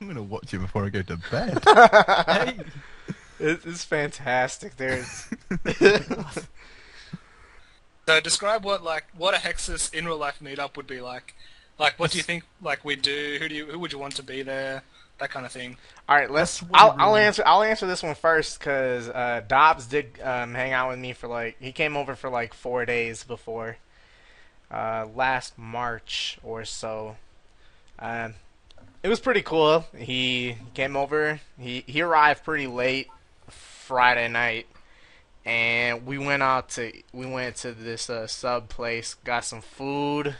I'm gonna watch it before I go to bed. [laughs] hey. It, it's fantastic. There's [laughs] So describe what like what a Hexus in real life meetup would be like. Like, what do you think? Like, we do? Who do you? Who would you want to be there? That kind of thing. All right, let's. I'll, I'll answer. I'll answer this one first because uh, Dobbs did um, hang out with me for like. He came over for like four days before uh, last March or so. Um, it was pretty cool. He came over. He he arrived pretty late Friday night, and we went out to we went to this uh, sub place, got some food.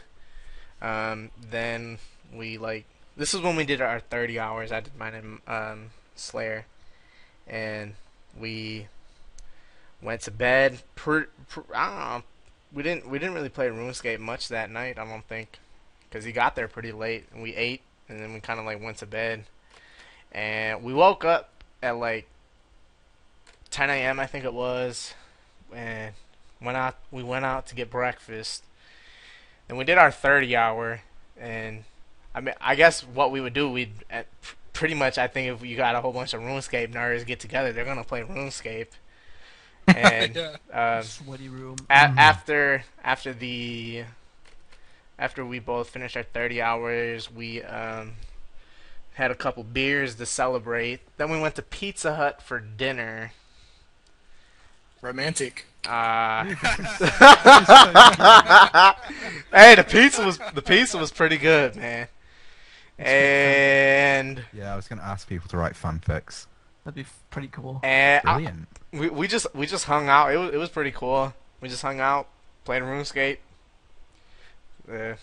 Um, then we like this is when we did our 30 hours. I did mine in um, Slayer, and we went to bed. Per, per, I don't know. We didn't we didn't really play RuneScape much that night. I don't think, because he got there pretty late, and we ate, and then we kind of like went to bed, and we woke up at like 10 a.m. I think it was, and went out. We went out to get breakfast, and we did our 30 hour, and I mean, I guess what we would do, we'd at, pretty much. I think if you got a whole bunch of RuneScape nerds get together, they're gonna play RuneScape. And [laughs] Yeah. um, Sweaty room. a- after after the after we both finished our 30 hours, we um, had a couple beers to celebrate. Then we went to Pizza Hut for dinner. Romantic. Uh, [laughs] hey, the pizza was the pizza was pretty good, man. And yeah, I was gonna ask people to write fanfics. That'd be pretty cool. And I, we we just we just hung out. It was it was pretty cool. We just hung out, played RuneScape. Uh,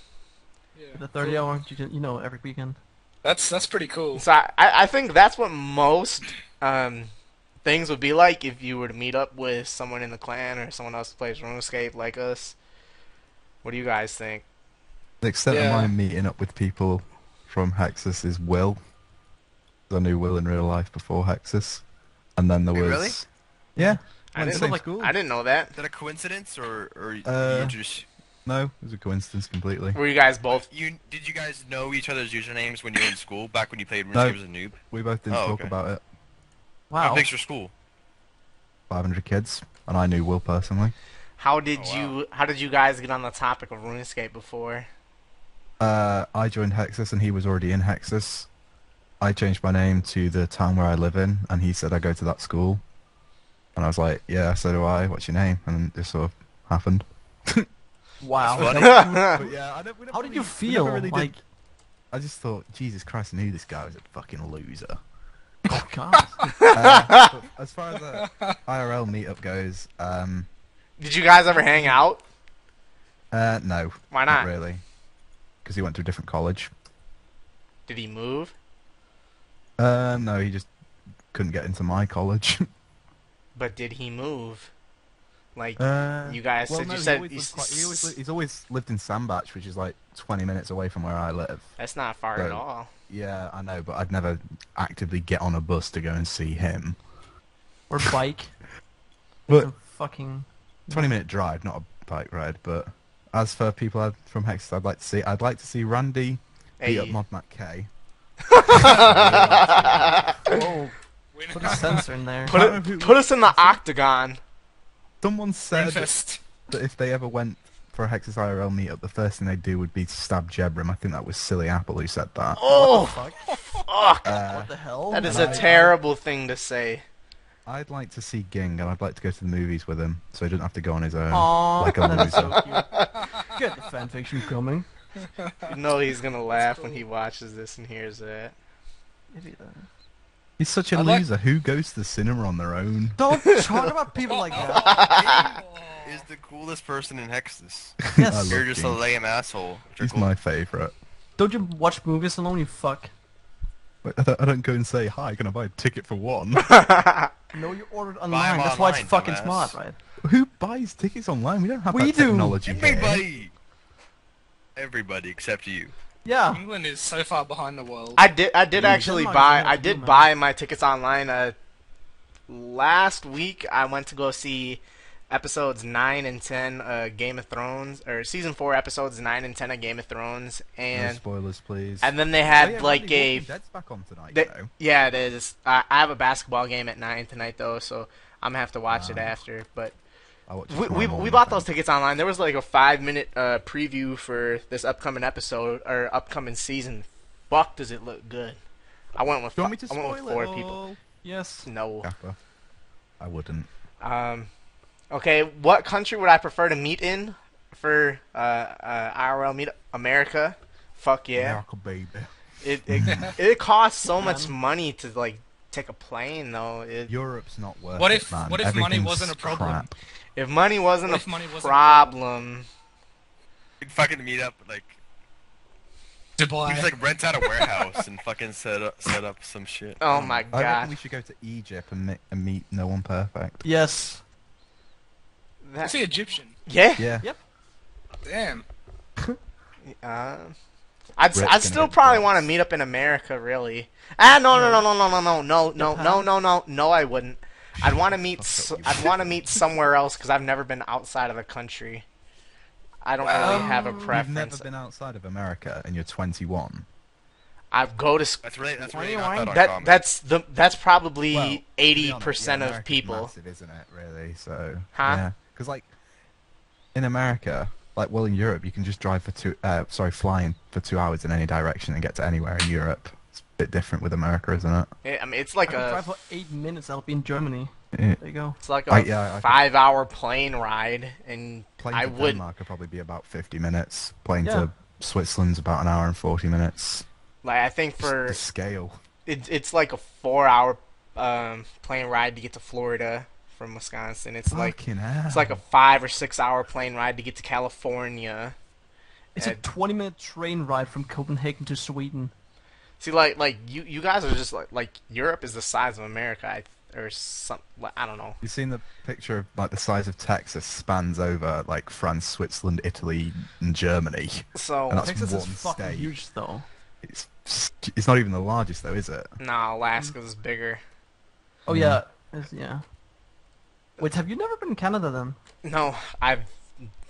Yeah. The 30 hour, you, you know, every weekend. That's that's pretty cool. so I, I I think that's what most um things would be like if you were to meet up with someone in the clan or someone else who plays RuneScape like us. What do you guys think? The extent Yeah. of my meeting up with people from Hexus is Will. I knew Will in real life before Hexus, and then there Wait, was. really? Yeah. I went didn't, to like- school. I didn't know that. Is that a coincidence or or Uh, just No, it was a coincidence completely. Were you guys both? you did you guys know each other's usernames when you were in school back when you played No. RuneScape as a noob? We both didn't Oh, talk okay. about it. How Wow. big's your school? 500 kids, and I knew Will personally. How did Oh, wow. you How did you guys get on the topic of RuneScape before? Uh, I joined Hexus, and he was already in Hexus. I changed my name to the town where I live in, and he said I go to that school. And I was like, yeah, so do I. What's your name? And it sort of happened. [laughs] Wow. That's funny. [laughs] But yeah, I don't, we don't How did you feel? never really did- like, I just thought, Jesus Christ, I knew this guy was a fucking loser. Oh god. [laughs] Uh, [laughs] as far as the IRL meetup goes, um, Did you guys ever hang out? uh, no, Why not not? really, because he went to a different college. Did he move? Uh, no, he just couldn't get into my college. [laughs] But did he move? Like Uh, you guys well, said, no, you he said always you quite- he always he's always lived in Sandbach, which is like 20 minutes away from where I live. that's not far at all. Yeah, I know, but I'd never actively get on a bus to go and see him. Or bike. [laughs] But- It's a fucking. 20 minute drive, not a bike ride. But as for people I'd- from Hexus, I'd like to see. I'd like to see Randy beat up Mod Matt K. [laughs] Whoa. Put a censor in there. Put I don't know it, put us in the octagon. Someone said Renfest. that if they ever went for a Hexus IRL meetup, the first thing they'd do would be to stab Jebrim. I think that was Silly Apple who said that. Oh, Fuck. fuck! Uh, What the hell? That is and a I- terrible thing to say. I'd like to see Ging, and I'd like to go to the movies with him, so he doesn't have to go on his own. Aww, like a that is so loser. cute. [laughs] Get the fanfiction coming. You know he's gonna laugh when he watches this and hears that. Idiot. He's such a I'd like- loser. Who goes to the cinema on their own? Don't talk about people like that. [laughs] is the coolest person in Hexus. Yes. [laughs] I You're love just a Ging. lame asshole. which are He's cool. my favourite. Don't you watch movies alone, you fuck? But I don't, I don't go and say, hi, can I buy a ticket for one? [laughs] No, you ordered online. That's why it's online, fucking dumbass. smart, right? Who buys tickets online? We don't have We that do. technology here. Everybody. Everybody except you. Yeah. England is so far behind the world. I did. I did Ooh, actually buy. I have to do, did buy my tickets online. Uh, last week I went to go see episodes nine and ten, of Game of Thrones, or season four episodes nine and ten of Game of Thrones, No and spoilers, please. and then they Oh, had yeah, like a. Walking Dead's back on tonight, they- though. yeah, it is. I, I have a basketball game at nine tonight though, so I'm gonna have to watch it Ah. after. But I watched it we we, we bought those tickets online. There was like a five minute uh, preview for this upcoming episode or upcoming season. Fuck, does it look good? I went with Do you want me fi- I went with four it? people. Yes. No. Kappa. I wouldn't. Um, okay, what country would I prefer to meet in for uh, uh, IRL meet? America. Fuck yeah. America, baby. It it, [laughs] it costs so much money to like take a plane though. It, Europe's not worth What it, if- man. what if money wasn't a problem? crap. If money wasn't What a money wasn't a problem, We'd fucking meet up like we Dubai. just like rent out a warehouse and fucking set up set up some shit. oh my god! I reckon we should go to Egypt and, mi- and meet No One Perfect. Yes. Is that, he Egyptian? yeah. Yeah. Yep. Damn. Uh, I'd Rick's I'd still probably drugs. want to meet up in America, really. Ah, no, no, no, no, no, no, no, no, no, no, Japan? no, no, no, I wouldn't. I'd want to meet. s- Fuck up, you I'd want to meet somewhere else because I've never been outside of the country. I don't really have a preference. You've You've never been outside of America and you're 21. I go to. s- That's really that's really Twenty-one? that That that's the that's probably to eighty honest, percent yeah, of America's people. Massive, isn't it? Really? So. Huh? Yeah. Because like, in America, like well in Europe, you can just drive for two. Uh, sorry, flying for two hours in any direction and get to anywhere in Europe. It's a bit different with America, isn't it? I mean, it's like I can a drive for eight minutes. I'll be in Germany. Yeah. There you go. it's like a I- yeah, I could- five-hour plane ride, and Plane I to would Denmark would probably be about 50 minutes. Plane Yeah. to Switzerland's about an hour and 40 minutes. like I think for the scale. it, it's like a four-hour um, plane ride to get to Florida from Wisconsin. It's like hell. it's like a five or six hour plane ride to get to California. It's a 20 minute train ride from Copenhagen to Sweden. See, like like you you guys are just like like Europe is the size of America, I, or some I don't know. You've seen the picture of like the size of Texas spans over like France, Switzerland, Italy, and Germany. So And that's Texas is one fucking state. huge though. It's it's not even the largest though, is it? nah, Alaska's bigger. Oh Mm. yeah, It's- yeah. Wait, have you never been in Canada then? No, I've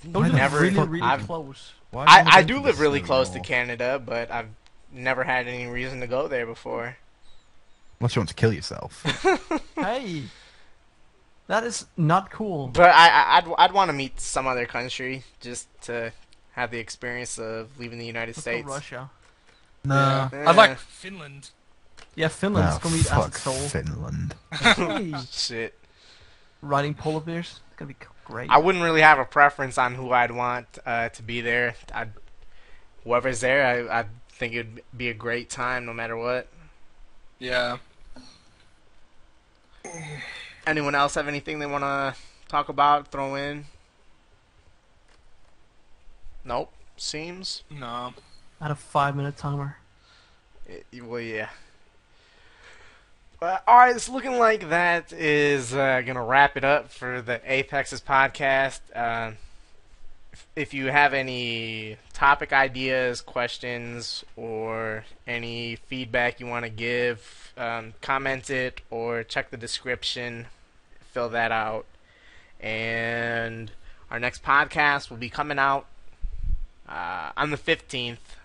Don't Why you really, really I've- close? Why I, I do live really snow close to? Canada, but I've never had any reason to go there before. Unless you want to kill yourself. [laughs] hey, that is not cool. But I, I I'd I'd want to meet some other country just to have the experience of leaving the United Let's go States. Russia. no. Eh. I'd like Finland. Yeah, Finland's Oh, gonna be fuck acid soul. Finland. Hey, [laughs] Shit. riding polar bears. It's gonna be great. I wouldn't really have a preference on who I'd want uh, to be there. I'd, whoever's there, I I think it'd be a great time no matter what. Yeah. Anyone else have anything they want to talk about? Throw in? Nope. Seems. No. I had a five minute timer. It, well, yeah. But, all right, it's looking like that is uh, gonna wrap it up for the Apex's podcast. Uh, if, you have any topic ideas, questions, or any feedback you want to give, um, comment it or check the description. Fill that out, and our next podcast will be coming out uh, on the fifteenth.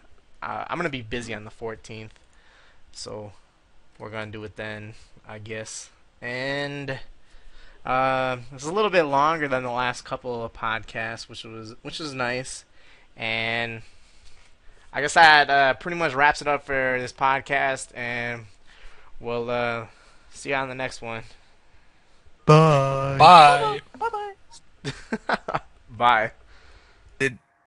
Uh, I'm gonna be busy on the 14th, so we're gonna do it then, I guess. And uh, it's a little bit longer than the last couple of podcasts, which was which was nice. And I guess that uh, pretty much wraps it up for this podcast, and we'll uh, see you on the next one. Bye. Bye. [laughs] Bye bye. Bye.